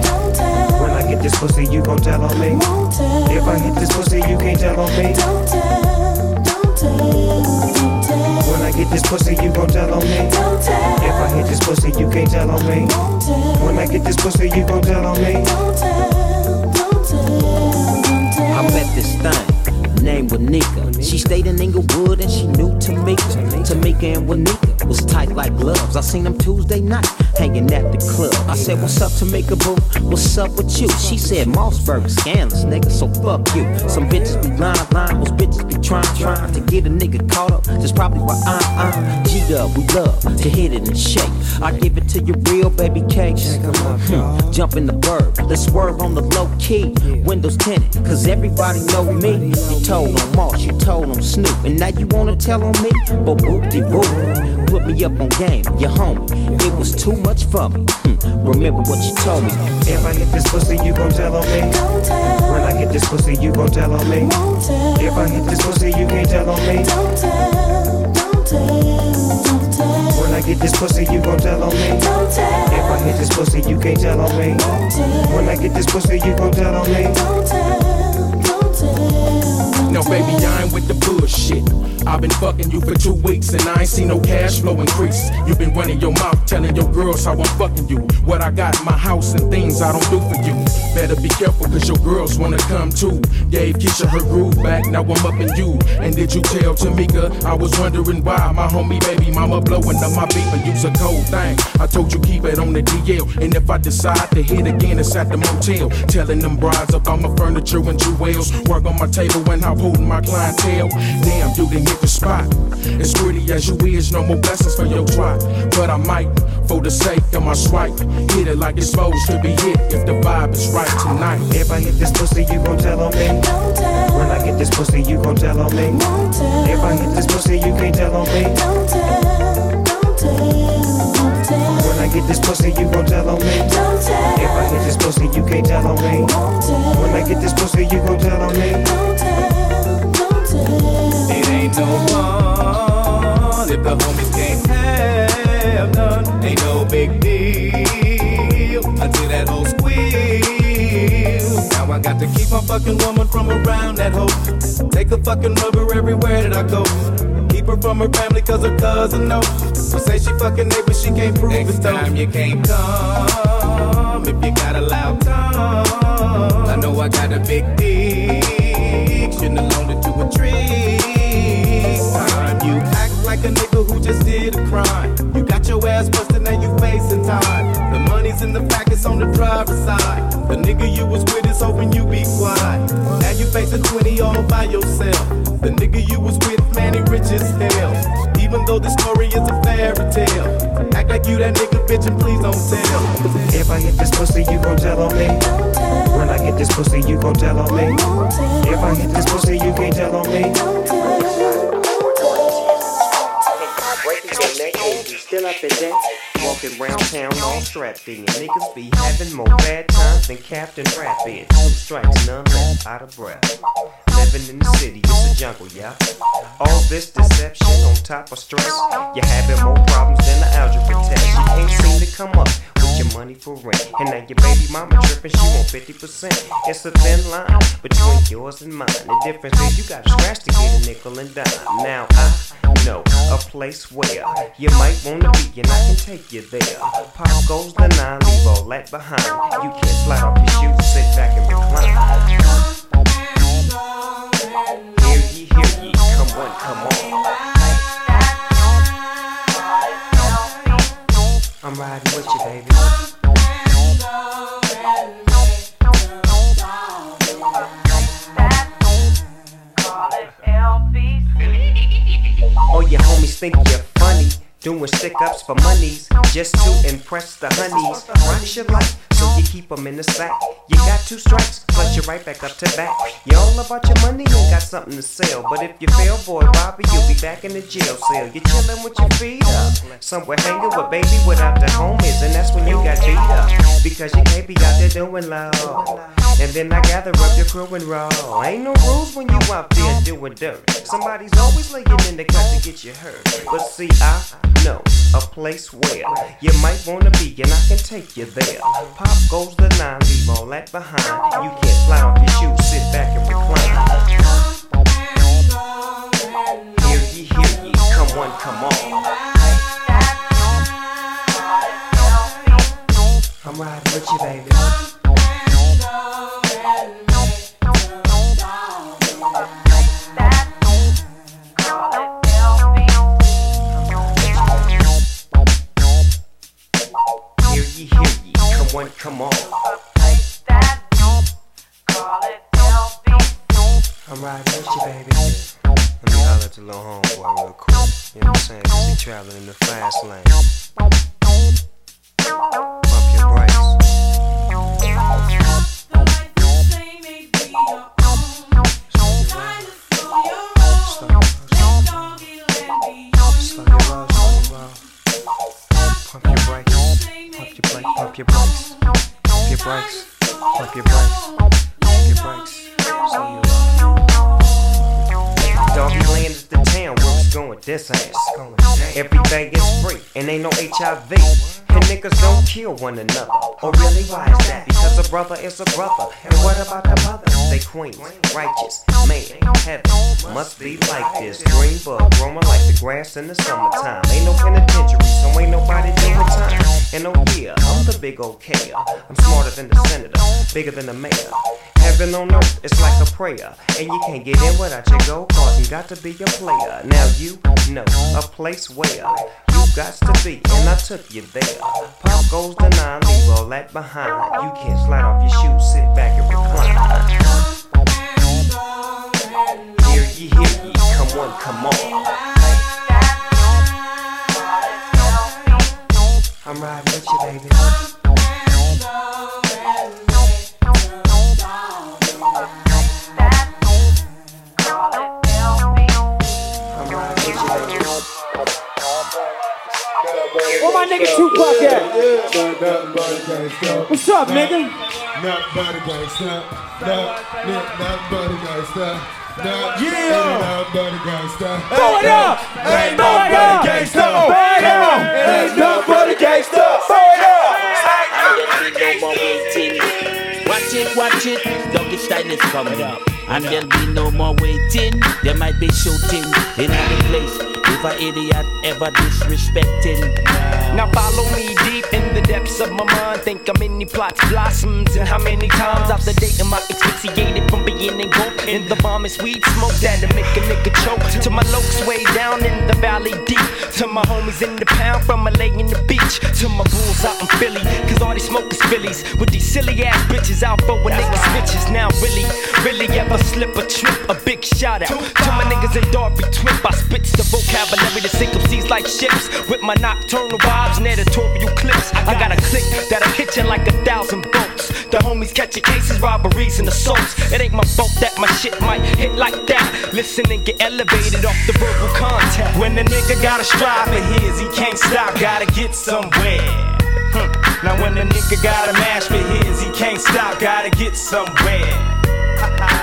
When I get this pussy, you gon' tell on me. If I hit this pussy, you can't tell on me. When I get this pussy, you gon' tell on me. Don't tell. If I hit this pussy, you can't tell on me. Don't tell. When I get this pussy, you gon' tell on me. Don't tell. Don't tell. Don't tell. I met this thing, name Wanika. She stayed in Inglewood and she knew Tamika. Tamika and Wanika was tight like gloves. I seen them Tuesday night hanging at the club. I said, What's up, Tamika boo? What's up with you? She said, Mossberg scandalous, nigga, so fuck you. Some bitches be lying, lying, most bitches be trying, trying to get a nigga caught up. That's probably why I, I, G up, we love to hit it and shake. I give it to you real, baby cakes. Hmm, Jump in the bird, let's swerve on the low key. Windows tinted, cause everybody know me. You told on Moss, you told on Snoop, and now you wanna tell on me? But whoop de whoop. Put me up on game, your homie. It was too much for me. Hmm, Remember what you told me. If I hit this pussy, you gon' tell on me. Don't tell. When I get this pussy, you gon' tell on me. Won't tell. If I hit this pussy, you can't tell on me. Don't tell. Don't tell. Don't tell. When I get this pussy, you gon' tell on me. Don't tell. If I hit this pussy, you can't tell on me. Don't tell. When I get this pussy, you gon' tell on me. Don't tell. Don't tell. No, baby, I ain't with the bullshit. I've been fucking you for two weeks and I ain't seen no cash flow increase. You've been running your mouth, telling your girls how I'm fucking you. What I got in my house and things I don't do for you. Better be careful, cause your girls wanna come too. Gave Keisha her groove back, now I'm up in you. And did you tell Tamika? I was wondering why my homie baby mama blowing up my beat, but you's a cold thing. I told you keep it on the DL. And if I decide to hit again, it's at the motel. Telling them brides about my furniture and jewels. Work on my table and I'm holding my clientele. Damn, you didn't hit the spot. As pretty as you is, no more blessings for your trot. But I might, for the sake of my swipe, hit it like it's supposed to be hit if the vibe is right tonight. If I hit this pussy, you gon' tell on me. Don't tell. When I get this pussy, you gon' tell on me. Won't tell. If I hit this pussy, you can't tell on me. Don't tell. Don't tell. Don't tell. When I get this pussy, you gon' tell on me. Don't tell. If I hit this pussy, you can't tell on me. Won't tell. When I get this pussy, you gon' tell on me. Don't tell. Don't tell. It ain't no fun if the homies can't have none. Ain't no big deal until that whole squeal. Now I got to keep my fucking woman from around that hoe. Take a fucking rubber everywhere that I go. Keep her from her family cause her cousin know. She say she fucking neighbor, she can't prove Next it though. time you can't come if you got a loud tongue. I know I got a big it to a tree. Time you act like a nigga who just did a crime. You got your ass busted, now you facing time. The money's in the back, it's on the driver's side. The nigga you was with is hoping you be quiet. Now you facing 20 all by yourself. The nigga you was with, man, he rich as hell. Even though the story is a fairy tale. Act like you that nigga, bitch, and please don't tell. If I hit this pussy, you gon' tell on me. When I get this pussy, you gon' tell on me. If I hit this pussy, you can't tell on me. Breaking your neck and you still up in that. Walking round town all strapped in. Niggas be having more bad times than Captain Rapid. Two strikes, none left, out of breath. Living in the city, it's a jungle, yeah. All this deception on top of stress. You're having more problems than the algebra test. You can't seem to come up your money for rent. And now your baby mama tripping, she want 50%. It's a thin line between yours and mine. The difference is you gotta scratch to get a nickel and dime. Now I know a place where you might wanna be, and I can take you there. Pop goes the nine, leave all that behind. You can't slide off your shoes, sit back and recline. Hear ye, hear ye, come on, come on. I'm riding with you, baby. Oh, your homies think you're funny. Doing stick ups for monies just to impress the honeys. Rocks your life, so you keep 'em in the sack. You got two strikes, plus you're right back up to back. You all about your money and got something to sell. But if you fail, boy, Bobby, you'll be back in the jail cell. You're chilling with your feet up. Somewhere hanging with baby without the homies, and that's when you got beat up. Because you can't be out there doing low. And then I gather up your crew and roll. Ain't no rules when you out there doing dirt. Somebody's always laying in the cut to get you hurt. But see, I no, a place where you might wanna be, and I can take you there. Pop goes the nine, leave all that behind. You can flounder your shoes, sit back and recline. Hear ye, hear ye, come one, come on. I'm riding with you, baby. one, come on. I'm riding with you, baby. Let me holler at your little homeboy real quick. You know what I'm saying? Cause he traveling in the fast lane. Pump your brakes. Brakes, pump your brakes, pump your brakes, pump your brakes, pump your brakes. So you. Doggy land is the town going this ass. Everything is free and ain't no HIV. And niggas don't kill one another. Oh really, why is that? Because a brother is a brother. And what about the mothers? They queens, righteous, man, heaven. Must be like this. Green bug growing like the grass in the summertime. Ain't no penitentiary, so ain't nobody doing time. And oh yeah, I'm the big old i'm smarter than the senator, bigger than the mayor. Heaven on earth, it's like a prayer. And you can't get in without your go card. You got to be a player. Now you know a place where you got to be. And I took you there. Pop goes the nine, leave all that behind. You can't slide off your shoes, sit back and recline. Hear ye, hear ye, come on, come on. I'm riding with you, baby. Where my nigga Tupac at? What's up, nigga? Not body gangsta. Not, not, not body gangsta. Not, Yeah. not body gangsta. Throw it up! Ain't Throw it up! gangsta. Throw it up! Ain't nobody gangsta. Throw it up! no more waiting. Watch it, watch it. Style is coming up. And there'll be no more waiting. There might be shooting in any place. If an idiot ever disrespecting. Now follow me deep in the depths of my mind. Think how many plots blossoms and how many times after dating my asphyxiated from being in gold. In the bomb is weed smoke that'll make a nigga choke. To my lokes way down in the valley deep. To my homies in the pound from LA in the beach. To my bulls out in Philly. Cause all these smokers Phillies with these silly ass bitches out for when niggas bitches. Now really, really ever slip or trip. A big shout out to my niggas in Darby Twip. I spits the vocabulary to sink 'em seas like ships. With my nocturnal vibes and editorial clips. I got a click that'll hit you like a thousand bolts. The homies catching cases, robberies, and assaults. It ain't my fault that my shit might hit like that. Listen and get elevated off the verbal contact. When a nigga gotta strive for his, he can't stop, gotta get somewhere. Hmm. Now when a nigga gotta mash for his, he can't stop, gotta get somewhere.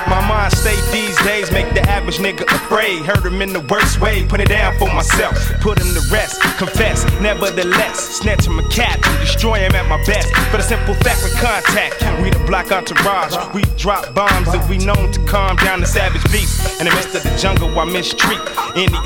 My mind state these days make the average nigga afraid. Hurt him in the worst way, put it down for myself. Put him to rest, confess, nevertheless. Snatch him a and destroy him at my best. For the simple fact of contact, we the black entourage. We drop bombs and we known to calm down the savage beast. In the midst of the jungle, I mistreat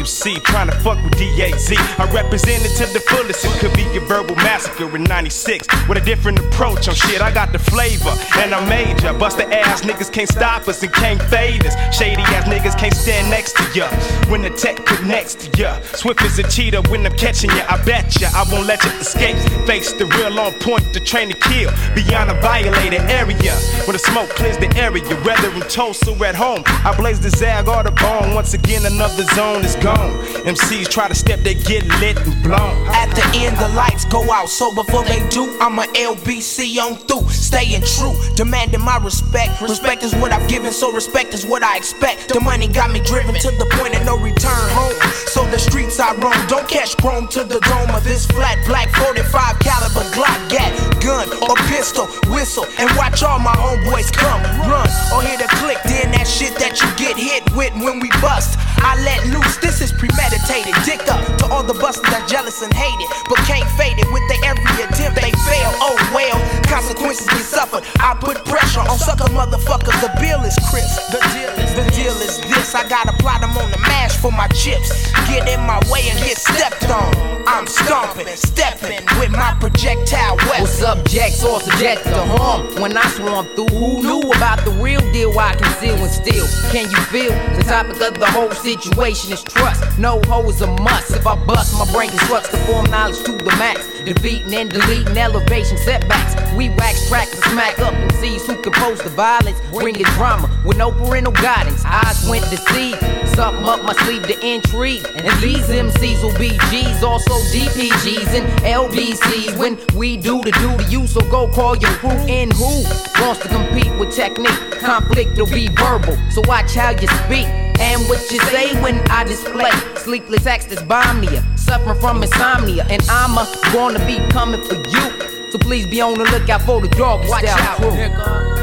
see trying to fuck with DAZ. I represent it to the fullest. It could be a verbal massacre in 96 with a different approach on shit. I got the flavor and I'm major. Bust the ass niggas can't stop us and can't fade us. Shady ass niggas can't stand next to ya. When the tech connects to ya. Swift as a cheetah when I'm catching ya. I bet ya I won't let you escape. Face the real on point the train to kill. Beyond a violated area. Where the smoke clears the area. Whether in Tulsa or at home. I blaze the zag or the bone. Once again, another zone is gone. MCs try to step, they get lit and blown. At the end, the lights go out. So before they do, I'm a LBC on through. Staying true, demanding my respect. Respect is what I've given, so respect is what I expect. The money got me driven to the point of no return home. So the streets I roam, don't catch chrome to the dome of this flat black 45 caliber Glock gat, gun or pistol, whistle, and watch all my homeboys come, run, or hear the click. Then that shit that you get hit with when we bust. I let loose, this is premeditated. Dick up to all the busters that jealous and hate it, but can't fade it with their every attempt. They fail, oh well, consequences get suffered. I put pressure on sucker motherfuckers. The bill is crisp. The deal is, the deal is this. I gotta plot them on the mash for my chips. Get in my way and get stepped on. I'm stomping, stepping with my projectile weapon. What's up, Jack? Source of jet to harm. When I swarm through, who knew about the real deal? I conceal and steal. Can you feel the topic of the whole situation is trust? No hoe is a must. If I bust, my brain constructs to form knowledge to the max. defeating and deleting elevation setbacks. We wax tracks and smack up MCs who compose the violence, bringing drama with no parental guidance. Eyes went to see something up my sleeve to intrigue, and these MCs will be G's, also DPGs and LBCs. When we do the do to you, so go call your crew in who wants to compete with technique. Conflict will be verbal, so watch how you speak. And what you say when I display sleepless acts that's bomnia, suffering from insomnia, and I'm a gonna be coming for you. So please be on the lookout for the dog Watch out, crew.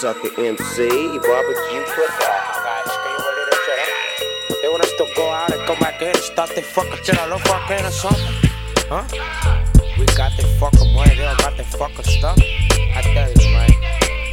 Sucker MC, barbecue cookout. They want to go out and come back in start the fucking shit all over again or something? Huh? We got the fucking money, they don't got the fucking stuff. I tell you, man.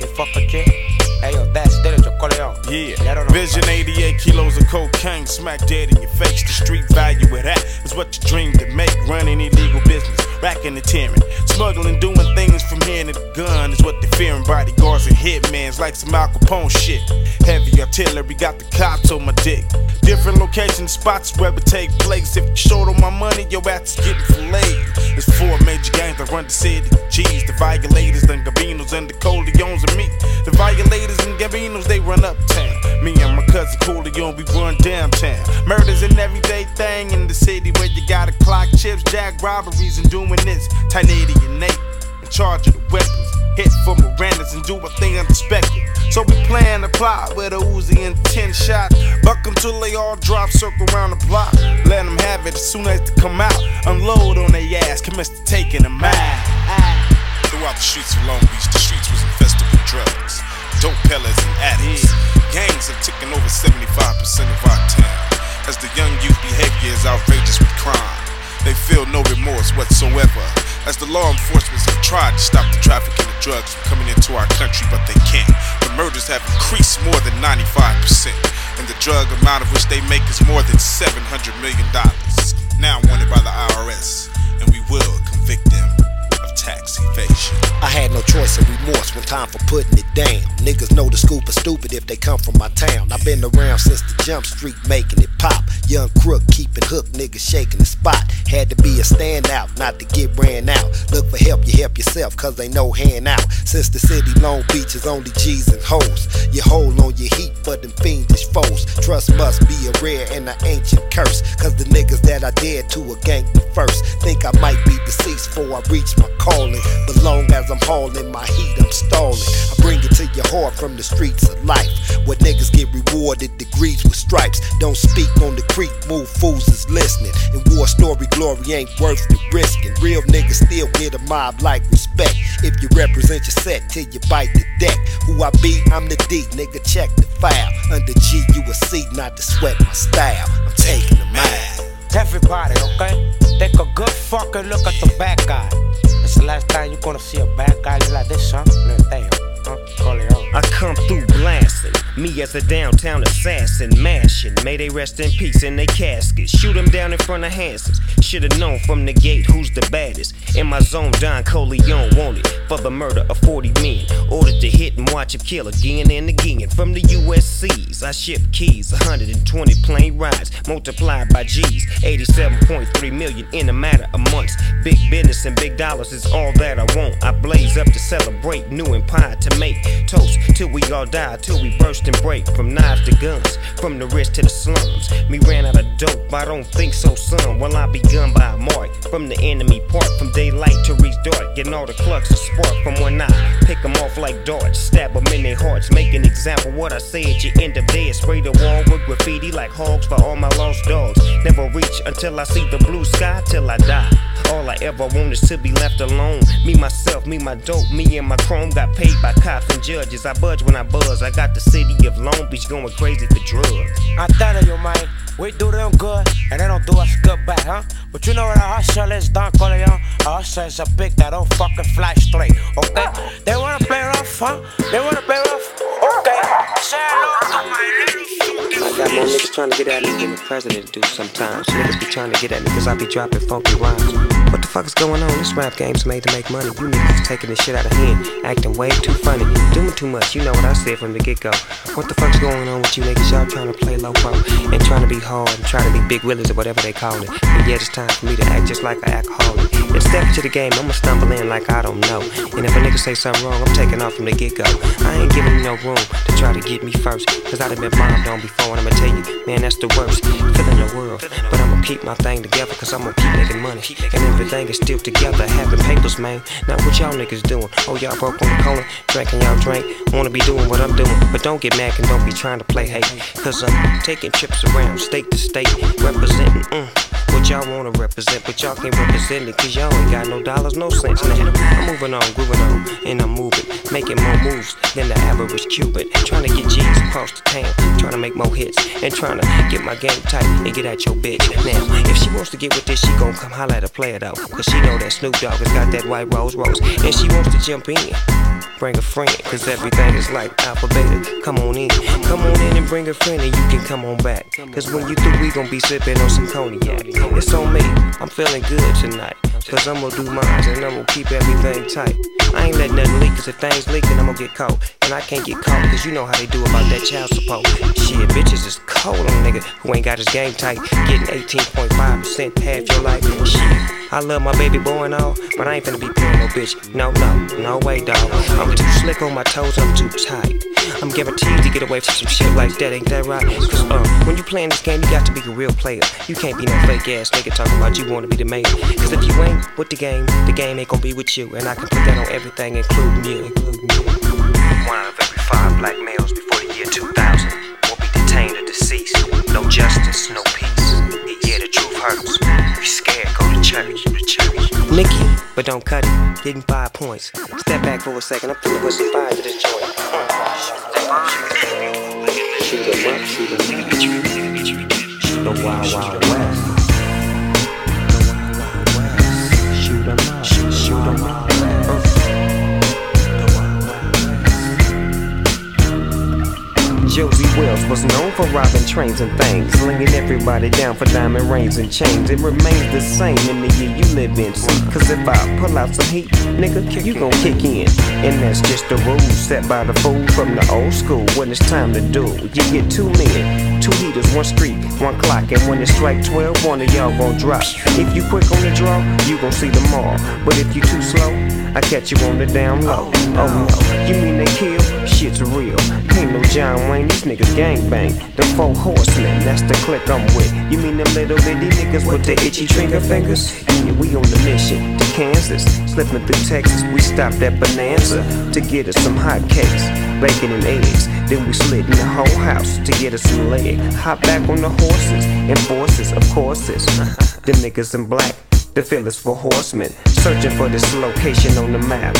They fucking shit. Hey, yo, that's it, yo, Coleon. Yeah, Vision 88 kilos of cocaine smack dead in your face. The street value of that is what you dream to make. Running illegal business, racking and tearing. Smuggling, doing things from here to the gun is what they're fearing. Bodyguards and hitmans like some Al Capone shit. Heavy artillery got the cops on my dick. Different location spots where it take place. If you short on my money, your ass is getting filleted. It's four major gangs that run the city. G's, the violators, the Gabinos, and the Coleones and me. The violators and Gabinos, they run uptown. Me and my cousin Coleon, we run downtown. Murders an everyday thing in the city where you gotta clock chips, jack robberies, and doing this. Tinetti and Nate in charge of the weapons. Hit for Miranda's and do a thing unexpected. So we plan to plot with a Uzi and 10 shots. Buck until they all drop, circle around the block. Let them have it as soon as they come out. Unload on their ass, commence to taking them out. Throughout the streets of Long Beach, the streets was infested with drugs, dope peddlers and addicts. Gangs have taken over 75% of our town. As the young youth behavior is outrageous with crime, they feel no remorse whatsoever. As the law enforcement have tried to stop the trafficking of drugs from coming into our country, but they can't. The murders have increased more than 95%, and the drug amount of which they make is more than $700 million. Now wanted by the IRS, and we will convict them tax evasion. I had no choice of remorse when time for putting it down. Niggas know the scoop is stupid if they come from my town. I've been around since the jump street making it pop. Young crook keeping hook niggas shaking the spot. Had to be a standout, not to get ran out. Look for help, you help yourself, cause ain't no hand out. Since the city Long Beach is only G's and hoes. You hold on your heat for them fiendish foes. Trust must be a rare and an ancient curse. Cause the niggas that I dared to a gang first. Think I might be deceased before I reach my calling. But long as I'm hauling my heat, I'm stalling. I bring it to your heart from the streets of life. Where niggas get rewarded degrees with stripes. Don't speak on the creek, move fools is listening. And war story glory ain't worth the risking. Real niggas still get a mob like respect. If you represent your set till you bite the deck. Who I be, I'm the D, nigga, check the file. Under G, you a C, not to sweat my style. I'm taking them out. Everybody, okay? Take a good fucking look at the back guy. Last time you're gonna see a bad guy like this, huh? Damn, huh? I come through blasting, me as a downtown assassin, mashing. May they rest in peace in their caskets. Shoot 'em down in front of Hansons. Should've known from the gate who's the baddest. In my zone, Don Coleon wanted for the murder of 40 men. Ordered to hit and watch him kill again and again. From the USCs, I ship keys, 120 plane rides, multiplied by G's. 87.3 million in a matter of months. Big business and big dollars is all that I want. I blaze up to celebrate, new empire to make. Toast till we all die, till we burst and break. From knives to guns, from the wrist to the slums. Me ran out of dope, I don't think so, son. Well, I begun by a mark from the enemy part, from daylight to reach dark. Getting all the clucks to spark from one eye. Pick 'em off like darts, stab 'em in their hearts. Make an example what I say at your end of dead. Spray the wall with graffiti like hogs for all my lost dogs. Never reach until I see the blue sky till I die. All I ever want is to be left alone. Me, myself, me, my dope, me and my chrome got paid by cops and judges. I budge when I buzz. I got the city of Long Beach going crazy for drugs. I tell you, man, we do them good and they don't do us good back, huh? But you know what a hustle is, Don Coleon? A hustle is a pig that don't fucking fly straight, okay? They wanna play rough, huh? They wanna play rough, okay? Say hello to my I got niggas niggas trying to get at me than the president do sometimes. Niggas be trying to get at me cause I be dropping funky rhymes. What the fuck is going on? This rap game's made to make money. You niggas taking this shit out of hand, acting way too funny, doing too much. You know what I said from the get go. What the fuck's going on with you niggas? Y'all trying to play low pro and trying to be hard and trying to be big willies or whatever they call it. But yet it's time for me to act just like an alcoholic. And step into the game, I'ma stumble in like I don't know. And if a nigga say something wrong, I'm taking off from the get go. I ain't giving you no room to try to get me first. Cause I done been bombed on before, and I'ma tell you, man, that's the worst feeling the world. But I'ma keep my thing together, cause I'ma keep making money. And everything is still together, having papers, man. Now what y'all niggas doing? Oh, y'all broke on the corner, drinking y'all drink. Wanna be doing what I'm doing, but don't get mad and don't be trying to play hate. Cause I'm taking trips around state to state, representing, mm, what y'all wanna represent, but y'all can't represent it, cause y'all ain't got no dollars, no cents. Now, I'm moving on, grooving on, and I'm moving, making more moves than the average Cuban. Trying to get G's across the town, trying to make more hits, and trying to get my game tight and get at your bitch. Now, if she wants to get with this, she gon' come holler at a player though, cause she know that Snoop Dogg has got that white Rolls Royce, and she wants to jump in. Bring a friend, cause everything is like alphabetic. Come on in, come on in and bring a friend, and you can come on back. Cause when you through, we gon' be sipping on some cognac. It's on me, I'm feeling good tonight. Cause I'm gonna do mine and I'm gonna keep everything tight. I ain't letting nothing leak, cause if things leaking, I'm gonna get caught. And I can't get caught, cause you know how they do about that child support. Shit, bitches is cold on a nigga who ain't got his game tight. Getting 18.5% half your life. Shit, I love my baby boy and all, but I ain't finna be paying no bitch. No, no, no way, dog. I'm too slick on my toes, I'm too tight. I'm guaranteed to get away from some shit like that, ain't that right? Cause uh, when you playing this game, you got to be a real player. You can't be no fake ass nigga talking about you wanna be the main. Cause if you ain't with the game, the game ain't gonna be with you. And I can put that on everything, including you. One out of every five black males before the year 2000 will be detained or deceased. No justice, no peace. Yeah, the truth hurts. Be scared, go to church. To church. Nicky, but don't cut it. Getting five points. Step back for a second. I'm finna put some fire to this joint. Shoot 'em up, shoot 'em. The wild, wild west. Shoot 'em up, shoot 'em up. Josey Wales was known for robbing trains and things, slinging everybody down for diamond rings and chains. It remains the same in the year you live in. See, cause if I pull out some heat, nigga, you gon' kick in. And that's just the rules set by the fool from the old school. When it's time to do, you get two men, two heaters, one street, one clock. And when it strike 12, one of y'all gon' drop. If you quick on the draw, you gon' see them all. But if you too slow, I catch you on the down low. Oh no, you mean they kill? Shit's real. Ain't no John Wayne, these niggas gang bang. The four horsemen, that's the clique I'm with. You mean them little bitty niggas with the itchy trigger fingers? Yeah, we on the mission to Kansas. Slipping through Texas, we stopped at Bonanza to get us some hot cakes, bacon and eggs. Then we slid in the whole house to get us some leg. Hop back on the horses and forces, of courses. Them niggas in black. The feelings for horsemen, searching for this location on the map.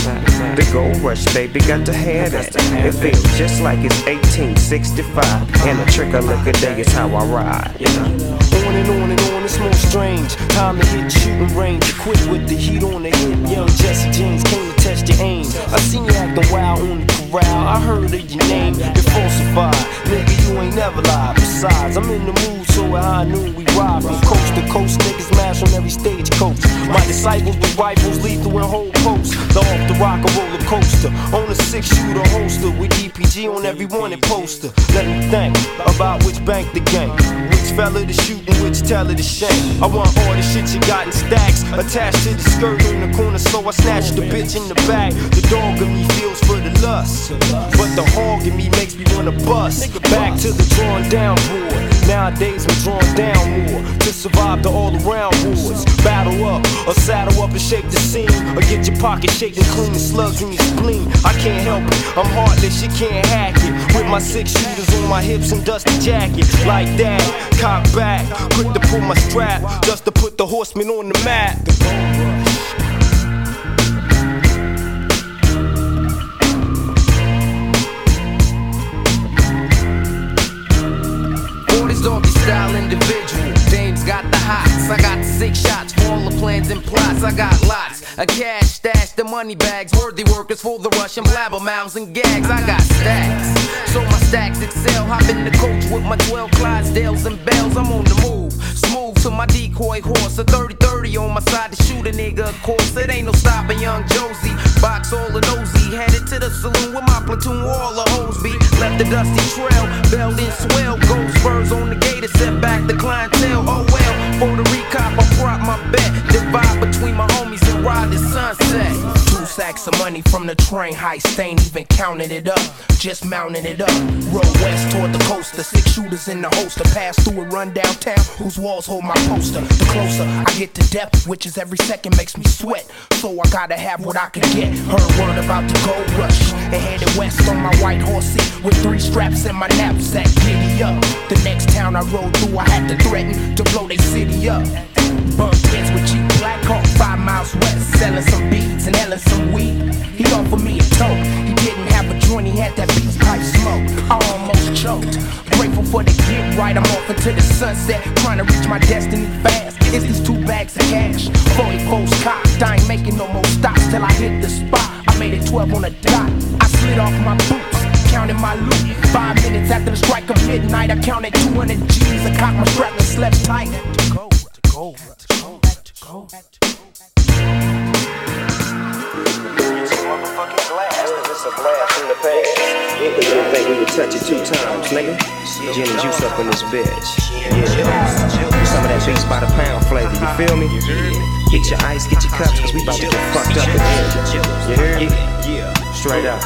The gold rush, baby, got to have. It feels just like it's 1865, and a trick of liquor day is how I ride. On and on and on, it's more strange. Time to hit shooting range. Quit with the heat on the hip. Young Jesse James came to test your aim. I seen you acting wild on the corral. I heard of your name, you're falsified. Nigga, you ain't never lied. Besides, I'm in the mood, so at high noon we ride from coast to coast. Niggas mash on every stage coach. My disciples with rifles, lethal and whole posts. The off the rock a roller coaster. On a six shooter holster with DPG on every wanted poster. Let me think about which bank the gang, Which fella to shoot and which teller to shame. I want all the shit you got in stacks attached to the skirt in the corner, so I snatch the bitch in the back. The dog in me feels for the lust, but the hog in me makes me wanna bust. Back to the drawn down board. Nowadays I'm drawn down more to survive the all around wars. Battle up or saddle up and shake the scene, or get your pocket shaking clean slugs in your spleen. I can't help it, I'm heartless, you can't hack it. With my six shooters on my hips and dusty jacket, like that. Cock back, quick to pull my strap, just to put the horseman on the map. Style individual. Dame's got the hots. I got six shots for all the plans and plots. I got lots. of cash stash, the money bags. Worthy workers for the rush and blabber mouths and gags. I got stacks. So my stacks excel. Hop in the coach with my 12 Clydesdales and bells. I'm on the move. Smooth to my decoy horse. A 30 30 on my side to shoot a nigga, of course. It ain't no stopping young Josie. Box all the nosy. Headed to the saloon with my platoon, all the hoes be. Left the dusty trail. Belled in swell. Gold spurs on the gate gator. Set back the clientele. Oh well. For the recop, I prop my bet. Divide between my homies and ride the sunset. Two sacks of money from the train heist, ain't even counting it up, just mounting it up. Roll west toward the coast, the six shooters in the holster. Pass through a run downtown, whose walls hold my poster. The closer I get to death, which is every second makes me sweat. So I gotta have what I can get. Heard word about the gold rush, and headed west on my white horse seat with three straps in my knapsack. Giddy up. The next town I rode through, I had to threaten to blow they city up. Heads hawk five miles west, selling some beads and selling some weed. He offered me a toke. He didn't have a joint, he had that beats pipe smoke. I almost choked. Grateful for the get right, I'm off into the sunset, trying to reach my destiny fast. It's these two bags of cash, 44 cocked. I ain't making no more stops till I hit the spot. I made it 12 on the dot. I slid off my boots, counting my loot. Five minutes after the strike of midnight, I counted 200 G's. I cocked my strap and slept tight. To go, to go, to go, to go, blast from the past. You think we would touch it two times, nigga? Gin and juice up in this bitch. Yeah. Some of that beats by the pound flavor, you feel me? Get your ice, get your cups, cause we about to get fucked up in here. You hear me? Yeah. Straight up.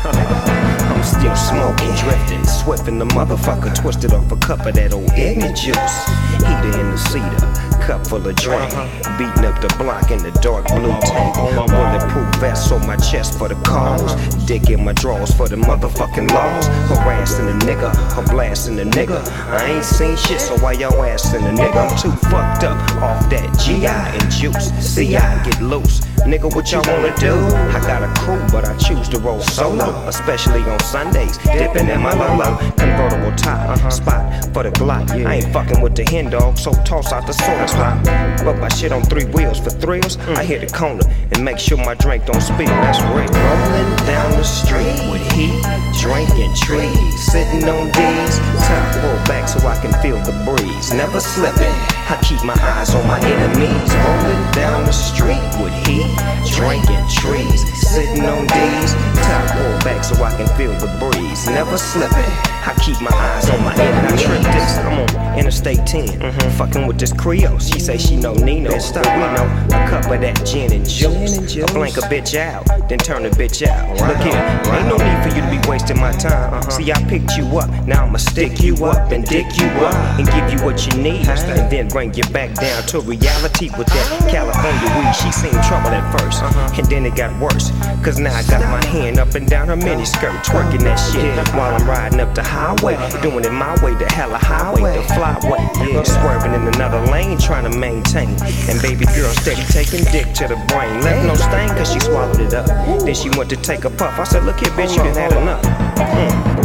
I'm still smoking, drifting, swift in the motherfucker, twisted off a cup of that old ignorant juice. Heater in the cedar, cup full of drink, beating up the block in the dark blue tank. Bulletproof vest on my chest for the cause, dick in my drawers for the motherfucking laws. Harassing a nigga, or blasting a nigga. I ain't seen shit, so why y'all asking a nigga? I'm too fucked up off that GI and juice. See, I get loose. Nigga, what y'all wanna do? I got a crew, but I choose to roll solo, especially on Sundays. Dipping in my Lolo, convertible top, uh-huh. spot for the Glock. I ain't fucking with the hen dog, so toss out the soda slot. But my shit on three wheels for thrills. Mm. I hit the corner and make sure my drink don't spill. That's real. Rolling down the street with heat, drinking trees, sitting on D's. Top pull back so I can feel the breeze. Never slipping. I keep my eyes on my enemies. Rolling down the street with heat, drinking trees, sitting on D's. Top pull back so I can feel the breeze. Never slipping. I keep my eyes on my enemies. I trip this. I'm on Interstate 10, mm-hmm. fucking with this Creole. She say she know Nino. Stop, we know a cup of that gin and juice. I blank a bitch out, then turn the bitch out. Look here, ain't no need for you to be wasting my time. Uh-huh. See, I picked you up, now I'ma stick you up and dick you up and give you what you need, and then bring you back down to reality with that California weed. She seen trouble at 1st and then it got worse. Cause now I got my hand up and down her miniskirt, twerking that shit while I'm riding up the highway, doing it my way, the hella highway, the flyway. Swerving in another lane, trying to maintain. And baby girl steady taking dick to the brain. Left no stain cause she swallowed it up. Then she went to take a puff. I said, look here, bitch, you done had enough. Mm.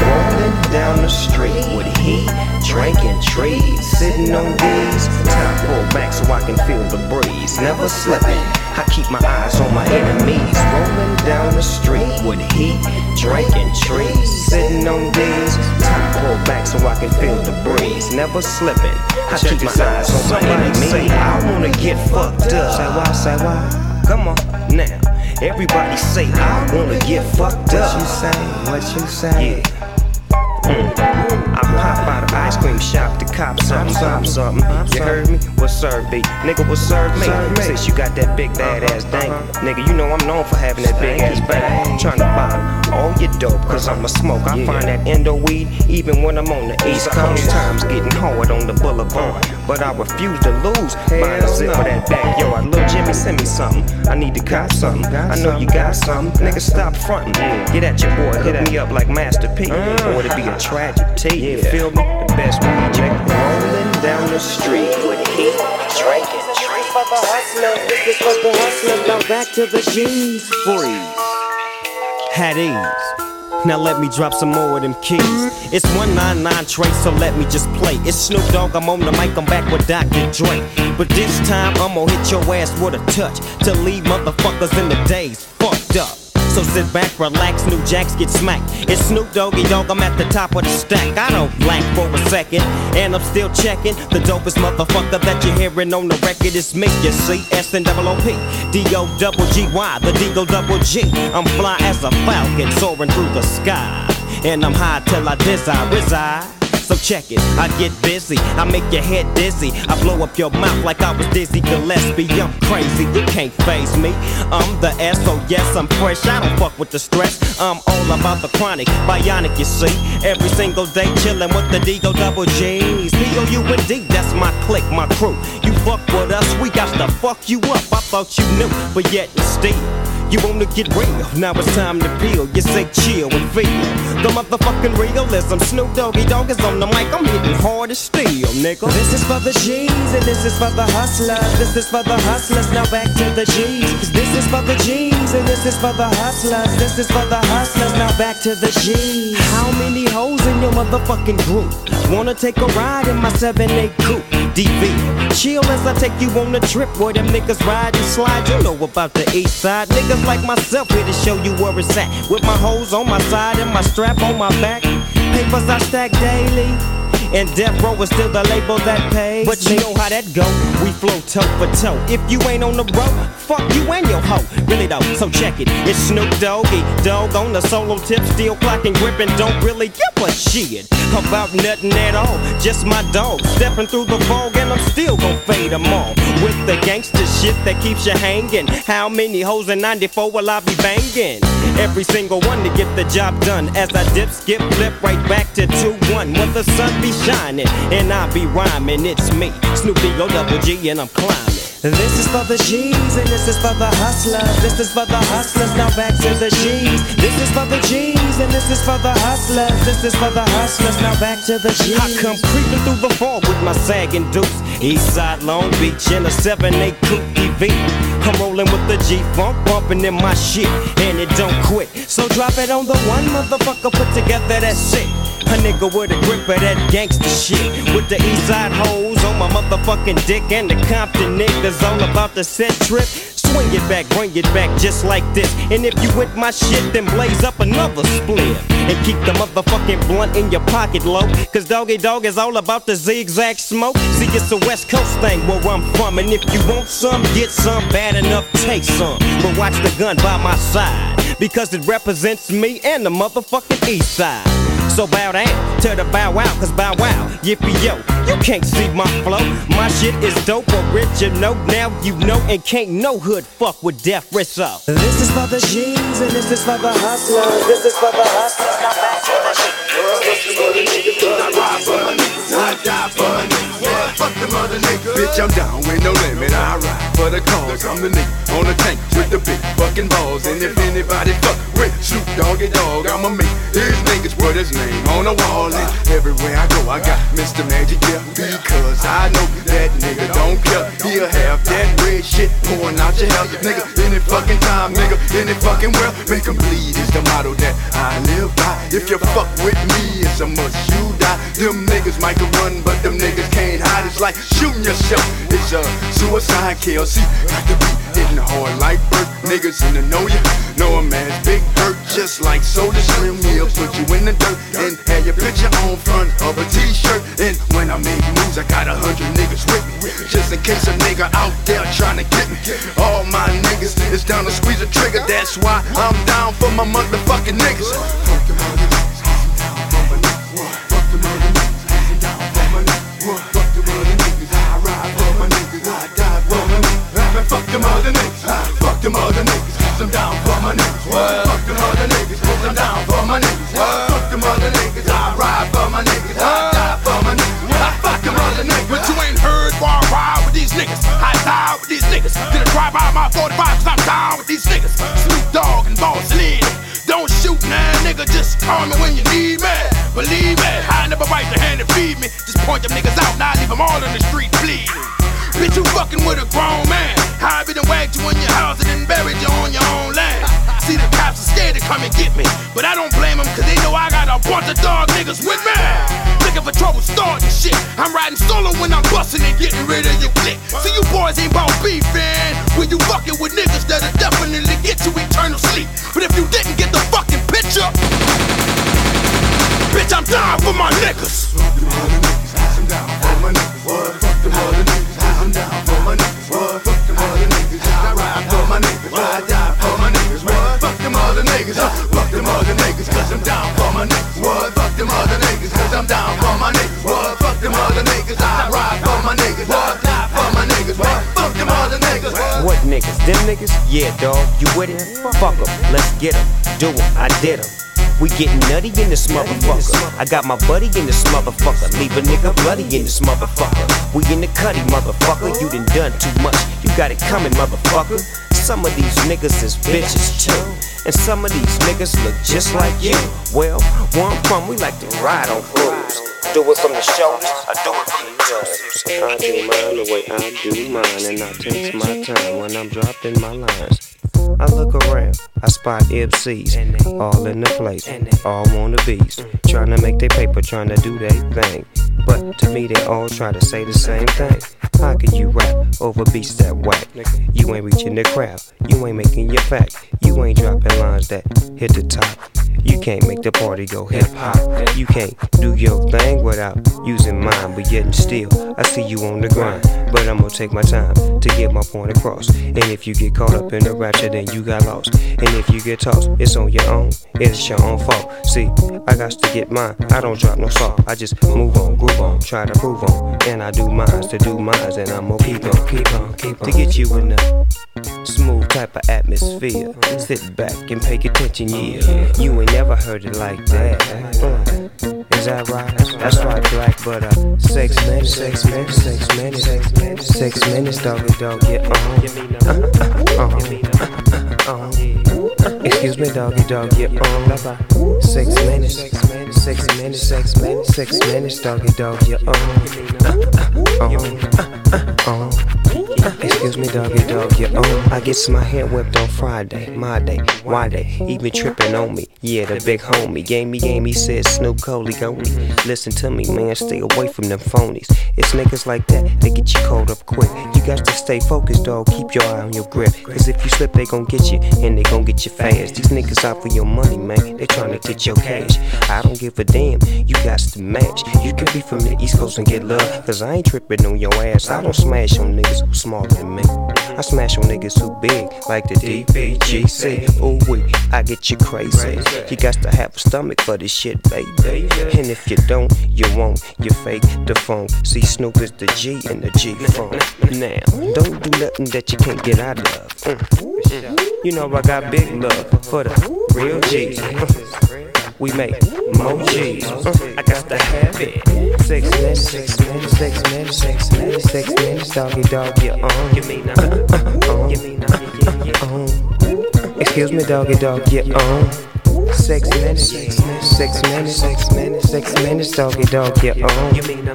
Down the street with heat, drinking trees, sitting on these. Top pull back so I can feel the breeze. Never slipping. I keep my eyes on my enemies. Rolling down the street with heat, drinking trees, sitting on these. Top pull back so I can feel the breeze. Never slipping. I keep my eyes on my enemies. Say, I wanna get fucked up. Say why? Say why? Come on now. Everybody say I wanna get fucked up. What you say? What you say? Yeah. Mm. I pop out of ice cream shop to cop something, something, something. You heard me? What serve be? Nigga, what serve me? Since you got that big bad uh-huh, ass dank. Uh-huh. Nigga, you know I'm known for having that big ass bang. Trying to buy all your dope, cause I'm a smoke. I find that endo weed even when I'm on the east coast. Times getting hard on the boulevard. Uh-huh. But I refuse to lose. Buying a zip for that backyard. Lil' Jimmy, send me something. I need to cop something. I know you got something. Nigga, stop frontin'. Get at your boy, hook me up like Master P. Or it'd be a tragic T. You feel me? The best weed, nigga. Rolling down the street with heat, drinking trees. for the hustlers, this is for the hustlers. Now back to the G's. Freeze. Had ease. Now let me drop some more of them keys. It's 199 trace, so let me just play. It's Snoop Dogg, I'm on the mic, I'm back with Dr. Dre. But this time I'm gonna hit your ass with a touch to leave motherfuckers in the days fucked up. So sit back, relax, new jacks get smacked. It's Snoop Doggy Dogg, I'm at the top of the stack. I don't blank for a second, and I'm still checking. The dopest motherfucker that you're hearing on the record is me, you see. S and double O P, D O double G Y, the D O double G. I'm fly as a falcon soaring through the sky. And I'm high till I desire reside. So check it, I get busy, I make your head dizzy. I blow up your mouth like I was Dizzy Gillespie. I'm crazy, you can't phase me. I'm the S, so yes, I'm fresh. I don't fuck with the stress. I'm all about the chronic, bionic, you see. Every single day chillin' with the D-O double G's. P-O-U-N-D, that's my clique, my crew. You fuck with us, we got to fuck you up. I thought you knew, but yet you still. You wanna get real, now it's time to peel. You say chill and feel the motherfucking realism. Snoop Doggy Dogg is on the mic, I'm hitting hard as steel, nigga. This is for the G's and this is for the hustlers. This is for the hustlers. Now back to the G's. This is for the G's and this is for the hustlers. This is for the hustlers. Now back to the G's. How many hoes in your motherfucking group wanna take a ride in my 7-8 coupe? DV, chill as I take you on a trip where them niggas ride and slide. You know about the east side. Niggas like myself here to show you where it's at. With my hoes on my side and my strap on my back. Papers I stack daily. And Death Row is still the label that pays. But you know how that go. We flow toe for toe. If you ain't on the road, fuck you and your hoe. Really though, so check it. It's Snoop Doggy Dogg on the solo tip, still clocking, gripping. Don't really give a shit about nothing at all. Just my dog stepping through the fog, and I'm still gon' fade them all with the gangster shit that keeps you hanging. How many hoes in 94 will I be banging? Every single one to get the job done. As I dip, skip, flip right back to 2-1. When the sun be shining and I be rhyming, it's me, Snoop D-O double G, and I'm climbing. This is for the G's and this is for the hustlers. This is for the hustlers. Now back to the G's. This is for the G's and this is for the hustlers. This is for the hustlers. Now back to the G's. I come creeping through the fall with my sagging deuce. Eastside Long Beach in a 7-8 coupe EV. I'm rolling with the G-Funk, bumping in my shit, and it don't quit. So drop it on the one motherfucker put together that shit. A nigga with a grip of that gangster shit. With the Eastside hoes on my motherfucking dick, and the Compton niggas all about the set trip. Swing it back, bring it back just like this. And if you with my shit, then blaze up another split. And keep the motherfucking blunt in your pocket low. Cause Doggy Dogg is all about the zigzag smoke. See, it's a West Coast thing where I'm from. And if you want some, get some. Bad enough, take some. But watch the gun by my side. Because it represents me and the motherfucking East Side. So bow down to the bow wow, cause bow wow, yippee yo, you can't see my flow. My shit is dope, original, now you know, and can't no hood fuck with Death Rizzo. This is for the G's and this is for the hustlers. This is for the hustlers. Now back to the Bitch, I'm down with no limit. I ride for the cause. I'm the nigga on the tank with the big fucking balls. And if anybody fuck with Snoop Doggy Dogg, I'ma make his niggas put his name on the wall. And everywhere I go, I got Mr. Magic here. Because I know that nigga don't care. He'll have that red shit pouring out your hell. Nigga, any fucking time, nigga, any fucking world. Make 'em bleed is the motto that I live by. If you fuck with me, it's a must you die. Them niggas might run, but them niggas can't hide. It's like shooting yourself. It's a suicide kill. See, got to be hitting hard like Burt. Niggas in the know ya. Know a man's big hurt, just like Soulja Slim. He'll put you in the dirt and have your picture on front of a t-shirt. And when I make moves, I got a hundred niggas with me. Just in case a nigga out there trying to get me. All my niggas is down to squeeze a trigger. That's why I'm down for my motherfucking niggas. Fuck niggas. Fuck them other niggas. Fuck them other niggas. I'm down for my niggas. Fuck them other niggas. I'm down for my niggas. Fuck them other niggas. I ride for my niggas. I die for my niggas. I fuck them other niggas. But you ain't heard why I ride with these niggas. I die with these niggas. Did a drive by my 45 cause I'm down with these niggas. Snoop Dogg and Boss Lady. Don't shoot now, nigga. Just call me when you need me. Believe me, I never bite the hand and feed me. Just point them niggas out, now I leave them all on the street bleeding. Bitch, you fucking with a grown man. How I be done wagged you in your house and then buried you on your own land. See, the cops are scared to come and get me. But I don't blame them, cause they know I got a bunch of dog niggas with me. Looking for trouble starting shit. I'm riding solo when I'm busting and getting rid of your clique. See, you boys ain't about beefing. When you fucking with niggas that'll definitely get you eternal sleep. But if you didn't get the fucking picture, bitch, I'm dying for my niggas. I'm for my niggas. Niggas. Fuck them other niggas. Cause I'm down for my niggas. What? Fuck them other niggas. Cause I'm down for my niggas. What? Fuck them other niggas. I ride for my niggas. What? Niggas. What? Them niggas. Them niggas? Yeah, dog. You with it? Fuck 'em. Let's get 'em. Do 'em. I did did 'em. We getting nutty in this motherfucker. I got my buddy in this motherfucker. Leave a nigga bloody in this motherfucker. We in the cutty, motherfucker. You done done too much. You got it coming, motherfucker. Some of these niggas is bitches too. And some of these niggas look just like you. Well, where I'm from, we like to ride on fools. Do it from the shoulders, I do it from the toes. I do mine the way I do mine, and I takes my time when I'm dropping my lines. I look around, I spot MCs, all in the place, all on the beats, trying to make their paper, trying to do their thing. But to me, they all try to say the same thing. How can you rap over beats that whack? You ain't reaching the crowd, you ain't making your fact, you ain't dropping lines that hit the top. You can't make the party go hip hop. You can't do your thing without using mine, but yet and still, I see you on the grind. But I'm gonna take my time to get my point across. And if you get caught up in the rapture, then you got lost. And if you get tossed, it's on your own. It's your own fault. See, I got to get mine. I don't drop no salt. I just move on, groove on, try to prove on. And I do mines to do mines, and I'm gonna keep on, keep on, keep on to get you in the smooth type of atmosphere. Sit back and pay attention, yeah. You ain't never heard it like that. Uh, that right? That's right, black, but uh, six minutes, six minutes, six minutes, six minutes, six Doggy Dogg, yeah, uh, uh, uh, uh, uh, Excuse me, Doggy Dogg, yeah, uh, six minutes, six minutes, six minutes, six minutes, Doggy Dogg, uh, uh, uh, uh. Excuse me, Doggy Dogg, yeah, um, I gets my hair whipped on Friday, my day, why they even tripping on me? Yeah, the big homie gave me game, he said Snoop Coley Goni. Listen to me, man, stay away from them phonies. It's niggas like that, they get you caught up quick. You got to stay focused, dog, keep your eye on your grip. Cause if you slip, they gon' get you, and they gon' get you fast. These niggas out for your money, man, they tryna get your cash. I don't give a damn, you got to match. You can be from the East Coast and get love, cause I ain't tripping on your ass. I don't smash on niggas who smaller than me. I smash on niggas who big, like the DPGC. Ooh, wee, I get you crazy. You got to have a stomach for this shit, baby. And if you don't, you won't. You fake the phone. See, Snoop is the G and the G phone. Now, don't do nothing that you can't get out of. Mm. You know I got big love for the real G's. We make more. Uh, I got to have it. Six minutes, six minutes, six minutes, six minutes, six minutes, Doggy Dogg, you on. Give me now. Excuse me, Doggy Dogg, you on. Six minutes, six minutes, six minutes, six minutes, six minutes, Doggy Dogg, you on. Give me now.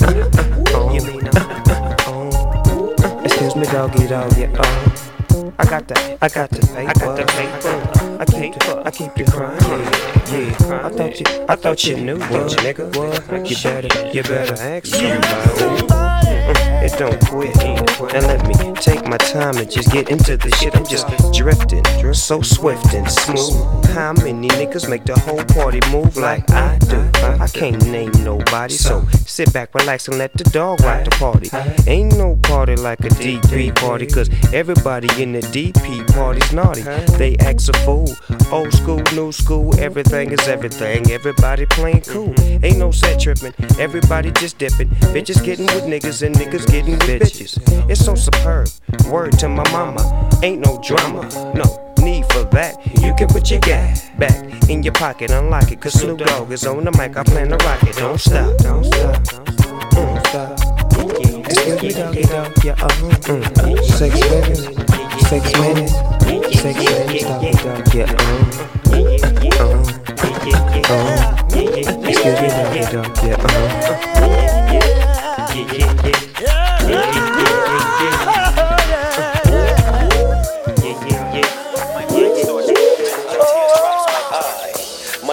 Excuse me, Doggy Dogg, you on. I got that, I got the paper, I got the paper. I keep, I keep crime. Yeah, yeah. I thought you, I thought you knew what, nigga. What? You better, you better ask somebody. Don't quit. Now let me take my time and just get into the shit. I'm just drifting, so swift and smooth. How many niggas make the whole party move like I do? I can't name nobody, so sit back, relax, and let the dog rock the party. Ain't no party like a DP party, cause everybody in the DP party's naughty. They act a fool. Old school, new school, everything is everything. Everybody playing cool. Ain't no set tripping, everybody just dipping. Bitches getting with niggas and niggas getting with bitches. It's so superb. Word to my mama, ain't no drama. No need for that. You can put your gat back in your pocket, unlock it. Cause Snoop Dogg is on the mic. I plan to rock it. Don't stop, don't stop, don't stop. Excuse me, dog, yeah, uh, mm. Six minutes, six minutes, six minutes, Doggy Dogg, yeah, uh, uh, uh. Me, Doggy Dogg, yeah, uh. My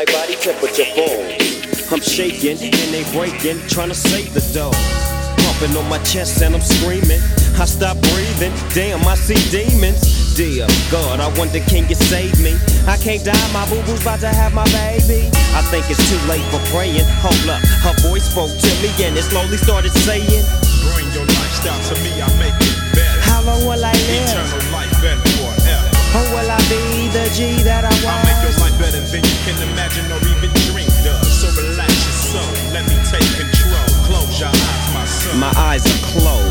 body temperature boom. I'm shaking and they breaking, trying to save the dough. Pumping on my chest and I'm screaming. I stop breathing, damn, I see demons. Dear God, I wonder can you save me? I can't die, my boo boo's about to have my baby. I think it's too late for praying. Hold up, her voice spoke to me and it slowly started saying, Bring your lifestyle to me, I make it better. How long will I live? Eternal life and forever. Or will I be the G that I want? I'll make your life better than you can imagine or even dream of. So relax your soul, let me take control. Close your eyes, my son. My eyes are closed.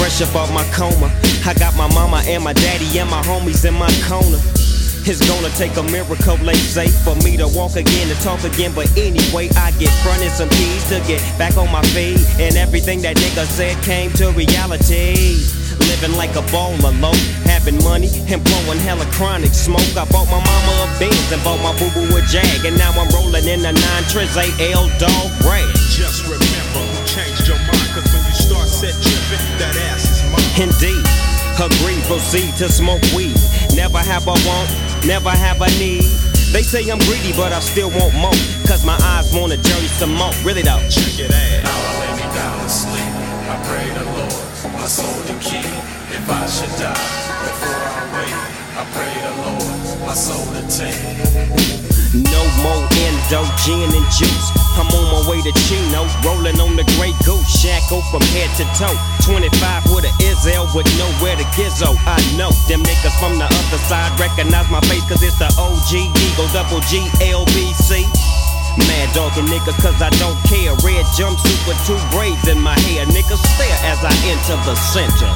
Fresh up off my coma. I got my mama and my daddy and my homies in my corner. It's gonna take a miracle, they say, for me to walk again and talk again. But anyway, I get fronted some keys to get back on my feet. And everything that nigga said came to reality. Living like a baller low, having money and blowing hella chronic smoke. I bought my mama a Benz and bought my boo boo a Jag. And now I'm rolling in a 9 Triz AL Dog Red. Just remember Indeed, agree, proceed to smoke weed. Never have a want, never have a need. They say I'm greedy, but I still want more. Cause my eyes want a journey some more. Really though. Check it out. Now I lay me down to sleep. I pray the Lord, my soul to keep. If I should die before I wake, I pray the Lord, my soul to take. No more endo, gin and juice. I'm on my way to Chino, rolling on the Grey Goose, shackle from head to toe. 25 with a Izzel with nowhere to gizzo. I know them niggas from the other side recognize my face, cause it's the OG Eagle, double G. Mad dogging niggas cause I don't care. Red jumpsuit with two braids in my hair. Niggas stare as I enter the center.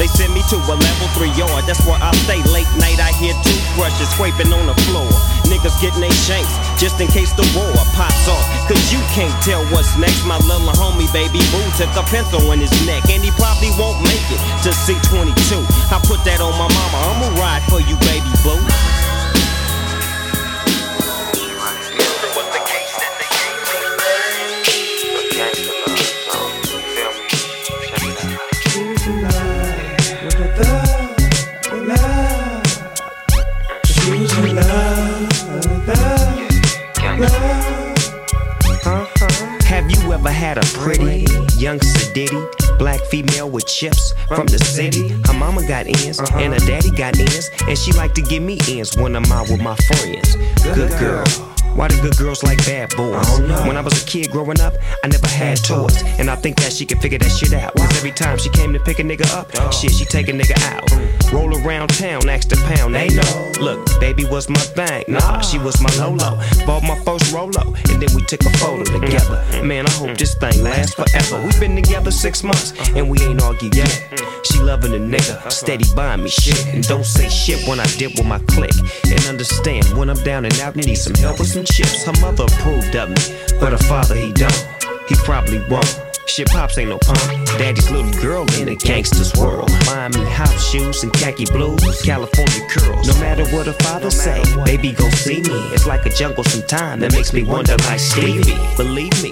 They send me to a level three yard, that's where I stay late night. I hear toothbrushes scraping on the floor. Niggas getting they shanks just in case the war pops off. Cause you can't tell what's next. My little homie, baby boo, took a pencil in his neck, and he probably won't make it to C22. I put that on my mama, I'ma ride for you, baby boo. Have you ever had a pretty young sedity black female with chips from the city? Her mama got ends uh-huh. and her daddy got ends, and she like to give me ends when I'm out with my friends. Good girl. Why do good girls like bad boys? Oh, when I was a kid growing up, I never had oh. toys. And I think that she can figure that shit out. Cause every time she came to pick a nigga up, oh. shit, she take a nigga out. Mm. Roll around town, ask the pound, they know. Look, baby was my thing. Nah, she was my Lolo. Bought my first Rolo, and then we took a photo mm. together. Mm. Man, I hope this thing lasts forever. We've been together six months, uh-huh. and we ain't argued yet. She loving a nigga, steady buying me shit. And don't say shit when I dip with my click. And understand when I'm down and out, need some help with some chips. Her mother approved of me, but her father, he don't. He probably won't. Shit, pops ain't no punk. Daddy's little girl in a gangster's world. Miami house shoes and khaki blues, California curls. No matter what her father say, baby go see me. It's like a jungle sometime that makes me wonder like Stevie. Believe me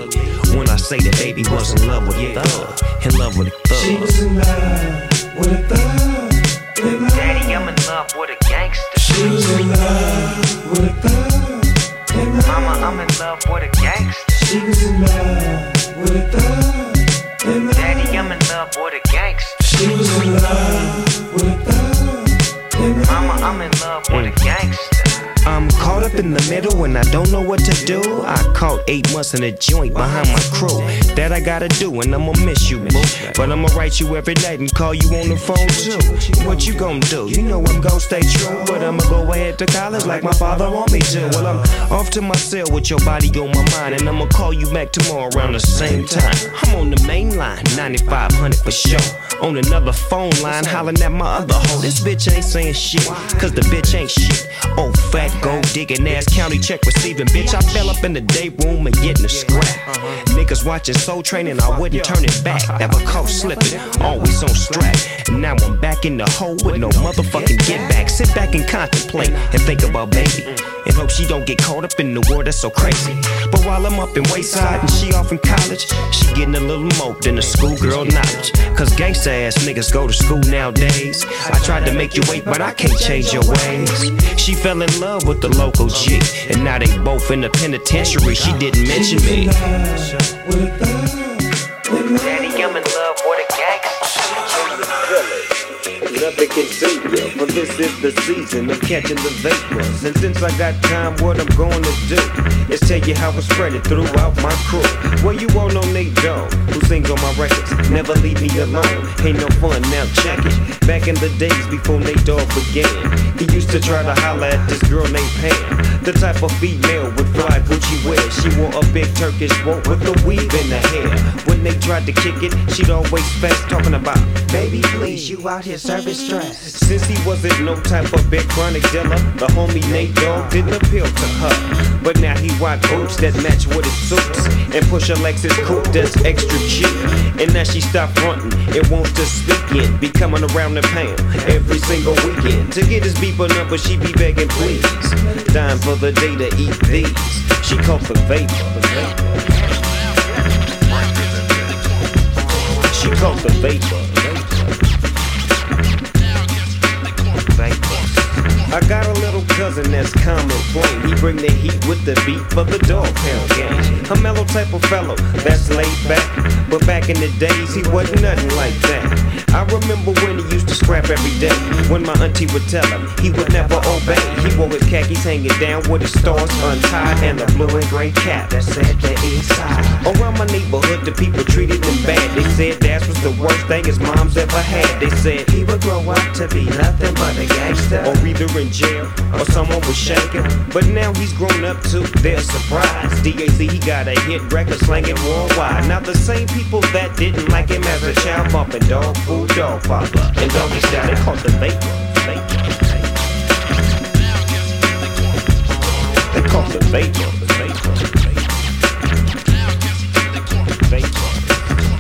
when I say that baby was in love with a thug, in love with a thug. She was in love with a thug. Daddy, I'm in love with a gangster. She was in love with a thug. Mama, I'm in love with a gangster. She was in love with a thug. Daddy, I'm in love with a gangster. She was in love with a thug. Mama, I'm in love with a gangster. I'm caught up in the middle and I don't know what to do. I caught eight months in a joint behind my crew. That I gotta do, and I'ma miss you, boo. But I'ma write you every night and call you on the phone too. What you gonna do? You know I'm gonna stay true, but I'ma go ahead to college like my father want me to. Well, I'm off to my cell with your body on my mind, and I'ma call you back tomorrow around the same time. I'm on the main line, 9500 for sure. On another phone line, hollering at my other hoe. This bitch ain't saying shit, cause the bitch ain't shit. Oh, fat gold digging ass county check receiving. Bitch, I fell up in the day room and getting a scrap. Niggas watching Soul Training, I wouldn't turn it back. Never caught slipping, always on strap. And now I'm back in the hole with no motherfucking get back. Sit back and contemplate and think about baby. And hope she don't get caught up in the world that's so crazy. But while I'm up in Wayside and she off in college, she getting a little more than a schoolgirl knowledge. Cause gangsta ass niggas go to school nowadays. I tried to make you wait, but I can't change your ways. She fell in love with the local G, and now they both in the penitentiary. She didn't mention me. Can for this is the season of catching the vapors. And since I got time, what I'm to do is tell you how I spread it throughout my crew. Well, you all know Nate Dogg, who sings on my records. Never leave me alone, ain't no fun, now check it. Back in the days before Nate Dogg began, he used to try to holler at this girl named Pam. The type of female with fly Gucci wear. She wore a big Turkish robe with a weave in her hair. When they tried to kick it, she'd always fast talking about, baby, please, you out here service stress. Since he wasn't no type of big chronic dealer, the homie Nate Dogg didn't appeal to her. But now he rock boots that match with his suits and push a Lexus coupe that's extra cheap. And now she stopped fronting and wants to speak in, be coming around the pound every single weekend. To get his beeper number, she be begging please. Time for the day to eat these. She called for vapor. She called the vapor. I got a little cousin that's common flame. He bring the heat with the beat for the dog pound gang. A mellow type of fellow that's laid back. But back in the days, he wasn't nothing like that. I remember when he used to scrap every day. When my auntie would tell him he would never obey. He wore his khakis hanging down with his stars untied and a blue and gray cap that said the east side. Around my neighborhood, the people treated him bad. They said that was the worst thing his mom's ever had. They said he would grow up to be nothing but a gangster. Or either in jail or someone was shaking. But now he's grown up to their surprise. DAZ, he got a hit record slanging worldwide. Now the same people that didn't like him as a child bumping dog food, dog father. And doggy style, they called the vapor. They called the. Vapor.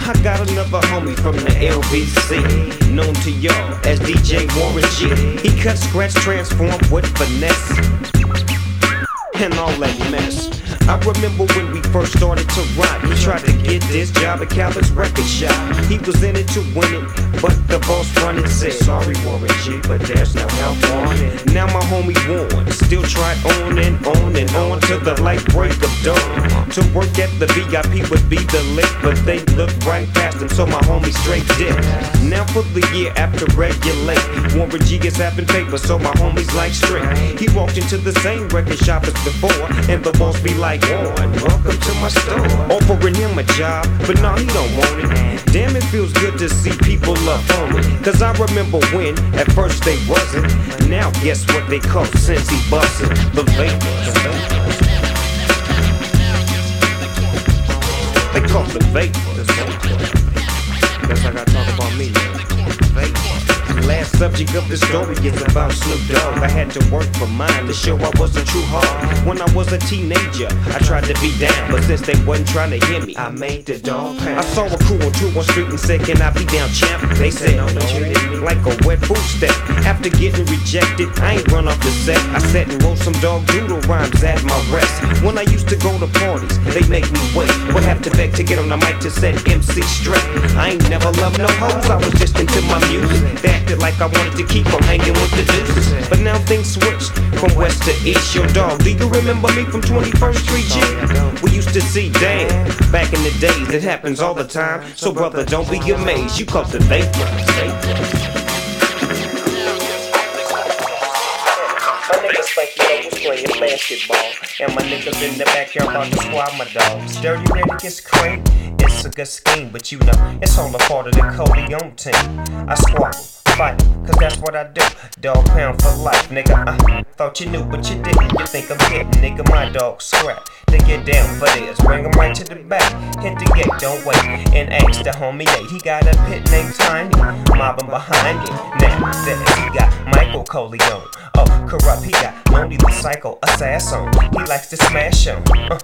I got another homie from the LBC, known to y'all as DJ Warren G. He cut, scratch, transform with finesse, and all that mess. I remember when we first started to rock. He tried to get this job at Calvin's record shop. He was in it to win it, but the boss running said, Sorry, Warren G, but there's no help on it. Now my homie Warren still tried on and on and on till the light break of dawn. To work at the VIP would be the lick, but they looked right past him, so my homie straight did. Now for the year after regulate, Warren G gets having paper, so my homie's like straight. He walked into the same record shop as before, and the boss be like, Warren, welcome to my store. Offering him a job, but no, he don't want it. Damn, it feels good to see people love on me. Cause I remember when, at first they wasn't. Now guess what they call since he busted the vapor. They call the vapor. Guess I gotta talk about me. Vapor. Last subject of the story is about Snoop Dogg. I had to work for mine to show I was a true hog. When I was a teenager, I tried to be down, but since they wasn't trying to hear me, I made the dog pound. I saw a crew on 2 on street and said, Can I be down, champ? They said, No, no, like a wet food. After getting rejected, I ain't run off the set. I sat and wrote some dog doodle rhymes at my rest. When I used to go to parties, they make me wait. Would have to beg to get on the mic to set MC straight. I ain't never loved no hoes, I was just into my music. They acted like I wanted to keep on hanging with the deuces. But now things switched from west to east. Your dog, do you remember me from 21st Street G? We used to see Dan back in the days. It happens all the time. So brother, don't be amazed. You caught basketball. And my niggas in the backyard about to squad my dogs. Dirty ready gets cranked. It's a good scheme, but you know, it's all a part of the Coleon team. I squabble. Fight, cause that's what I do. Dog pound for life, nigga. I thought you knew, but you didn't. You think I'm kidding, nigga. My dog scrap. They get down for this, bring 'em right to the back. Hit the gate, don't wait, and ask the homie Nate. He got a pit named Tiny, mobbing behind it. Now that he got Michael Corleone. Oh, Kurupt, he got Lonely the Psycho Assassin. He likes to smash 'em. Uh,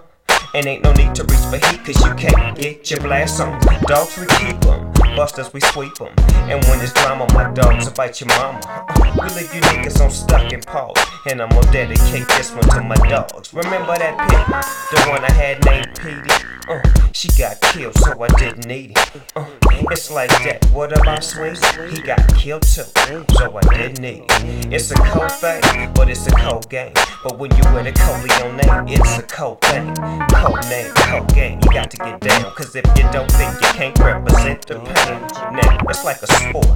and ain't no need to reach for heat, cause you can't get your blast on. Dogs, we keep 'em. Busters, we sweep 'em. And when it's drama, my dogs will bite your mama. Uh, we leave you niggas on stuck and pause. And I'm gonna dedicate this one to my dogs. Remember that pit? The one I had named Petey? Uh, she got killed, so I didn't need it. Uh, it's like that. What about Sweet? He got killed too, so I didn't need it. It's a cold thing, but it's a cold game. But when you wear the Coleon name, it's a cold thing. Cold name, cold game. You got to get down, cause if you don't think you can't represent the pain, now it's like a sport.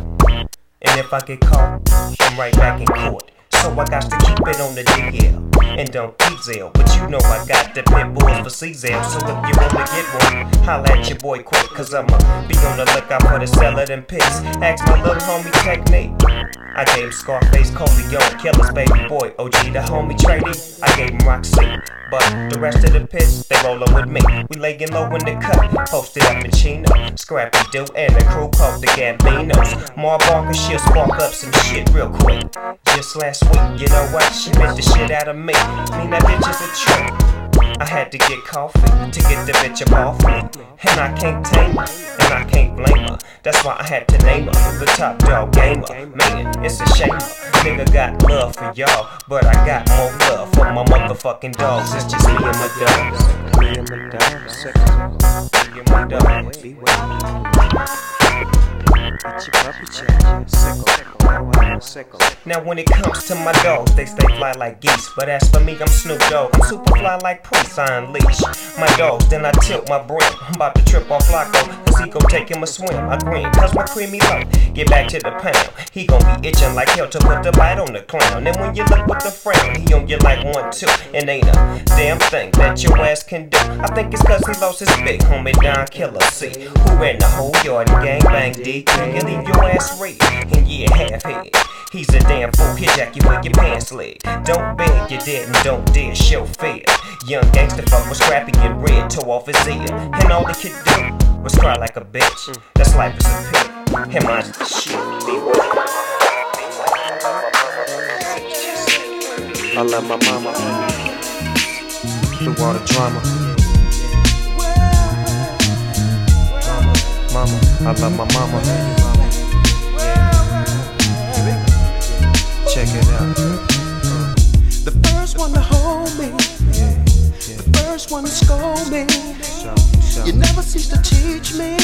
And if I get caught, I'm right back in court. So I got to keep it on the DL and don't diesel. But you know I got the pit bulls for Czel. So if you wanna get one, holla at your boy quick. Cause I'ma be on the lookout for the seller and pics. Ask my little homie technique. I gave him Scarface, Coleon, Killer's baby boy, OG the homie trading. I gave him Roxy. But the rest of the pits, they rollin' with me. We layin' low in the cut, posted up in Chino. Scrappy Doo and the crew called the Gambinos. Mar Barker, she'll spark up some shit real quick. Just last you know what? She bit the shit out of me. Mean that bitch is a trick. I had to get coffee to get the bitch up off me. And I can't tame her, and I can't blame her. That's why I had to name her the top dog gamer. Man, it's a shame. Nigga got love for y'all, but I got more love for my motherfucking dogs. It's just me and my dogs. Me and my dogs. Me and my dogs. Now when it comes to my dogs, they stay fly like geese. But as for me, I'm Snoop Dogg. I'm super fly like Prince, I unleash my dogs. Then I tilt my brim. I'm about to trip off Flacco, cause he gon' take him a swim. I grin, cause my creamy low. Get back to the pound. He gon' be itching like hell to put the bite on the clown. And when you look with the frown, he on you like one, two. And ain't a damn thing that your ass can do. I think it's cause he lost his big homie Don Killer. See, who ran the whole yard and gang bang DQ and leave your ass red. And yeah, half head. He's a damn fool, he'll jack you with your pants leg. Don't beg your dad and don't dare show fear. Young gangster fuck was scrappy and red, toe off his ear. And all he could do was cry like a bitch. That's life is a pit. And my shit. I love my mama through all the drama. Mama, I love my mama. Check it out. The first one to hold me, the first one to scold me. You never cease to teach me.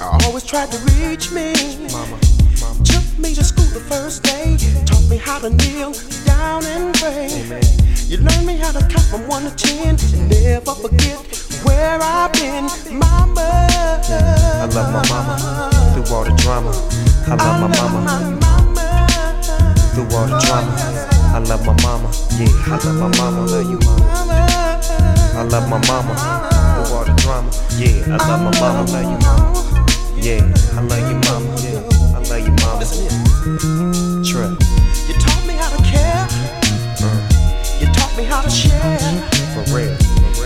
I always tried to reach me. Took me to school the first day, taught me how to kneel down and pray. You learned me how to count from one to ten, never forget where I've been, mama. I love my mama through all the drama. I love my mama through all the drama. I love my mama, yeah. I love my mama, love you, mama. I love my mama through all the drama, yeah. I love my mama, love you, mama. Yeah, I love you, mama. Yeah, I love you, mama. Trip. You taught me how to care. Uh. You taught me how to share. For real.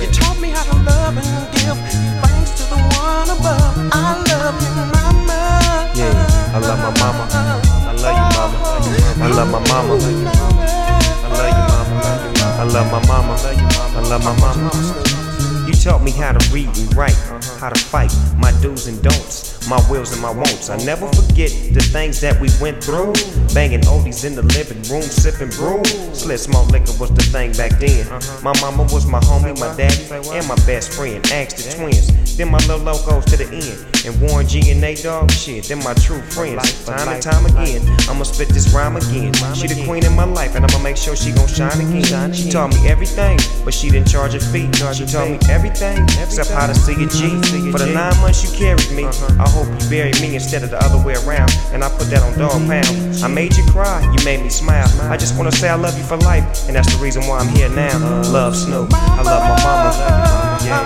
You taught me how to love and give thanks to the one above. I love you, mama. Yeah, I love my mama. I love you, mama. I love my mama. I love you, mama. I love my mama. I love my mama. You taught me how to read and write, how to fight, my do's and don'ts, my wills and my wants. I never forget the things that we went through. Banging oldies in the living room, sipping brew. Slit small liquor was the thing back then. My mama was my homie, my daddy, and my best friend. Asked the twins. Then my little locos to the end. And Warren G and Nate Dogg, shit, then my true friends. Time and time again, I'ma spit this rhyme again. She the queen in my life, and I'ma make sure she gon' shine again. She taught me everything, but she didn't charge a fee. She taught me everything, except how to see a G. For the nine months you carried me, I hope you bury me instead of the other way around. And I put that on dog pound. I made you cry, you made me smile. I just wanna say I love you for life, and that's the reason why I'm here now. Love Snoop, I love my mama. Yeah,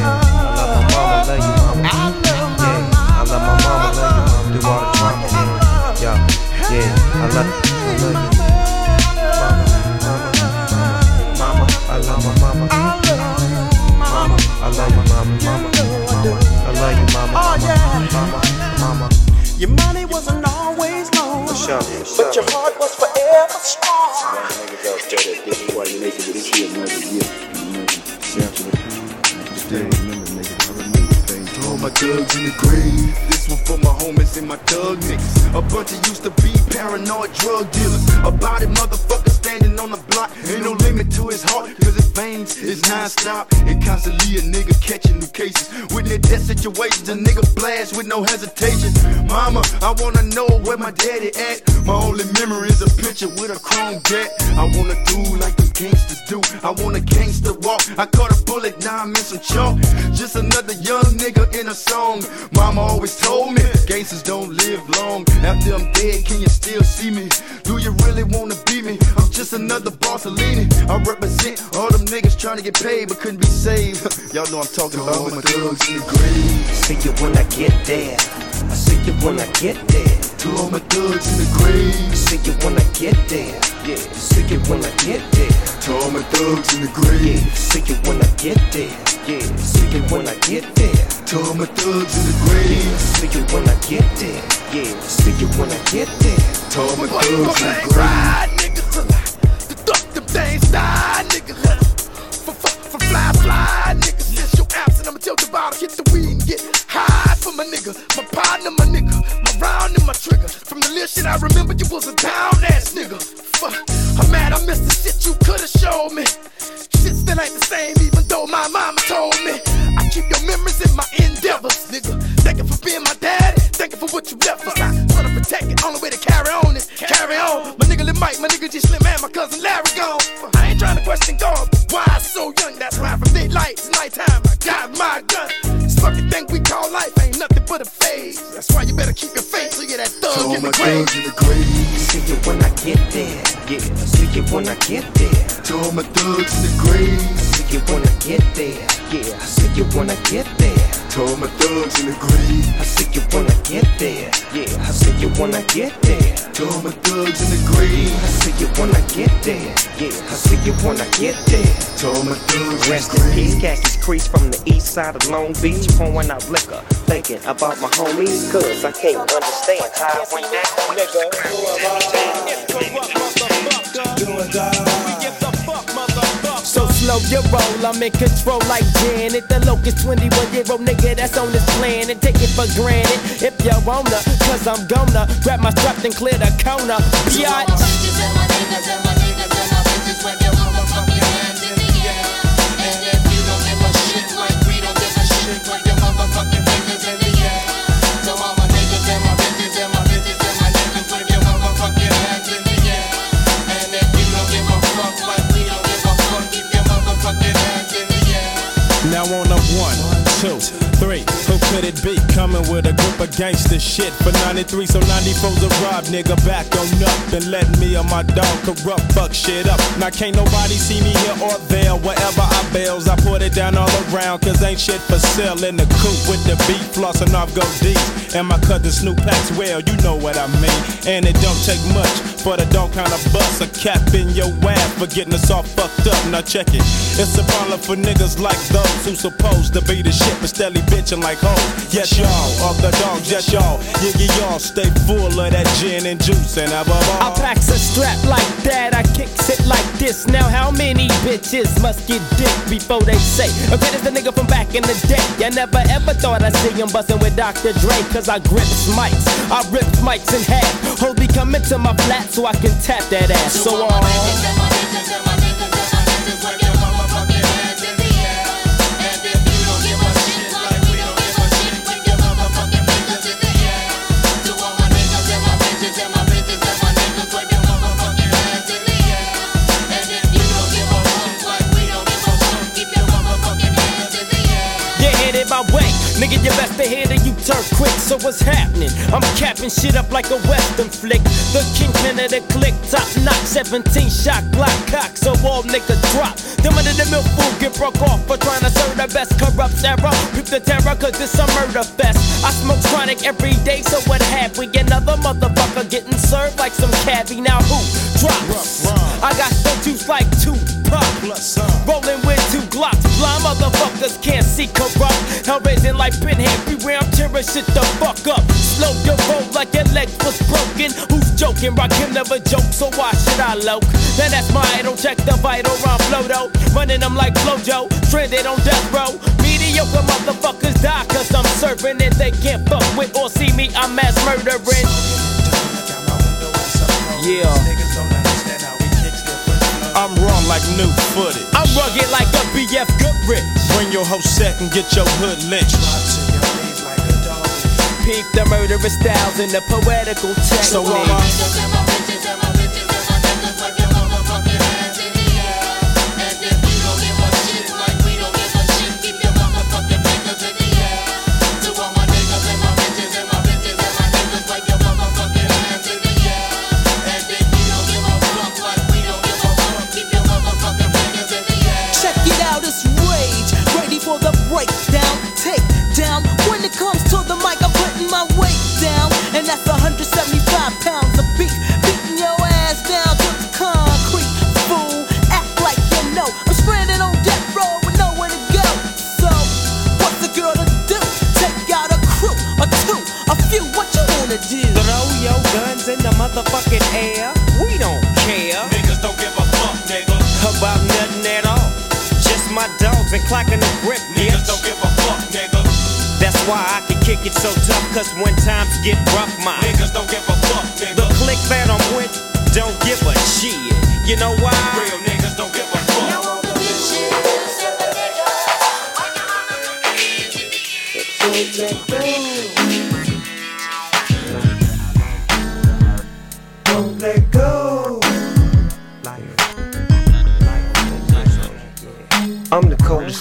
yeah. I love my mama, love you, mama. Yeah, I love my mama, love you, mama. Do all the drama, yeah. love, I love you. I love you, mama. Mama, mama, I love you, mama. Oh, Mama, mama. Your money wasn't always long, For sure, for but your heart was forever strong. Niggas out there that did why you making this shit another year. Sample the pound. Stay remember, nigga. I remember things. To all my thugs in the grave. This one for my homies and my thug niggas. A bunch of used to be paranoid drug dealers. A body motherfucker standing on the block. Ain't no limit to his heart, cause his veins is non-stop. And constantly a nigga catching new cases. With their death situations, a nigga blast with no hesitation. Mama, I wanna know where my daddy at. My only memory is a picture with a chrome jet. I wanna do like the gangsters do. I wanna gangster walk. I caught a bullet, now I'm in some chalk. Just another young nigga in a song. Mama always told me, gangsters don't live long. After I'm dead, can you still see me? Do you really wanna be me? I'm just another Barcelini. I represent all them niggas trying to get paid but couldn't be saved. Y'all know I'm talking about my thugs in the grave. See you when I get there. I see you when I get there. To all my thugs in the grave. See you when I get there. Yeah. See you when I get there. To all my thugs in the grave. Yeah. See you when I get there. Yeah. See you when I get there. To all my thugs in the grave. See you when I get there. Yeah. See you when I get there. To all my thugs in the grave. Fly, fly, niggas. Since you absent, I'ma tilt the bottle, hit the weed and get high for my nigga. My partner, my nigga. Round and my trigger. From the little shit I remember, you was a down ass nigga. Fuck. I'm mad I missed the shit you could've showed me. Shit still ain't the same, even though my mama told me. I keep your memories in my endeavors, nigga. Thank you for being my daddy. Thank you for what you left us. I wanna protect it. Only way to carry on is carry on. My nigga Lil Mike, my nigga G Slim, and my cousin Larry gone. I ain't trying to question God, why I so young? That's why from daylight to nighttime, I got my gun. This fucking thing we call life ain't nothing but a phase. That's why you better keep your faith so you're that To thug all in my the grave. thugs in the grave. See it when I get there. Yeah. See you when I get there. To all my thugs in the grave. See you when I get there. Yeah. See you when I get there. To all my thugs in the grave. I see you when I get there. Yeah. I see you when I get there. To all my thugs in the grave. I see you when I get there. Yeah. I see you when I get there. To all my thugs in Rest the in grave. peace, khakis crease from the east side of Long Beach. Pouring out liquor, thinking about my homies. Cause I can't understand how I went that So slow your roll, I'm in control like Janet. The locust 21 year old nigga that's on this planet. Take it for granted if you wanna, cause I'm gonna grab my strap and clear the corner. Biatch. Two, could it be? Coming with a group of gangster shit for 93. So 94's a rob, nigga. Back on up and let me and my dog Kurupt fuck shit up. Now can't nobody see me here or there. Wherever I bails, I put it down all around. Cause ain't shit for sale in the coop with the beat flossing off go deep. And my cousin Snoop Packs well, you know what I mean. And it don't take much for the dog kind of bust a cap in your ass for getting us all fucked up. Now check it. It's a problem for niggas like those who supposed to be the shit but steadily bitching like hoes. Yes, y'all, of the dogs, yes, y'all. Yiggy, y'all stay full of that gin and juice and above I all. packs a strap like that, I kicks it like this. Now, how many bitches must get dick before they say, Okay, this the nigga from back in the day? I never ever thought I'd see him bustin' with Dr. Dre, cause I grips mics. I ripped mics in half. Hold be coming to my flat so I can tap that ass. So, uh, My way. Nigga, you best to hear you turn quick, so what's happening? I'm capping shit up like a western flick. The kingpin of the click, top knock, 17 shot Glock cock, so all niggas drop. Them under the milk fool get broke off for trying to serve the best corrupt era. Peep the terror, cause it's a murder fest. I smoke chronic every day, so what have we? Another motherfucker getting served like some cabbie. Now who drops? I got statues like two pop. Uh. Rolling with two glocks. Blind motherfuckers can't see Kurupt. Hell raising like pinhead. Beware, I'm tearing shit the fuck up. Slow your roll like your leg was broken. Who's joking? Rock him never joke, so why should I loke? Then that's my idol. Check the vital round flow though. Running them like Flojo. Stranded on death row. Mediocre motherfuckers die cause I'm serving and they can't fuck with or see me. I'm mass murdering. Yeah. I'm raw like new footage. I'm rugged like a BF Goodrich. Bring your whole set and get your hood lynched. Peep the murderous styles and the poetical technique. Uh, so all my motherfucking air. We don't care. Niggas don't give a fuck, nigga. About nothing at all. Just my dogs and clacking the grip, bitch. Niggas don't give a fuck, nigga. That's why I can kick it so tough, cause when times get rough, my Niggas don't give a fuck, nigga. the click that I'm with don't give a shit. You know why? Real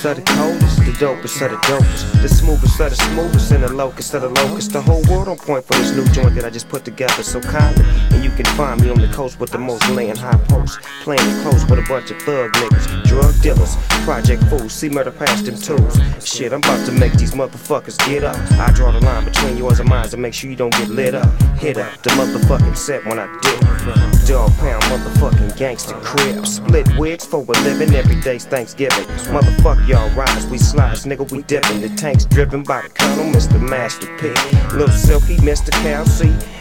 of the coldest, the dopest of the dopest, the smoothest of the smoothest, and the locust of the locust. The whole world on point for this new joint that I just put together so kindly. And you can find me on the coast with the most laying high posts, playing close with a bunch of thug niggas, drug dealers, project fools, see murder past them tools. Shit, I'm about to make these motherfuckers get up. I draw the line between yours and mine to make sure you don't get lit up. Hit up the motherfucking set when I dip. Dog pound, motherfucking gangster crib. Split wigs for a living, every day's Thanksgiving. Motherfuck y'all rise, we slides, nigga, we dipping. The tank's driven by the Colonel, Mr. Master P. Lil Silky, Mystikal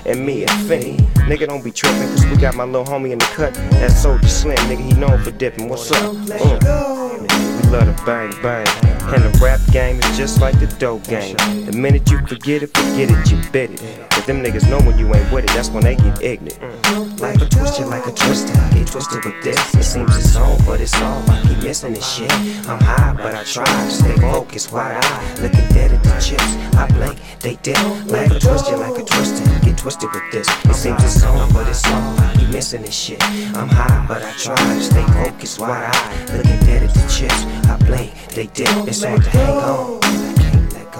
and me and Finney. Nigga, don't be tripping, cause we got my little homie in the cut. That Soulja Slim, nigga, he known for dipping. What's up? Uh. We love to bang bang. And the rap game is just like the dope game. The minute you forget it, forget it, you bet it. But them niggas know when you ain't with it, that's when they get ignorant. Like a twister like a twister, I get twisted with this. It seems it's on, but it's off. I keep missing this shit. I'm high, but I try to stay focused. Wide eye, looking dead at the chips. I blink, they dip. Like a twister like a twister, twisted with this. It seems it's on, but it's off. I keep missing this shit. I'm high, but I try to stay focused. Wide eye, looking dead at the chips. I blink, they dip. It's hard to hang on. I can't let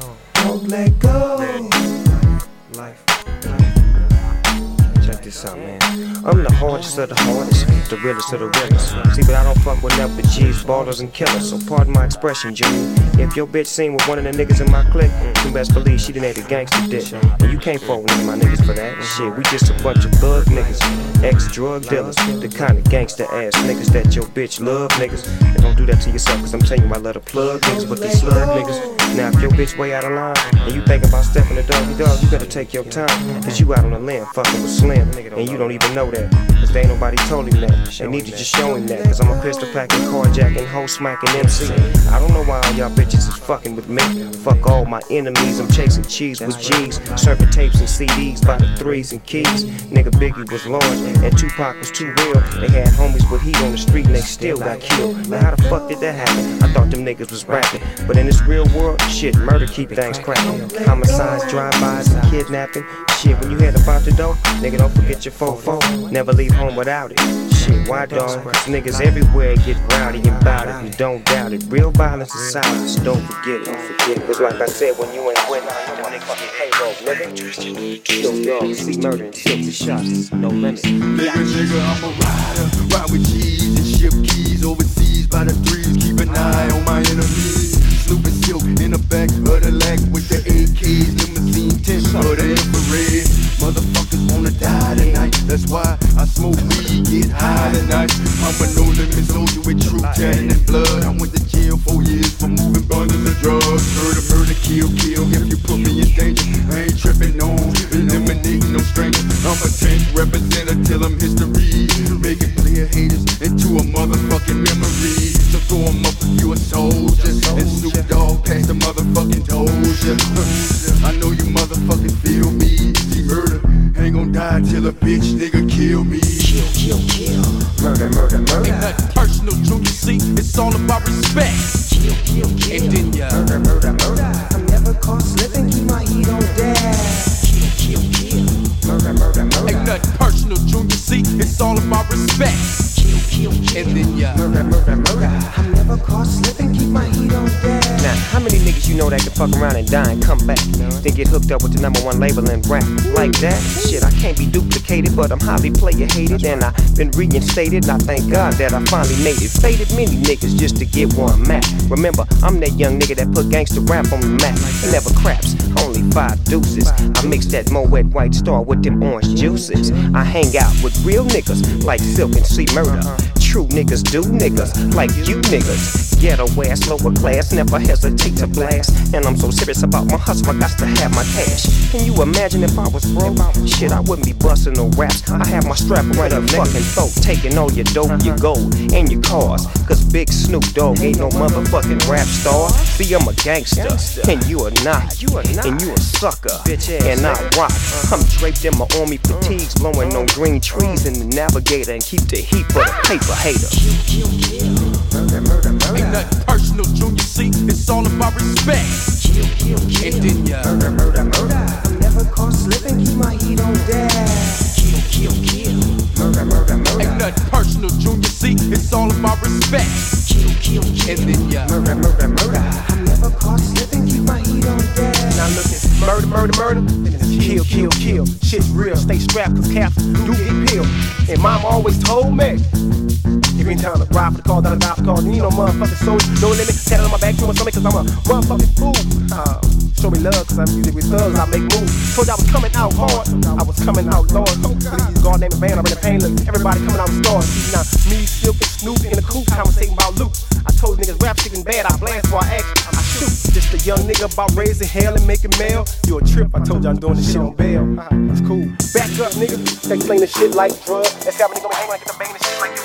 go. Don't let go. Life. Check this out, man. I'm the hardest of the hardest, the realest of the realest. See, but I don't fuck with but G's, ballers, and killers. So pardon my expression, Junior. If your bitch seen with one of the niggas in my clique, mm, you best believe she done ate a gangster dick. And you can't fuck with my niggas for that. Shit, we just a bunch of thug niggas, ex-drug dealers, the kind of gangster ass niggas that your bitch love niggas. And don't do that to yourself, cause I'm telling you, I love to plug niggas, but they slug niggas. Now, if your bitch way out of line, and you thinking about stepping the Doggy Dogg, you better take your time. Cause you out on a limb, fucking with Slim, and you don't even know that. Cause they ain't nobody told him that. They need to just show him that. Cause I'm a pistol packing, carjacking, hoe smacking MC. I don't know why all y'all bitches is fucking with me. Fuck all my enemies, I'm chasing cheese with G's. Serving tapes and CDs by the threes and keys. Nigga Biggie was large, and Tupac was too real. They had homies with heat on the street, and they still got killed. Now, how the fuck did that happen? I thought them niggas was rapping. But in this real world, shit, murder keep things cracking. Homicides, drive-bys, and kidnapping. Shit, when you head about the door, nigga, don't forget your fofo. Never leave home without it. Shit, Why dog? Niggas everywhere get rowdy and bout it. You don't doubt it. Real violence is silence. Don't forget it. Don't forget it. Cause like I said, when you ain't winning, them niggas get halo, nigga. Kill dog, see murder and silky shots. No limit. Nigga, nigga, I'm a rider. Ride with cheese and ship keys overseas by the threes. Keep an eye on my enemies. Snooping silk in the back of the lag with the AKs, limousine tent for the infrared. Motherfuckers wanna die tonight. That's why I smoke weed, get high tonight. I'm a no limit soldier with true tan and blood. I went to jail four years for moving bundles of drugs. Murder, murder, kill, kill. If you put me in danger, I ain't tripping on eliminating no stranger. I'm a tank representative till I'm history. Making player haters into a motherfucking memory. So throw 'em up if you a soldier. And Snoop Dogg past the motherfucking doja. I know you motherfucking feel me. See murder ain't gon' die till a bitch nigga kill me. Kill, kill, kill. Murder, murder, murder. Ain't nothing personal, Junior. See, it's all about respect. Kill, kill, kill. And then ya. Murder, murder, murder. I'm never caught slipping, keep my heat on dash. Kill, kill, kill. Murder, murder, murder. Ain't nothing personal, Junior. See, it's all about respect. And then ya. Murder, murder, murder. I'm never caught slipping, keep my heat on dash. Now, how many niggas you know that can fuck around and die and come back? Then get hooked up with the number one label and rap like that? Shit, I can't be duplicated, but I'm highly player hated and I've been reinstated. I thank God that I finally made it. Faded many niggas just to get one map. Remember, I'm that young nigga that put gangster rap on the map. It never craps, only five deuces. I mix that Moet White Star with them orange juices. I hang out with real niggas like Silkk and C Murder. Uh-huh. True niggas do niggas like you niggas. Ghetto ass, lower class, never hesitate to blast. And I'm so serious about my hustle, I got to have my cash. Can you imagine if I was broke? Shit, I wouldn't be busting no raps. I have my strap right up fucking throat, taking all your dope, your gold, and your cars. Cause Big Snoop Dogg ain't no motherfucking rap star. See, I'm a gangster, and you are not. And you a sucker, and I rock. I'm draped in my army fatigues, blowing on green trees in the navigator, and keep the heat for the paper hater. Ain't nothing personal, Junior. See, it's all about respect. Kill, kill, kill. And then ya. Murder, murder, murder. I'm never caught slipping, keep my heat on dash. Kill, kill, kill. Murder, murder, murder. Ain't nothing personal, Junior. See, it's all about respect. Kill, kill, kill. And then ya. Murder, murder, murder. I'm never caught slipping, keep my heat on dash. Now look at murder, murder, murder. Kill, kill, kill. Shit's real. Stay strapped, cause cats do get peeled. And mom always told me. If you ain't trying to ride for the call, down the die for the call, then you know motherfucking soul. No limit, tell on my back to my stomach, cause I'm a motherfucking fool. Uh, show me love, cause I'm music with thugs, I make moves. Told you I was coming out hard, I was coming out Lord. Please, God name a band, I'm in the pain, look, everybody coming out stars. Now, me, Silkk, and Snoop in the coop, conversating about loot. I told niggas rap shit bad, I blast before I act, I shoot. Just a young nigga about raising hell and making mail. You a trip, I told you I'm doing this shit on bail. Uh-huh, It's cool. Back up, nigga. They explain the shit like drugs. That's how many gonna hang like the bang and shit like you.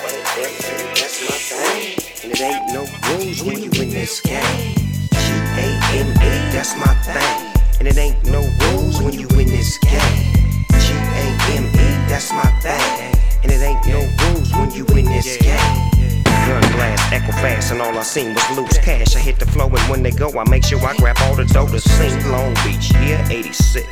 That's my thing. And it ain't no rules when you in this game. G-A-M-E, that's my thing. And it ain't no rules when you in this game. G-A-M-E, that's my thing. And it ain't no rules when you in this game. Gun blast, echo fast, and all I seen was loose cash. I hit the flow, and when they go, I make sure I grab all the dough to sing Long Beach, year 86.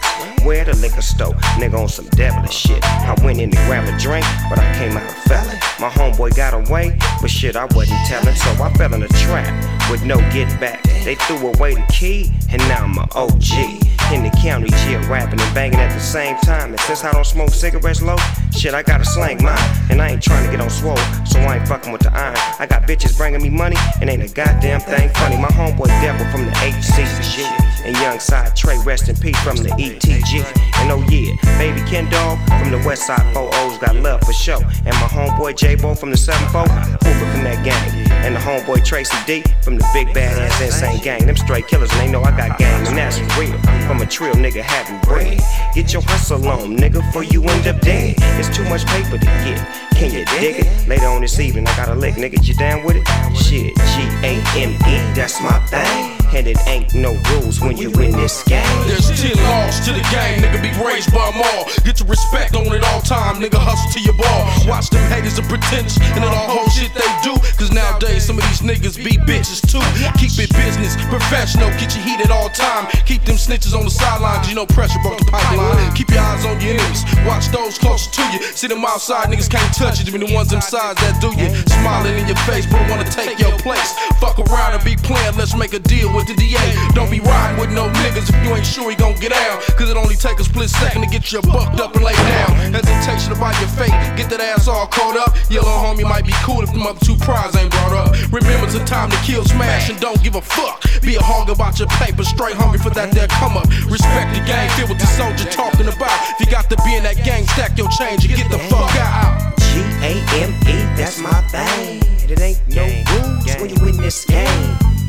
Where the liquor store, nigga on some devilish shit. I went in to grab a drink, but I came out a felon. My homeboy got away, but shit, I wasn't telling, so I fell in a trap with no get back. They threw away the key, and now I'm a OG. In the county jail, rapping and banging at the same time. And since I don't smoke cigarettes low, shit, I gotta slang mine. And I ain't trying to get on swole, so I ain't fucking with the iron. I got bitches bringing me money, and ain't a goddamn thing funny. My homeboy Devil from the HCG. And young side Trey, rest in peace from the ETG. And oh yeah, baby Ken Dog from the West Side 4 O's got love for show. And my homeboy J Bo from the 7 4 Hoover from that gang. And the homeboy Tracy D from the big badass insane gang. Them straight killers, and they know I got game, and that's real. From a trill nigga having bread. Get your hustle on, nigga, before you end up dead. It's too much paper to get. Can you dig it? Later on this evening, I got a lick, nigga. You down with it? Shit, G A M E, that's my thing. And it ain't no rules when you in this game. There's 10 laws to the game, nigga be raised by them all. Get your respect on it all time, nigga hustle to your ball. Watch them haters and pretenders and all the whole shit they do. Cause nowadays some of these niggas be bitches too. Keep it business, professional, get your heat at all time. Keep them snitches on the sidelines, you know pressure broke the pipeline. Keep your eyes on your enemies, watch those closer to you. See them outside niggas can't touch you, even the ones inside that do you. Smiling in your face, but wanna take your place. Fuck around and be playing, let's make a deal with the DA. Don't be riding with no niggas if you ain't sure he gon' get out. Cause it only take a split second to get you bucked up and laid down. Hesitation about your fate, get that ass all caught up. Yellow homie might be cool if the other two prize ain't brought up. Remember it's a time to kill, smash, and don't give a fuck. Be a hog about your paper, straight hungry for that there come up. Respect the game, feel what the soldier talking about. If you got to be in that gang, stack your change and get the fuck out. G A M E, that's my thing. It ain't no rules when you in this game.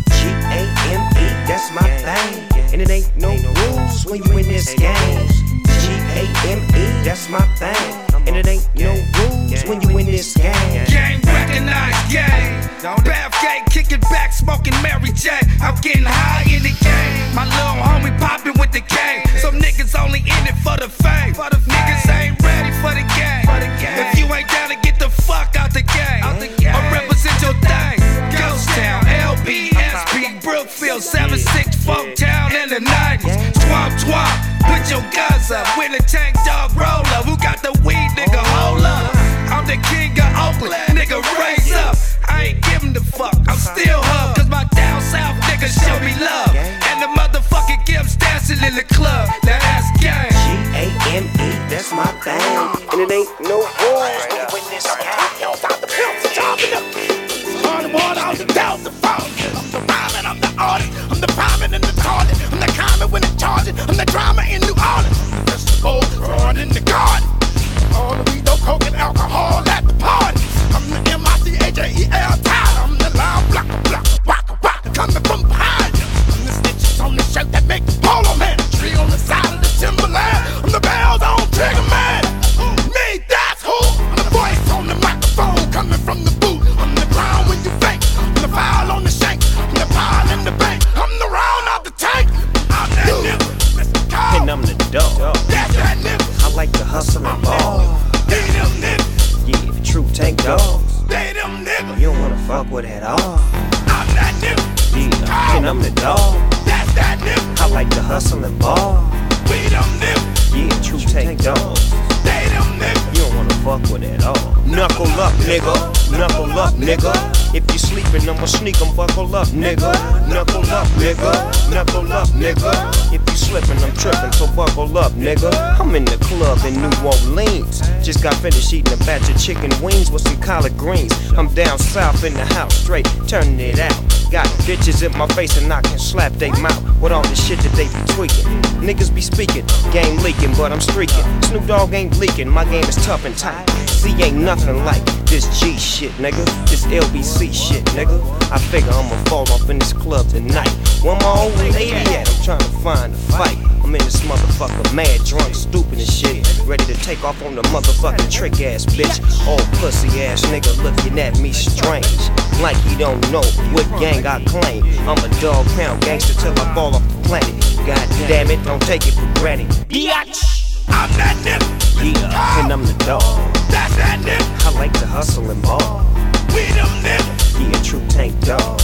G A M that's my thing. And it ain't no rules when you in this game. G A M E, that's my thing. And it ain't no rules when you in this game. Game recognized gang. Bath gang kicking back, smoking Mary J. I'm getting high in the game. My little homie popping with the gang. Some niggas only in it for the fame. Niggas ain't ready for the game. 764 town in the 90s. Swamp swamp, put your guns up. With a tank dog roller, who got the weed, nigga? Hold up. I'm the king of Oakland, nigga, raise up. I ain't giving the fuck, I'm still hub, cause my down south niggas show me love. And the motherfucking gimps dancing in the club, now that's gang. G A M E, that's my thing. And it ain't no war. Right in the garden. All the weed, no coke and alcohol at the party. I'm the M-I-C-H-A-E-L town. I'm the loud block, block, rock, rock, coming hustle and ball. They them niggas. Yeah, the true tank dogs. They them niggas. You don't wanna fuck with at all. I'm that nigga. Yeah, and I'm the dog. That's that nigga. I like to hustle and ball. We them niggas. Yeah, true tank dogs. They them niggas. You don't fuck with at all. Knuckle up, nigga. Knuckle up, nigga. If you sleeping, I'ma sneak 'em. Buckle up, nigga. Knuckle up, nigga. Knuckle up, nigga. If you slipping, I'm tripping, so buckle up, nigga. I'm in the club in New Orleans. Just got finished eating a batch of chicken wings with some collard greens. I'm down south in the house, straight turning it out. Got bitches in my face and I can slap they mouth with all the shit that they be tweaking. Niggas be speaking, game leaking, but I'm streaking. Snoop Dogg ain't leaking, my game is tough and tight. C ain't nothing like this G shit, nigga. This LBC shit, nigga. I figure I'ma fall off in this club tonight. Where my old lady at? I'm trying to find a fight. I'm in this motherfucker mad, drunk, stupid and shit. Ready to take off on the motherfucking trick ass bitch. Old pussy ass nigga looking at me strange. Like he don't know what gang I claim. I'm a dog pound gangster till I fall off the planet. God damn it, don't take it for granted. Biatch. I'm that nigga. Yeah, and I'm the dog. That's that nigga. I like to hustle and ball. We them niggas. Yeah, true tank dog.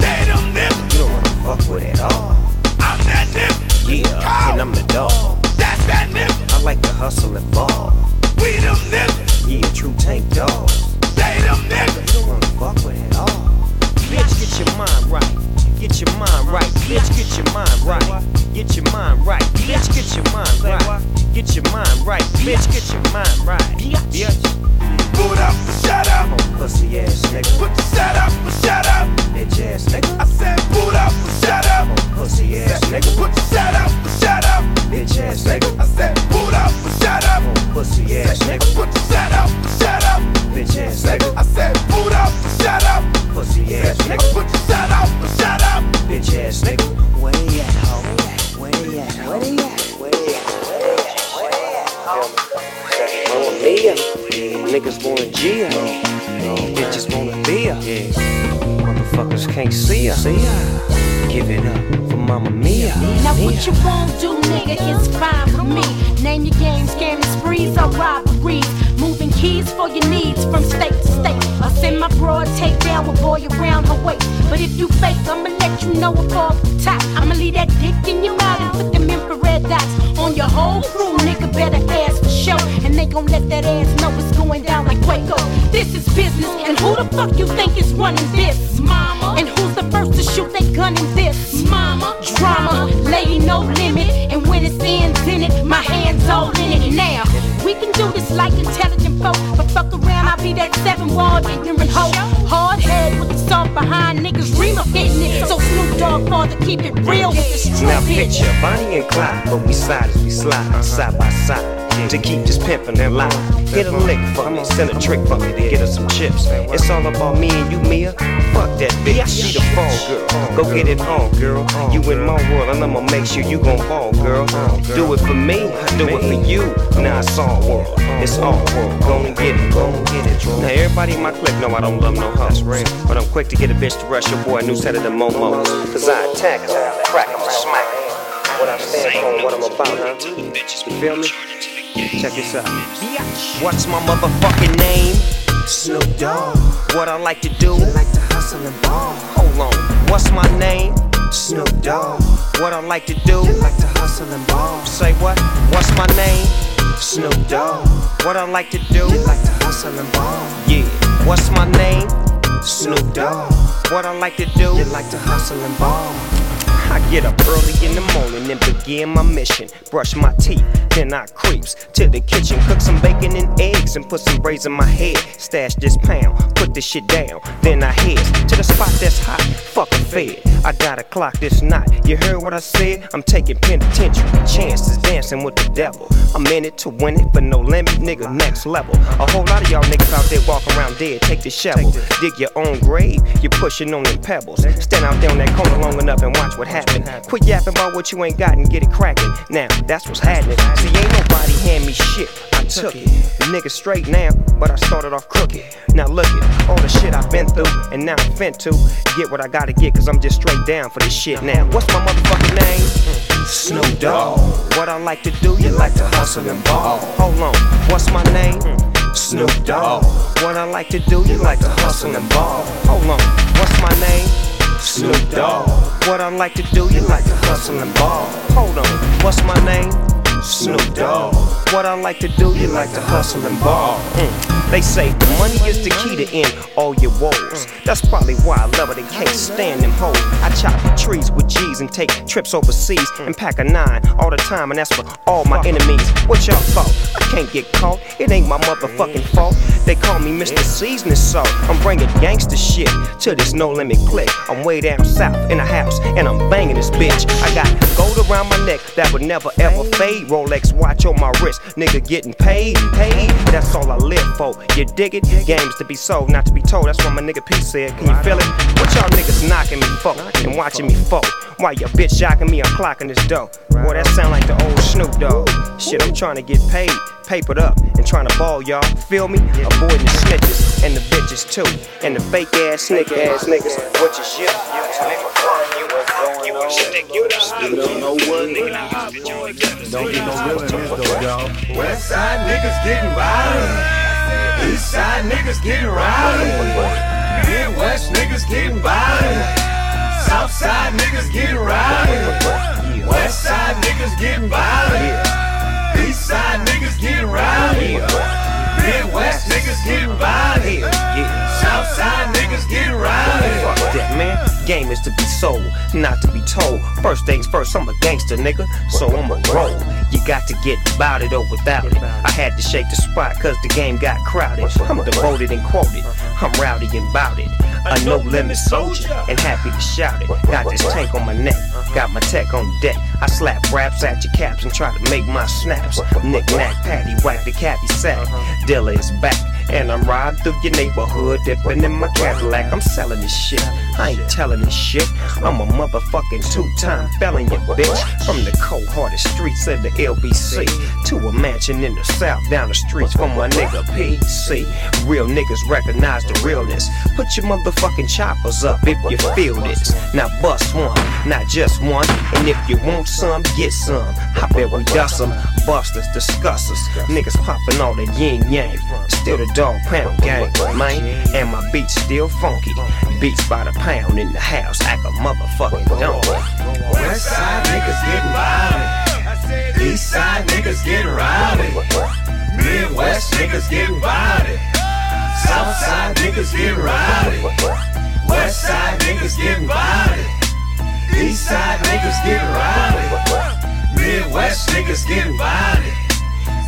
They them niggas. You don't wanna fuck with at all. I'm that nigga. Yeah, and I'm the dog. That's that nigga. I like to hustle and ball. We them niggas. Yeah, true tank dog. They them niggas. You don't wanna fuck with at all. Bitch, get your mind right. Get your mind right. Bitch, get your mind right. Get your mind right. Bitch, get your mind right. Get your mind right. Bitch, get your mind right. Bitch. Boot up, shut up. Pussy ass nigga. Put your shut up, shut up. Bitch ass nigga. I said boot up, shut up. Pussy ass nigga. Put your shut up, shut up. Bitch ass nigga. I said boot up, shut up. Pussy ass nigga. Put your shut up, shut up. Bitch ass nigga. I said boot up, shut up. Pussy ass nigga. Put your shut up, shut up. Bitch ass nigga. Where they at, homie? Where they at? Where they at? Where they at? Where they at? Where they at? Mamma mia. Niggas wanna G her. Bitches wanna be her. Motherfuckers can't see her. give it up for Mama Mia. Now what you won't do, nigga, is fine with me. Name your game, scamming sprees or robberies. Keys for your needs from state to state. I send my broad take down with boy around her waist. But if you fake, I'ma let you know it off the top. I'ma leave that dick in your mouth and put them infrared dots on your whole crew. Nigga, better ask for show. And they gon' let that ass know it's going down like Waco. This is business, and who the fuck you think is running this? Mama. And who's the first to shoot they gun in this? Mama. Drama, lady, no limit. And when it ends in it, my hands all in it now. We can do this like intelligent folk, but fuck around, I'll be that seven walled ignorant hoe. Hard head with the soft behind niggas dream of hitting it. So Snoop Dogg father keep it real with the street Now bitch. picture Bonnie and Clyde, but we side as we slide, side by side. To keep this pimpin' alive. Get a lick for me, send a trick for me to get us some chips. It's all about me and you, Mia. Fuck that bitch, she the fall girl. Go get it on, girl. You in my world, and I'ma make sure you gon' fall, girl. Do it for me, I do it for you. Now it's all world, it's all world. Go and get it, go and get it. Now everybody in my clique know I don't love no hoes, but I'm quick to get a bitch to rush your boy a new set of the momos. Cause I attack 'em, crack 'em, smack 'em. What I stand for, what I'm about, huh? You feel me? Check this out. What's my motherfucking name? Snoop Dogg. What I like to do? like to hustle and ball. Hold on. What's my name? Snoop Dogg. What I like to do? like to hustle and ball. Say what? What's my name? Snoop Dogg. What I like to do? like to hustle and ball. Yeah. What's my name? Snoop Dogg. What I like to do? like to hustle and ball. I get up early in the morning and begin my mission. Brush my teeth, then I creeps to the kitchen, cook some bacon and eggs, and put some braids in my head. Stash this pound, put this shit down. Then I head to the spot that's hot. Fuck a fed. I got a clock this night. You heard what I said? I'm taking penitentiary chances, dancing with the devil. I'm in it to win it, but no limit, nigga, next level. A whole lot of y'all niggas out there walk around dead. Take the shovel, dig your own grave. You're pushing on them pebbles. Stand out there on that corner long enough and watch what happens. Quit yapping about what you ain't got and get it cracking. Now, that's what's happening. See, ain't nobody hand me shit. I took it. Nigga straight now, but I started off crooked. Now look at all the shit I've been through, and now I'm fin to get what I gotta get, cause I'm just straight down for this shit now. What's my motherfucking name? Snoop Dogg. What I like to do, you like to hustle and ball. Hold on, what's my name? Snoop Dogg. What I like to do, you like to hustle and ball. Hold on, what's my name? Snoop Dogg. What I like to do, you like to hustle and ball. Hold on, what's my name? Snoop Dogg. What I like to do, you like to hustle and ball. Mm. They say the money is the key to end all your woes. That's probably why I love it and can't stand them hoes. I chop the trees with G's and take trips overseas and pack a nine all the time, and that's for all my enemies. What y'all thought? I can't get caught. It ain't my motherfucking fault. They call me Mr. Seasoning Salt. I'm bringing gangster shit to this no limit click. I'm way down south in a house and I'm banging this bitch. I got gold around my neck that would never ever fade. Rolex watch on my wrist, nigga getting paid, paid. That's all I live for. You dig it? Games to be sold, not to be told. That's what my nigga P said. Can you feel it? What y'all niggas knocking me for and watching me fall? Why your bitch jocking me? I'm clocking this dough. Boy, that sound like the old Snoop Dogg. Shit, I'm trying to get paid, papered up, and trying to ball, y'all. Feel me? Avoiding the snitches and the bitches too, and the fake ass nigga ass niggas, which is you. You a stick, you a stick. You don't know what, nigga. Don't get no real in this though, y'all. West side niggas getting rowdy. East side niggas getting rowdy. Midwest niggas getting violent. South side niggas getting rowdy. West side niggas getting violent. East side niggas getting rowdy. Midwest niggas getting violent. South side niggas getting rowdy. Fuck that, man. Game is to be sold, not to be told. First things first, I'm a gangster, nigga, so I'ma roll. You got to get about it or without it. I had to shake the spot cause the game got crowded. I'm devoted and quoted, I'm rowdy and bout it. A no limit soldier and happy to shout it. Got this tank on my neck, got my tech on deck. I slap raps at your caps and try to make my snaps. Knick knack, patty, whack the cappy sack. Uh-huh. Dilla is back And I'm riding through your neighborhood, dipping in my Cadillac. I'm selling this shit. I ain't telling this shit. I'm a motherfucking two-time felon, you bitch. From the cold-hearted streets of the LBC to a mansion in the south, down the streets from my nigga PC. Real niggas recognize the realness. Put your motherfucking choppers up if you feel this. Now bust one, not just one. And if you want some, get some. I bet we got some busters, discussers. Niggas popping all the yin yang. Still the dog pound gang, man. And my beats still funky. Beats by the pound in the house, act a motherfucking dog. West side niggas get rowdy. East side niggas get rowdy. Midwest niggas getting rowdy. South side niggas getting rowdy. West side niggas get rowdy. East side niggas getting rowdy. Midwest niggas getting rowdy.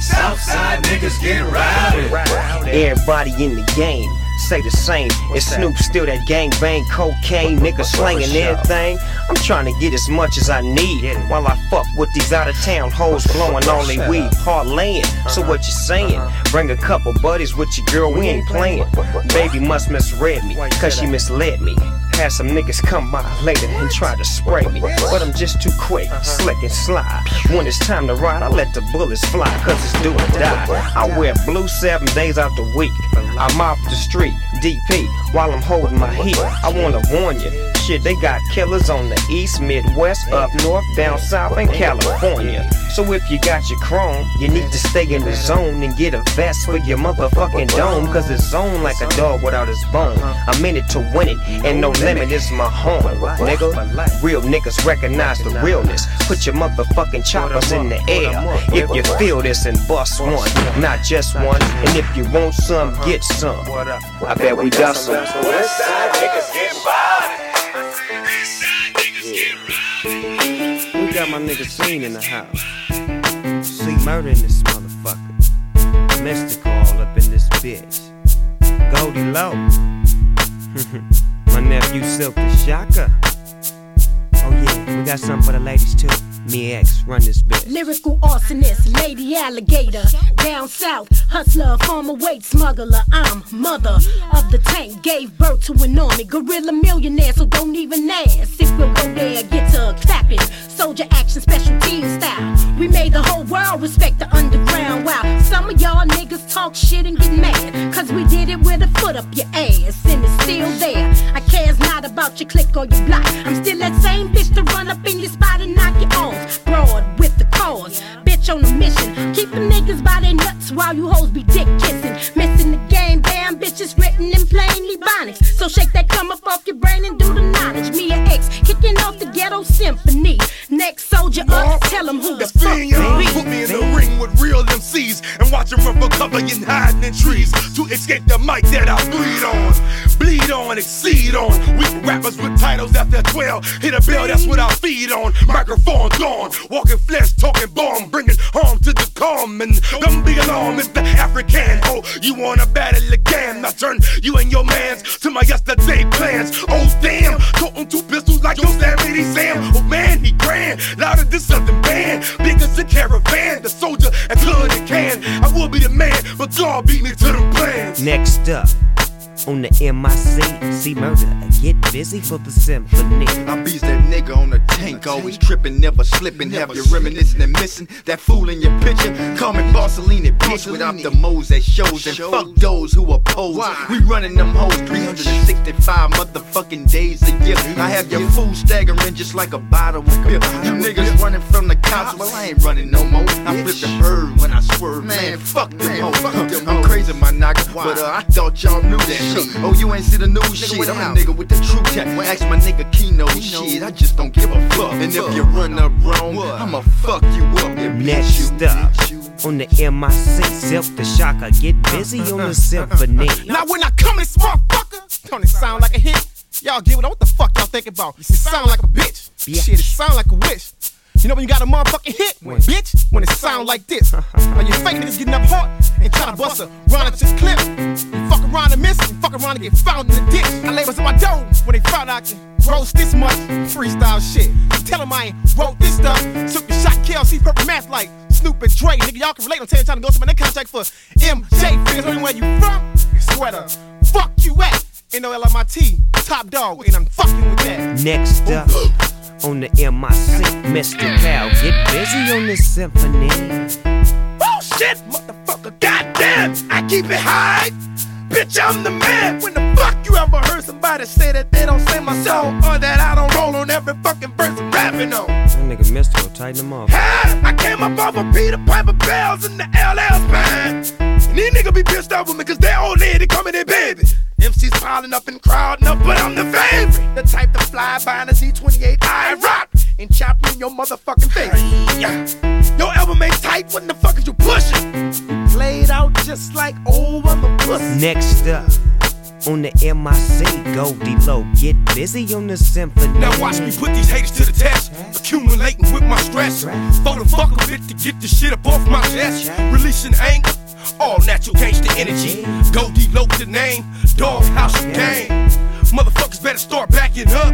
South side niggas getting rowdy. Everybody in the game say the same. It's Snoop still that gang bang cocaine nigga slanging everything. I'm trying to get as much as I need while I fuck with these out of town hoes blowing all they weed parlaying. So what you saying? Bring a couple buddies with your girl, we ain't playing. Baby must misread me, cause she misled me. Had some niggas come by later and try to spray me. But I'm just too quick, uh-huh. slick and sly. When it's time to ride, I let the bullets fly, cause it's do or die. I wear blue seven days out the week. I'm off the street, DP, while I'm holding my heat. I wanna warn you, shit, they got killers on the east, midwest, up north, down south, and California. So if you got your chrome, you need to stay in the zone and get a vest for your motherfucking dome, cause it's on like a dog without his bone. I'm in it to win it, and no limit is my home, nigga. Real niggas recognize the realness. Put your motherfucking choppers in the air. If you feel this and bust one, not just one. And if you want some, get some. I bet we got some. West side niggas getting rowdy. We got my nigga Scene in the house. C-Murder in this motherfucker. Domestic all up in this bitch. Goldie Loc. my nephew Silkk the Shocker. Oh yeah, we got something for the ladies too. Mia X, run this bitch. Lyrical arsonist, lady alligator. Down south, hustler, former weight smuggler. I'm mother of the tank, gave birth to an army. Gorilla millionaire, so don't even ask. If we'll go there, get to clapping. Soldier action, special team style. We made the whole world respect the underground. Wow, some of y'all niggas talk shit and get mad. Cause we did it with a foot up your ass, and it's still there. I cares not about your click or your block. I'm still that same bitch to run up in your spot and knock you off. Broad with the cause, bitch on a mission. Keep the niggas by their nuts while you hoes be dick kissing. Missing the game, damn bitches written in plainly bonics. So shake that come up off your brain and do the knowledge. Me and X kicking off the ghetto symphony. Next soldier up, tell them who the fuck you be. Put me in the ring with real MCs and watch them run for cover and hiding in trees to escape the mic that I bleed on. Bleed on, exceed on. Weak rappers with titles after 12. Hit a bell, that's what I feed on. Microphone gone. Walking flesh, talking bomb. Bringing harm to the common. Don't be alarmed, it's the African. Oh, you wanna battle again? I turn you and your mans to my yesterday plans. Oh, damn. Toting two pistols like Yosemite Sam. Oh, man, he grand. Louder than something band. Big as a caravan. The soldier until the can. I will be the man, but God beat me to the plans. Next up, on the MIC, C-Murder, get busy for the symphony. I beats that nigga on the tank, always tripping, never slipping. Have you reminiscing and missing that fool in your picture? Call me Barcelona, bitch, without the moles at shows. And fuck those who oppose. We running them hoes 365 motherfucking days a year. I have your fool staggering just like a bottle of beer. You niggas running from the cops, well, I ain't running no more. I flip the bird when I swerve, man, fuck them hoes. I'm crazy, my nigga, but uh, I thought y'all knew that shit. Oh, you ain't see the news shit. I'm a nigga with the true tech. Ask my nigga Kino shit. I just don't give a fuck. And if you run up wrong, I'ma fuck you up. and beat Next you. up, on the MIC, Silkk the Shocker, get busy on the symphony. Now when I come in this motherfucker, don't it sound like a hit? Y'all get what, what the fuck y'all think about? It sound like a bitch. Shit, it sound like a wish. You know when you got a motherfucking hit, when, bitch, when it sound like this. now you fake niggas getting up hard and try to bust a run at your clip. You fuck around and miss, and fuck around and get found in the ditch. I labels in my dough when they found out I can roast this much freestyle shit. Tell them I ain't wrote this stuff. Took the shot, KLC purple mask like Snoop and Dre. Nigga, y'all can relate. I'm telling you, time to go to my next contract for MJ. Figures only where you from. Sweater. Fuck you at. N-O-L-M-I-T. Top dog. And I'm fucking with that. Next up on the MIC, Mr. Cal, get busy on this symphony. Oh, Bullshit, motherfucker, goddamn, I keep it high. Bitch, I'm the man. When the fuck you ever heard somebody say that they don't sing my song or that I don't roll on every fucking verse I'm rapping on? That nigga Mystikal, tighten him up. I came up off of Peter Piper Bells in the LL band. These niggas be pissed off with me cause their old lady coming in baby. MC's piling up and crowding up, but I'm the favorite. The type to fly by in a Z28 I rock and chop me in your motherfucking face. Yeah. Your album ain't tight, what the fuck is you pushing? Played out just like old mother pussy. Next up on the MIC, Goldie Loc, get busy on the symphony. Now watch me put these haters to the test, accumulating with my stress. For the fuck of it to get this shit up off my chest, releasing anger, all natural gangster energy. Goldie Loc the name, dog house game. Motherfuckers better start backing up.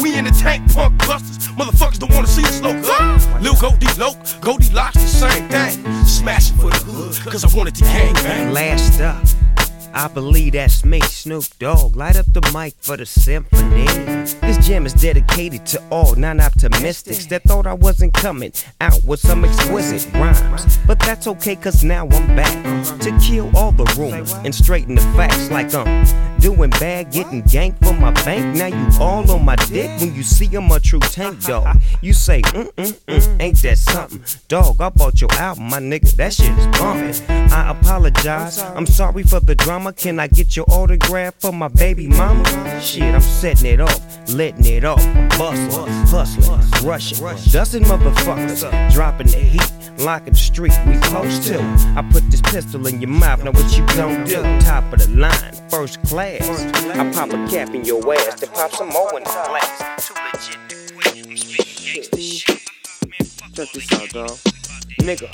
We in the tank, punk busters. Motherfuckers don't wanna see us low up. Lil Goldie Loc, Goldie Locks, the same thing. Smashing for the hood, cause I wanted to gang bang. Last up, I believe that's me, Snoop Dogg. Light up the mic for the symphony. This jam is dedicated to all non optimistics that thought I wasn't coming out with some exquisite rhymes. But that's okay, cause now I'm back to kill all the rumors and straighten the facts like I'm doing bad, getting ganked for my bank. Now you all on my dick when you see I'm a true tank dog. You say, mm mm mm, ain't that something? Dog, I bought your album, my nigga, that shit is bumping. I apologize, I'm sorry for the drama. Can I get your autograph for my baby mama? Shit, I'm setting it off, letting it off. I'm bustling, hustling, rushing, dusting motherfuckers, dropping the heat. Locking the street, we close to. I put this pistol in your mouth, now what you gon' do? Top of the line, first class. I pop a cap in your ass, then pop some more in the glass. Too legit to quit. I'm speaking gangsta shit. Check this out, dog. Nigga,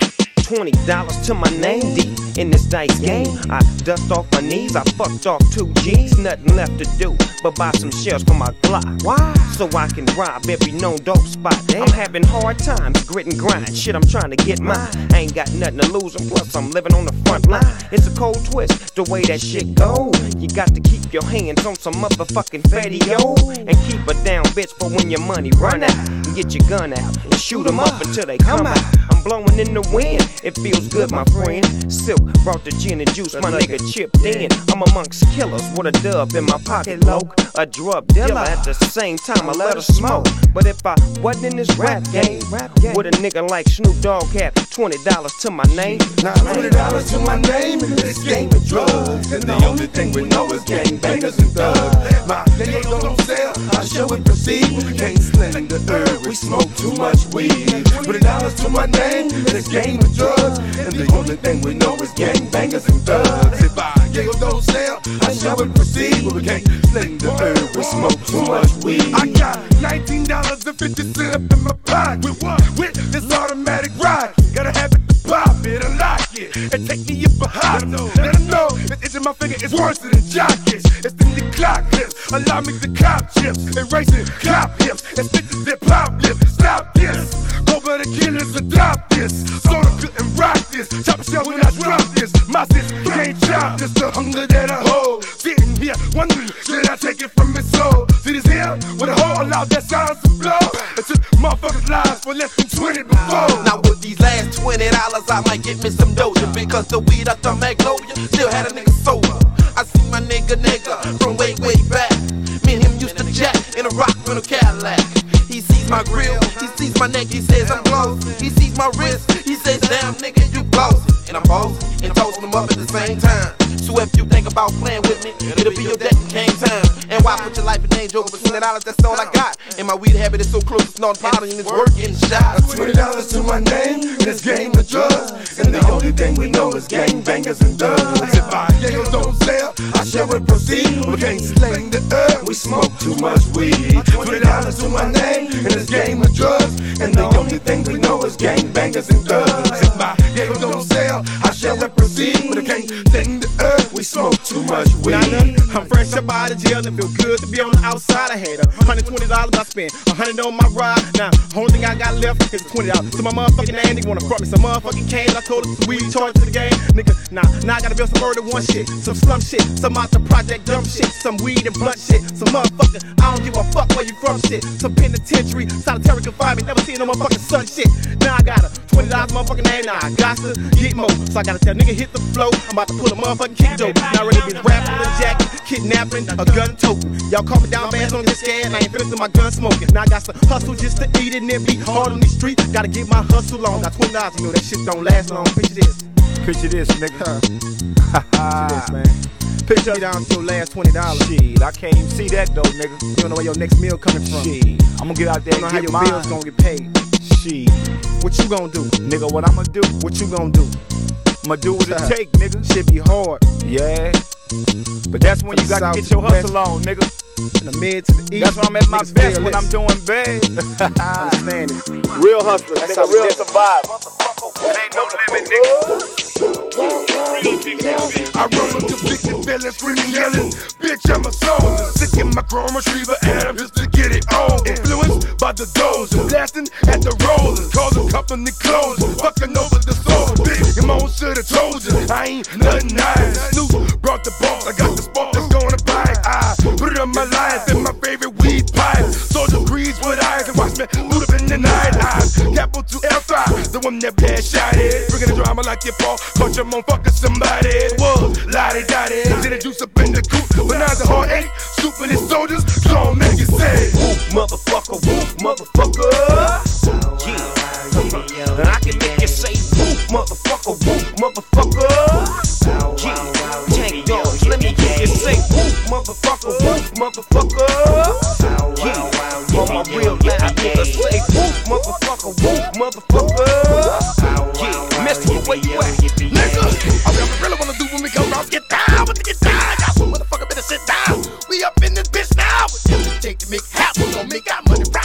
twenty dollars to my name D in this dice game. I dust off my knees, I fucked off two G's, nothing left to do but buy some shells for my Glock. Why? So I can rob every known dope spot. I'm having hard times, grit and grind. Shit, I'm trying to get mine. I ain't got nothing to lose, and plus I'm living on the front line. It's a cold twist, the way that shit go. You got to keep your hands on some motherfucking fatty yo, and keep a down bitch for when your money run out. And get your gun out and shoot 'em up until they come out. I'm blowing in the wind, it feels good, my friend. Silkk brought the gin and juice, my nigga chipped in. I'm amongst killers with a dub in my pocket, loke. A drug dealer at the same time, I let her smoke. But if I wasn't in this rap game, would a nigga like Snoop Dogg have $20 to my name? Now twenty dollars to my name in this game of drugs, and the only thing we know is gang bangers and thugs. My they don't sell, I show and proceed. We can't the herb, we smoke too much weed. Twenty dollars to my name in this game of drugs, and the only thing we know is gang bangers and thugs. If I giggle don't sell, I show and proceed. But we can't sling the herb, we smoke too much weed. I got nineteen dollars and fifty cents up in my pocket. With what? With this automatic ride. Gotta have it to pop it, unlock it, and take me up a high. Let them know that itch in my finger is worse than jockeys. It's in the clock clips. Allow me to cop chips, erasing cop hips, and stitches that pop lips. Stop this. Go by the killers, adopt this. Of couldn't rock this. Chop shell when I drop this. My sis can't chop this. The hunger that I hold. Sitting here wondering, should I take it from his soul? See this here? With a hole allowed that sounds to blow. It's just motherfuckers' lives for less than 20 before. Now with these last twenty dollars, I might get me some doja because the weed out the Magnolia still had a nigga sober. I see my nigga nigga from way way back. Me and him used to jack in a rock rental Cadillac. He sees my grill, he sees my neck, he says I'm close. He sees my wrist, he says damn nigga you close. And I'm bossing and toasting them up at the same time. So if you think about playing with me, it'll be your death in game time. And why put your life in danger over twenty dollars? That's all I got. And my weed habit is so close, it's not powder and it's working shot. Twenty dollars to my name in this game of drugs, and the only thing we know is gang bangers and thugs. If I yells don't sell, I shall and proceed. We can't sling the herb, we smoke too much weed. Twenty dollars to my name in this game of drugs, and the only thing we know is gang bangers and thugs. If I Gave don't sell. I shall let proceed, but I can't think the earth. We smoke too much weed. Nah, I'm fresh up out of jail and feel good to be on the outside. I had a hundred twenty dollars I spent, a hundred on my ride. Now, only thing I got left is twenty dollars. So my motherfucking nigga wanna front me some motherfucking cash. I told some weed charge to the game, nigga. Nah, now I gotta build some murder one shit, some slum shit, some out the project dumb shit, some weed and blunt shit, some motherfucker. I don't give a fuck where you from shit, some penitentiary, solitary confinement, never seen no motherfucking sun shit. Now I got a twenty dollars motherfucking name, now I got to get more. So I gotta tell nigga hit the flow. I'm about to pull a motherfucking dope. Not ready to be rapping with a kidnapping, a gun toting. Y'all call me down bad, don't get scared. I ain't finished my gun smoking. Now I got to hustle just to eat it and then be hard on these streets. Gotta get my hustle on. Got twenty dollars, you know that shit don't last long. Picture this. Picture this, nigga. Picture this, man. Picture me down to your last twenty dollars. Shit, I can't even see that though, nigga. You don't know where your next meal coming from. Shit, I'm gonna get out there You and know how get your mine. bills gonna get paid. Shit, What you gonna do? nigga, what I'ma do? What you gonna do? I'ma do what it take, nigga. Shit be hard. Yeah. But that's when you gotta south get your the west. hustle on, nigga. In the mid to the east. That's when I'm at my best when. I'm doing bad. Understand it. Real hustler. That's nigga, how real live. Ain't no limit, nigga. I run with the big feeling, screaming, yelling. Bitch, I'm a soldier. Sick in my chrome retriever, and I'm just to get it on. Influenced by the dozer, blasting at the rollers. the company closing, fucking over the soul. Bitch, I'm on the told you. I ain't nothing nice. Snoop brought the boss, I got the spark that's gonna bite. I put it on my life and my favorite weed pipe. Soldier breeze with eyes and watch me loot up in the night. Eyes, capital to F5, the one that bad shot it. Bringing the drama like your Paul, caught your motherfucker somebody. Was lottie dottie, then the juice up in the coop. But now the heart ain't stupid as soldiers, so make it say, whoop, motherfucker, whoop, motherfucker. Yeah, and I can make you say, whoop, motherfucker, whoop, motherfucker. Yeah, tank dogs, let me hear you say, whoop, motherfucker, whoop, motherfucker. Yeah, on my real life, nigga, say, whoop, motherfucker, whoop, motherfucker. Yeah, mess Mister, where you at? Nigga, I really, really wanna do when we come round, get down, but to get down, got some motherfucker better sit down. We up in this bitch now, but take to make happen, we gon' make our money right.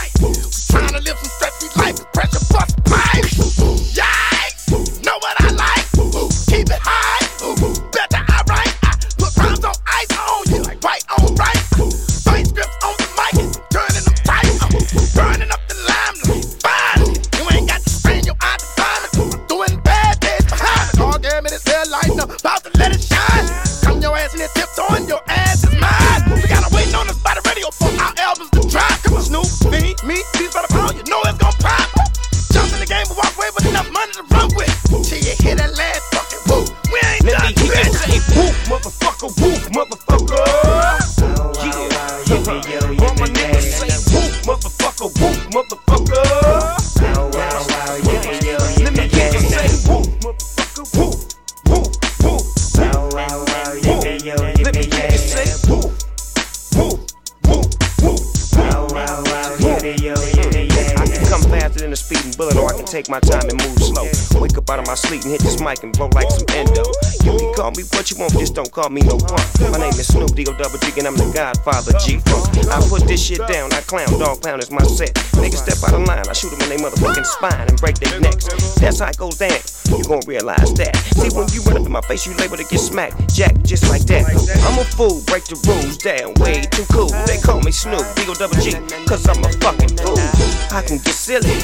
Mic and blow like some endo. You can call me what you want, just don't call me no punk. My name is Snoop D-O double G, and I'm the Godfather G Funk. I put this shit down, I clown, dog pound is my set. Niggas step out of line, I shoot them in their motherfucking spine and break their necks. That's how it goes down. You gon' realize that. See, when you run up in my face, you label to get smacked. Jack, just like that. I'm a fool, break the rules down, way too cool. They call me Snoop, D-O double G, cause I'm a fucking fool. I can get silly.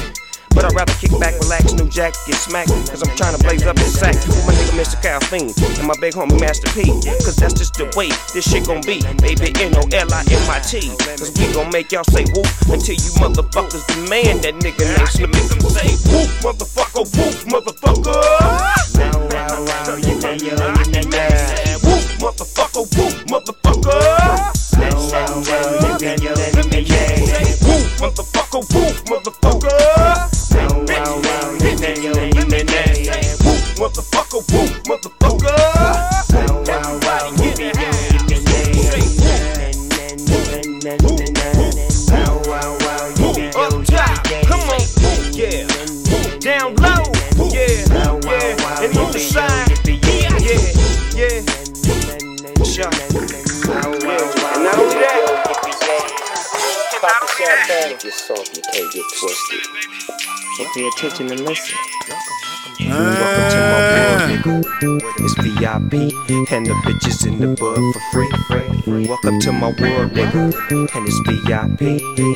But I'd rather kick back, relax, new jack, get smacked. Cause I'm trying to blaze up this sack with my nigga Mr. Caffeine and my big homie Master P. Cause that's just the way this shit gon' be. Baby, N-O-L-I-M-I-T. Cause we gon' make y'all say whoop until you motherfuckers demand that nigga name Slim. Make them say whoop, motherfucker, whoop, motherfucker. Pay attention and listen. Welcome welcome to my. It's VIP and the bitches in the bud for free. Welcome to my world, nigga. And it's VIP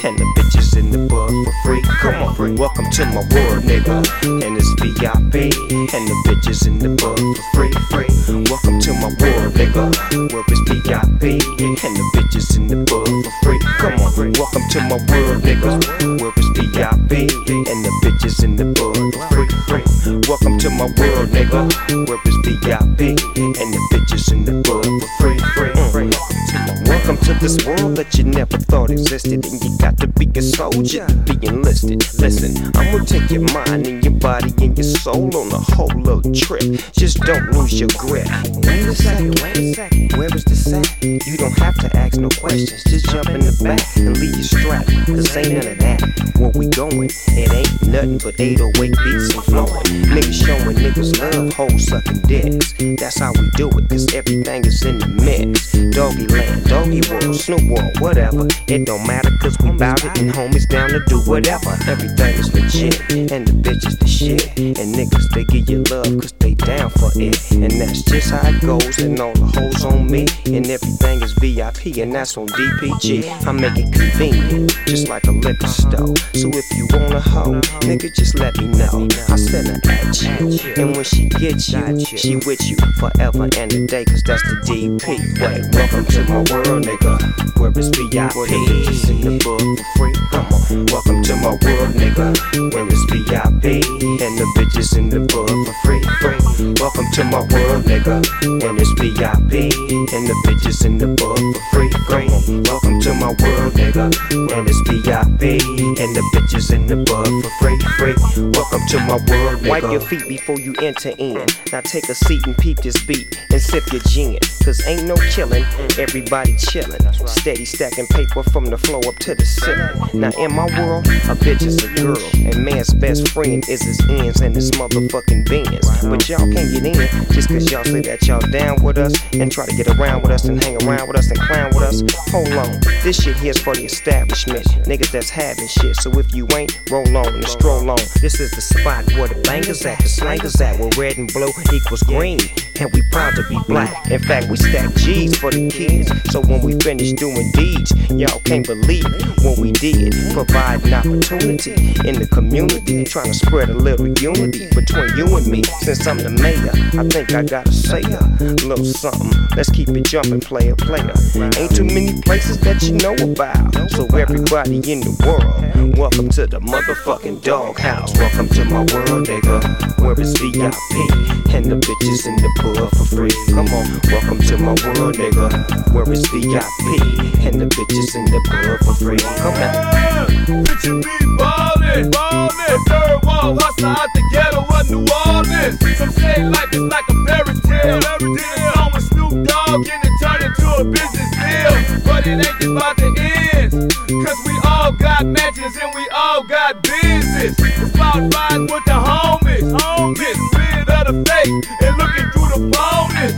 and the bitches in the bud for free. Come on, welcome to my world, nigga. And it's VIP and the bitches in the bud for free. Free. Welcome to my world, nigga. Where it's VIP and the bitches in the bud for free. Come on, welcome to my world, nigga. Where it's VIP and the bitches in the bud for free. Welcome to my world, nigga. Where it's VIP and the bitches in the bud for free. free. Welcome to this world that you never thought existed, and you got to be a soldier be enlisted. Listen, I'm gonna take your mind and your body and your soul on a whole little trip. Just don't lose your grip. Wait a second, wait a second. Where is the set? You don't have to ask no questions. Just jump in the back and leave your strap. Cause ain't none of that. Where we going? It ain't nothing but 808 beats and flowing. Niggas showing niggas love, hoes sucking dicks. That's how we do it, cause everything is in the mix. Doggy land, doggy world, Snoop World, whatever. It don't matter, cause we bout it, and homies down to do whatever. Everything is legit, and the bitches the shit. And niggas, they give you love, cause they down for it. And that's just how it goes, and all the hoes on me. And everything is VIP, and that's on DPG. I make it convenient, just like a liquor store. So if you want a hoe, nigga, just let me know. I send her at you, and when she gets you, she with you forever and a day, cause that's the DP. Wait, welcome to my world, nigga. Where it's VIP, bitches in the book for free. Come on, welcome to my world, nigga. Where it's VIP, and the bitches in the book for free. free. Welcome to my world, nigga. And it's VIP, and the bitches in the book for free. free. Welcome to my world, nigga. And it's VIP, and the bitches in the book for free. free. Welcome to my world, nigga. Wipe your feet before you enter in. Now take a seat and peep this beat and sip your gin. Cause ain't no killing, everybody chillin'. Steady stacking paper from the floor up to the ceiling. Now in my world, a bitch is a girl, and man's best friend is his ends and his motherfucking bends. But y'all can't get in just cause y'all say that y'all down with us and try to get around with us and hang around with us and clown with us. Hold on, this shit here's for the establishment. Niggas that's having shit, so if you ain't, roll on and stroll on. This is the spot where the bangers at, the slangers at, where red and blue equals green. And we proud to be black. In fact, we stack G's for the kids. So when we finish doing deeds, y'all can't believe what we did. Provide an opportunity in the community. Trying to spread a little unity between you and me. Since I'm the mayor, I think I gotta say a little something. Let's keep it jumping, player, player. Ain't too many places that you know about. So everybody in the world, welcome to the motherfucking doghouse. Welcome to my world, nigga. Where it's VIP and the bitches in the pool for free. Come on, welcome to my world, nigga. Where it's VIP and the bitches in the pool for free. Come on. Bitch, be ballin', ballin'. Third world hustle out the ghetto of New Orleans. Some say life is like a fairy tale. Fairy tale. Song with Snoop Dogg and it turned into a business deal. But it ain't about the ends. Cause we all got matches and we all got business. It's about riding with the homies. Getting rid of the fake and looking through the bonus.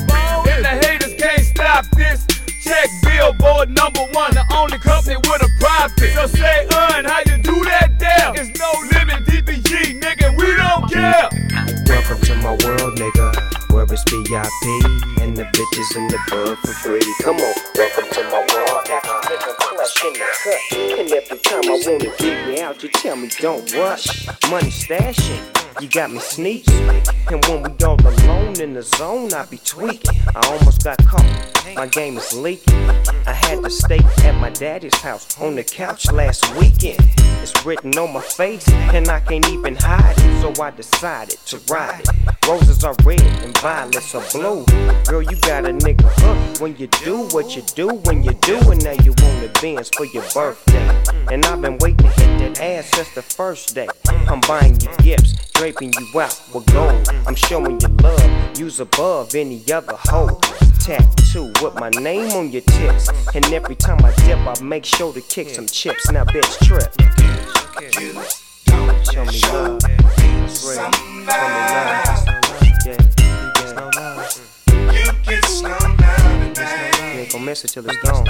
And the haters can't stop this. Check Billboard number one, the only company with a profit. So say, un, how you do that there? It's no limit, DPG, nigga, we don't care. Welcome to my world, nigga. Where it's VIP and the bitches in the bud for free. Come on, welcome to my world, nigga. In the cut. And every time I wanna dig you out, you tell me don't rush. Money stashing. You got me sneaking, and when we all alone in the zone, I be tweaking. I almost got caught, my game is leaking. I had to stay at my daddy's house on the couch last weekend. It's written on my face, and I can't even hide it, so I decided to ride it. Roses are red and violets are blue. Girl, you got a nigga hooked when you do what you do when you do, and now you want Benz for your birthday. And I've been waiting to hit that ass since the first day. I'm buying you gifts, draping you out with gold. I'm showing you love, use above any other hoe. Tattoo with my name on your tips. And every time I dip, I make sure to kick some chips. Now, bitch, trip. Show me love. Show me love. Yeah, yeah. You get slow down. You ain't gon' miss it till it's gone.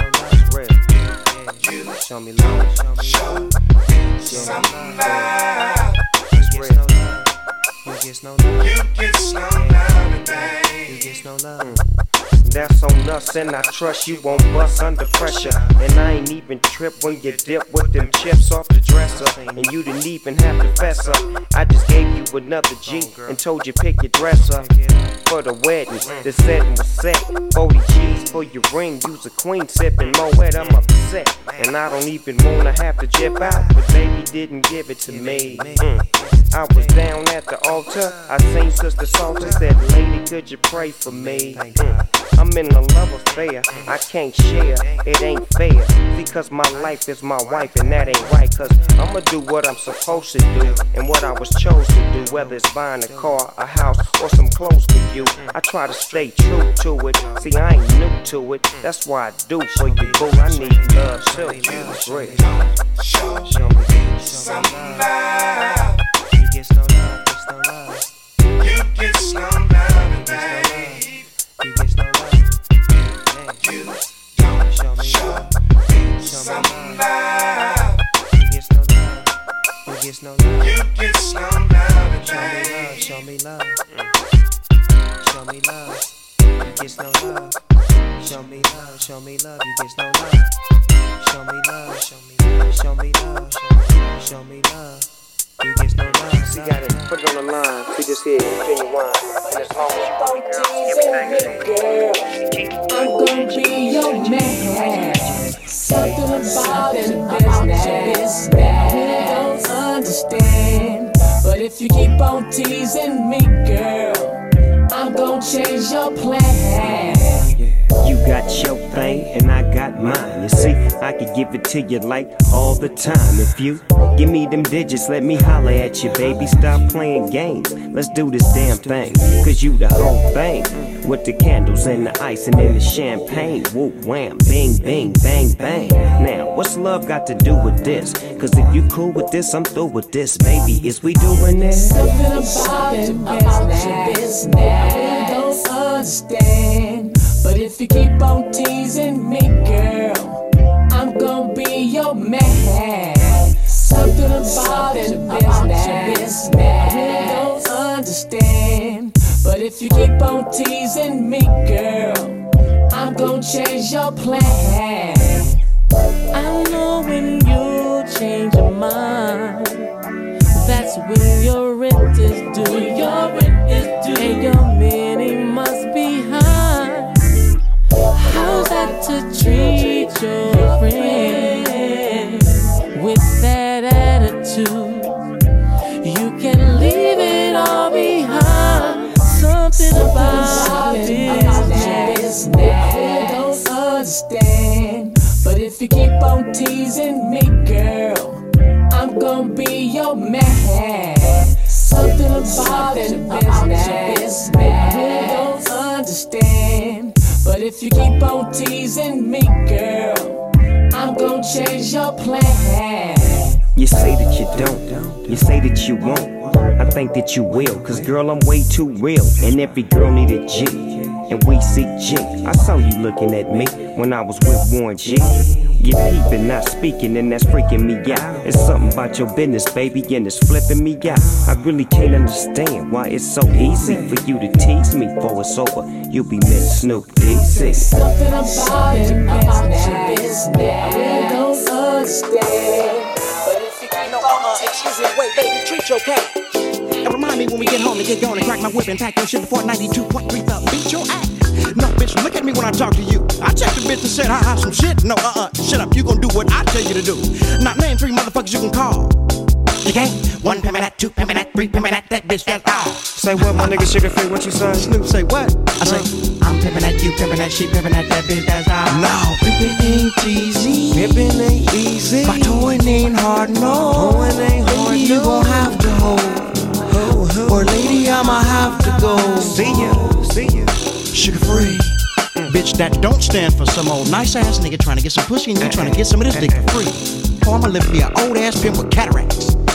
Real. Show me love. Show some love. It's real. Gets no love. You get no love today. You gets no love. That's on us, and I trust you won't bust under pressure. And I ain't even trip when you dip with them chips off the dresser. And you didn't even have to fess up. I just gave you another G and told you pick your dress up for the wedding. The setting was set. 40 G's for your ring. Use a queen sipping Moet, I'm upset. And I don't even wanna have to jip out, but baby didn't give it to me. Mm. I was down at the altar. I seen Sister Salter said, Lady, could you pray for me? Mm. I'm in a love affair. I can't share. It ain't fair. Because my life is my wife, and that ain't right. Cause I'ma do what I'm supposed to do and what I was chose to do. Whether it's buying a car, a house, or some clothes for you. I try to stay true to it. See, I ain't new to it. That's why I do for you, boo. I need love too. Show, show me some love. You get no love, gets no love. Some love. You get no love. You get no love. You get no love today. Show me love. Show me love. You get no love. Show me love. Show me love. You get no love. Show me love. Show me love. Show me love. Show me love. You get no love. See, got it. Put it on the line. See this here. Genuine. And as long as you I'm gonna be your man. Something about your business that I don't understand. But if you keep on teasing me, girl, I'm gonna change your plan. You got your thing and I got mine. You see, I could give it to you like all the time. If you give me them digits, let me holler at you, baby. Stop playing games. Let's do this damn thing. Cause you the whole thing. With the candles and the ice and then the champagne. Whoop wham, bing, bing, bang, bang. Now, what's love got to do with this? Cause if you cool with this, I'm through with this, baby. Is we doing this? Something about your business, your business I don't understand. If you keep on teasing me, girl, I'm gonna be your man. Something about your business I don't understand. But if you keep on teasing me, girl, I'm gonna change your plan. I know when you change your mind. That's when your rent is due. Your rent is due. And your To treat your friends with that attitude? You can leave it all behind. Something about business I don't understand. But if you keep on teasing me, girl, I'm gonna be your man. Something about your business I don't understand. But if you keep on teasing me, girl, I'm gonna change your plan. You say that you don't, you say that you won't. I think that you will, cause girl, I'm way too real. And every girl need a G, and we see G. I saw you looking at me when I was with Warren G. You peeping, not speaking, and that's freaking me out. It's something about your business, baby, and it's flipping me out. I really can't understand why it's so easy for you to tease me for it's over. You'll be Miss Snoop DC. Something about it, about your business that I don't understand. But if you keep No, uh, uh, excuse me, wait, baby, your cat. And remind me when we get home to get going and crack my whip and pack your shit before 92.3 the beat your ass. No, bitch, look at me when I talk to you. I checked the bitch and said, ha ha, some shit. No, uh uh, shut up, you gon' do what I tell you to do. Not name three motherfuckers you can call. You can't? One pimpin' that, two pimpin' that, three pimpin' that, that bitch, that's all. Say what, my nigga Suga Free, what you say? Snoop say what? I say, I'm pimpin' that, you pimpin' that, she pimpin' that, that bitch, that's all. No, pimpin' ain't easy. Pimpin' ain't easy. My toyin' ain't hard, no. Toyin' ain't hard, Lady, you no. gon' have to hold. Or lady, I'ma have to go. See ya, see ya. Suga Free. Mm. Bitch, that don't stand for some old nice ass nigga trying to get some pussy and you trying to get some of this dick for free. Or I'ma live to be an old ass pimp with cataracts.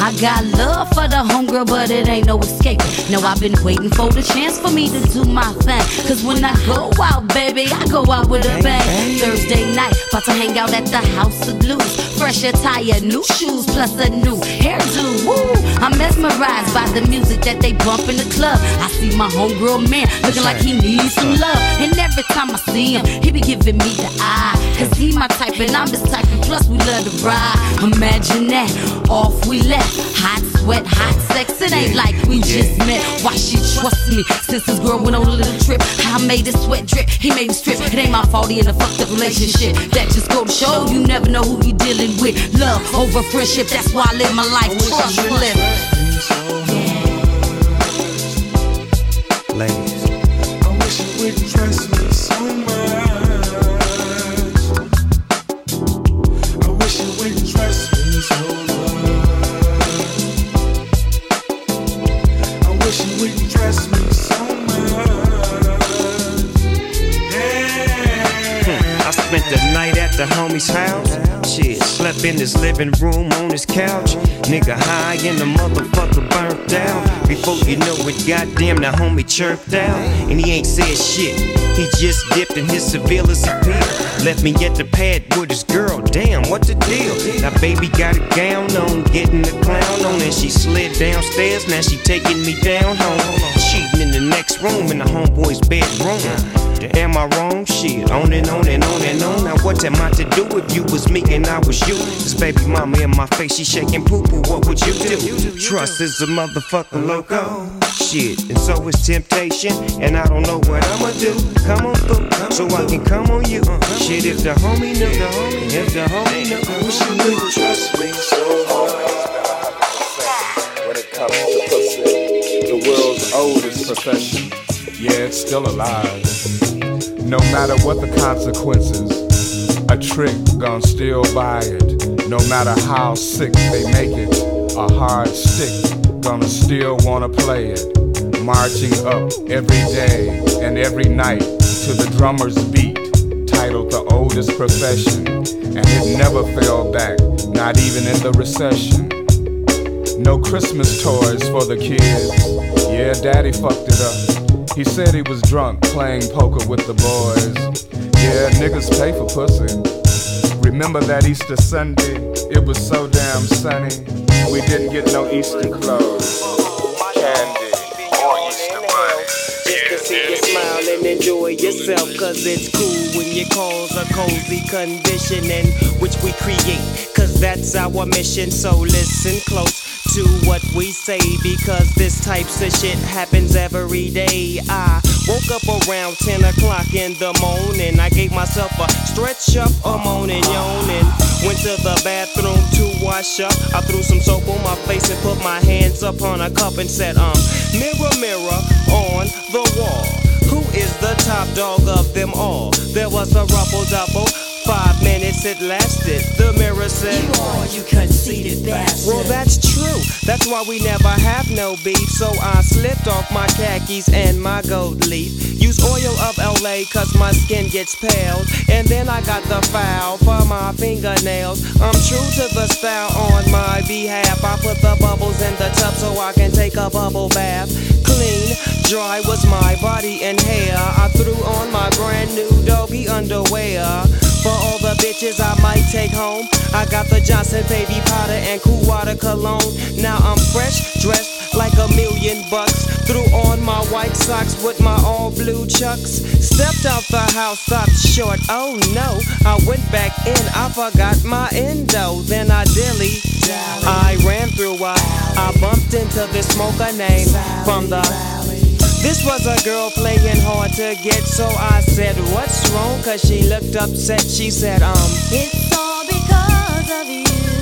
I got love for the homegirl, but it ain't no escape. No, I've been waiting for the chance for me to do my thing. Cause when I go out, baby, I go out with a bang. Thursday night, about to hang out at the House of Blues. Fresh attire, new shoes, plus a new hairdo. Woo! I'm mesmerized by the music that they bump in the club. I see my homegirl man looking like he needs some love. And every time I see him, he be giving me the eye. Cause he my type and I'm his type, and plus we love to ride. Imagine that, off we left. Hot sweat, hot sex, it ain't like we just met. Why she trust me? Since this girl went on a little trip, I made his sweat drip, he made me strip. It ain't my fault he in a fucked up relationship. That just go to show you never know who you dealing with. Love over friendship, that's why I live my life trust living. Ladies. I wish you wouldn't trust me so much. Spent the night at the homie's house. Shit, slept in his living room on his couch. Nigga high and the motherfucker burnt out. Before you know it, goddamn, the homie chirped out. And he ain't said shit. He just dipped in his civility pill. Left me at the pad with his girl. Damn, what the deal? Now baby got a gown on, getting the clown on, and she slid downstairs. Now she taking me down home. Cheating in the next room in the homeboy's bedroom. Am I wrong? Shit, on and on and on and on. Now what am I to do if you was me and I was you? This baby mama in my face, she shaking poo poo. What would you do? Trust is a motherfucking loco. Shit, and so is temptation, and I don't know what I'ma do. Come on through, so I can come on you. Shit, if the homie knew, if the homie knew, I wish you wouldn't trust me so hard. When it comes to pussy, the world's oldest profession. Yeah, it's still alive. No matter what the consequences, a trick gon' still buy it. No matter how sick they make it, a hard stick gonna still wanna play it. Marching up every day and every night to the drummer's beat, titled the oldest profession. And it never fell back, not even in the recession. No Christmas toys for the kids. Yeah, daddy fucked it up. He said he was drunk playing poker with the boys. Yeah, niggas pay for pussy. Remember that Easter Sunday? It was so damn sunny. We didn't get no Easter clothes, enjoy yourself, cause it's cool when you cause a cozy conditioning, which we create, cause that's our mission. So listen close to what we say, because this types of shit happens every day. I woke up around 10 o'clock in the morning. I gave myself a stretch up, a moan and yawning. Went to the bathroom to wash up. I threw some soap on my face and put my hands up on a cup and said, um, mirror, mirror on the wall. Who is the top dog of them all? There was a ruffle double. Five minutes it lasted. The mirror said, You are, you conceited bastard. Well, that's true. That's why we never have no beef. So I slipped off my khakis and my gold leaf. Use Oil of Olay cause my skin gets pale. And then I got the foul for my fingernails. I'm true to the style on my behalf. I put the bubbles in the tub so I can take a bubble bath. Clean, dry was my body and hair. I threw on my brand new doggy underwear. For all the bitches I might take home, I got the Johnson baby powder and cool water cologne. Now I'm fresh, dressed like a million bucks. Threw on my white socks with my all blue chucks. Stepped out the house, stopped short. Oh no, I went back in, I forgot my endo. Then I dilly, I ran through a, I bumped into this smoker name from the. This was a girl playing hard to get, so I said, What's wrong? Cause she looked upset. She said, Um, It's all because of you.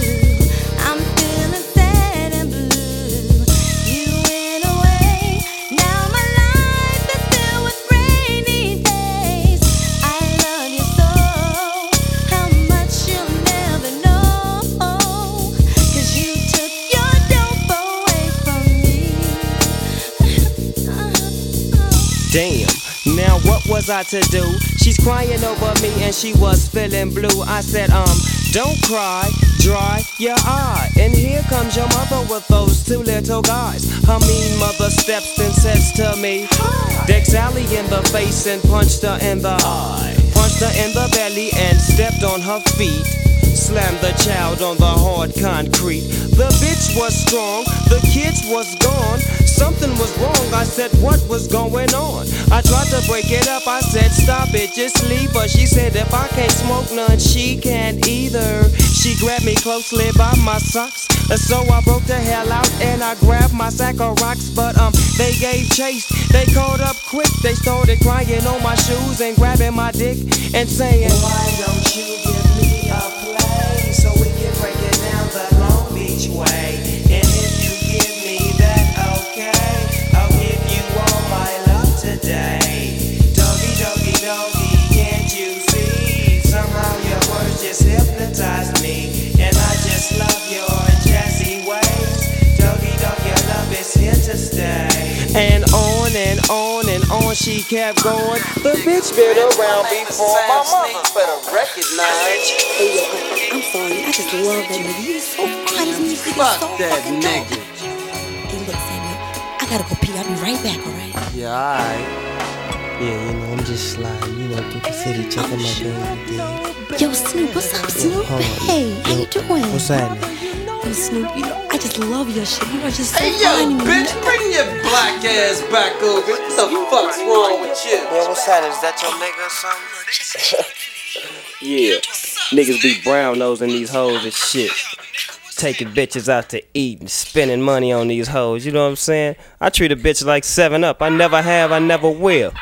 Was I to do? She's crying over me and she was feeling blue. I said, um, Don't cry, dry your eye. And here comes your mother with those two little guys. Her mean mother steps and says to me, Deck Sally in the face and punched her in the eye. Punched her in the belly and stepped on her feet. Slammed the child on the hard concrete. The bitch was strong, the kids was gone. Something was wrong, I said, what was going on? I tried to break it up, I said, stop it, just leave her. She said, if I can't smoke none, she can't either. She grabbed me closely by my socks. So I broke the hell out and I grabbed my sack of rocks. But um, they gave chase, they caught up quick. They started crying on my shoes and grabbing my dick and saying, Why don't you give me a Beach way? And if you give me that, okay, I'll give you all my love today. Can't you see? Somehow your words just hypnotize me, and I just love your jazzy ways. Doggy, dog, your love is here to stay. And on and on she kept going. The bitch been around before my mother better recognize. Hey, yo, I- I'm sorry. I just love that nigga. He's so fine. His music is Fuck so that fucking dope. nigga. Hey, look, Samuel. I gotta go pee. I'll be right back, alright? Yeah, alright. Yeah, you know, I'm just sliding, you know, through the city, oh, checking my game. Yo, Snoop, what's up, Snoop? hold on. Hey, how you doing? What's happening? Yo, Snoop, you know, I just love your shit. You are just so Hey, yo, fine. bitch, bring your black ass back over. What the fuck's wrong with you? Man, what's happening? Is that your nigga or something? yeah, niggas be brown nosing these hoes and shit. Taking bitches out to eat and spending money on these hoes, you know what I'm saying? I treat a bitch like 7 Up. I never have, I never will.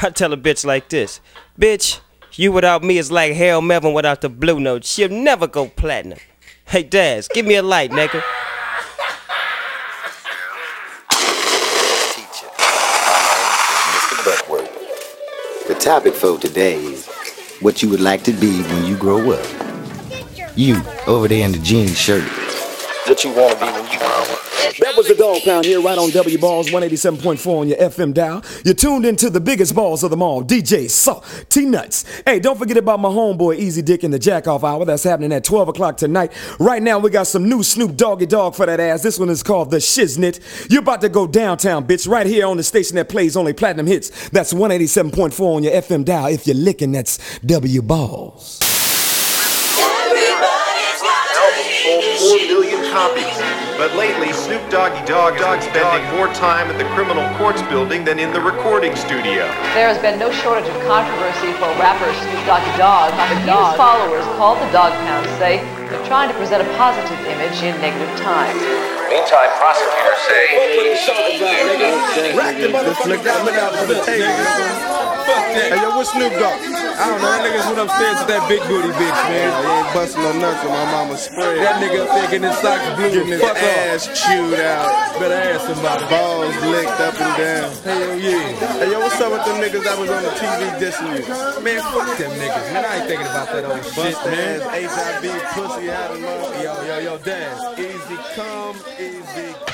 I tell a bitch like this Bitch, you without me is like Harold Melvin without the blue note. She'll never go platinum. Hey, Daz, give me a light, nigga. Mr. Buckworth. The topic for today is what you would like to be when you grow up. You, over there in the jean shirt. What you want to be when you grow up. That was the Dog Pound here, right on W Balls 187.4 on your FM dial. You're tuned into the biggest balls of them all, DJ Saw T Nuts. Hey, don't forget about my homeboy Easy Dick in the Jack Off Hour. That's happening at 12 o'clock tonight. Right now, we got some new Snoop Doggy Dogg for that ass. This one is called The Shiznit. You're about to go downtown, bitch, right here on the station that plays only platinum hits. That's 187.4 on your FM dial. If you're licking, that's W Balls. sold 4 million copies. But lately, Snoop Doggy Dogg has spending more time at the criminal courts building than in the recording studio. There has been no shortage of controversy for rapper Snoop Doggy Dogg. His followers called the Dog Pound say they're trying to present a positive image in negative times. Meantime, prosecutors say. Rack the motherfucker down without the Hey, hey, yo, what's Snoop Dogg? I don't know, that nigga's went upstairs with that big booty bitch, man. He ain't busting no nuts on my mama's spread. That nigga thinking his socks blue, getting his Fuck off. ass chewed out. Better ask somebody. Balls licked up and down. Hell yeah. Hey, yo, what's up with them niggas that was on the TV dissing you? Man, fuck them niggas, man. I ain't thinking about that old shit, man. HIV, pussy out of love. Yo, yo, yo, Dad. Easy come, easy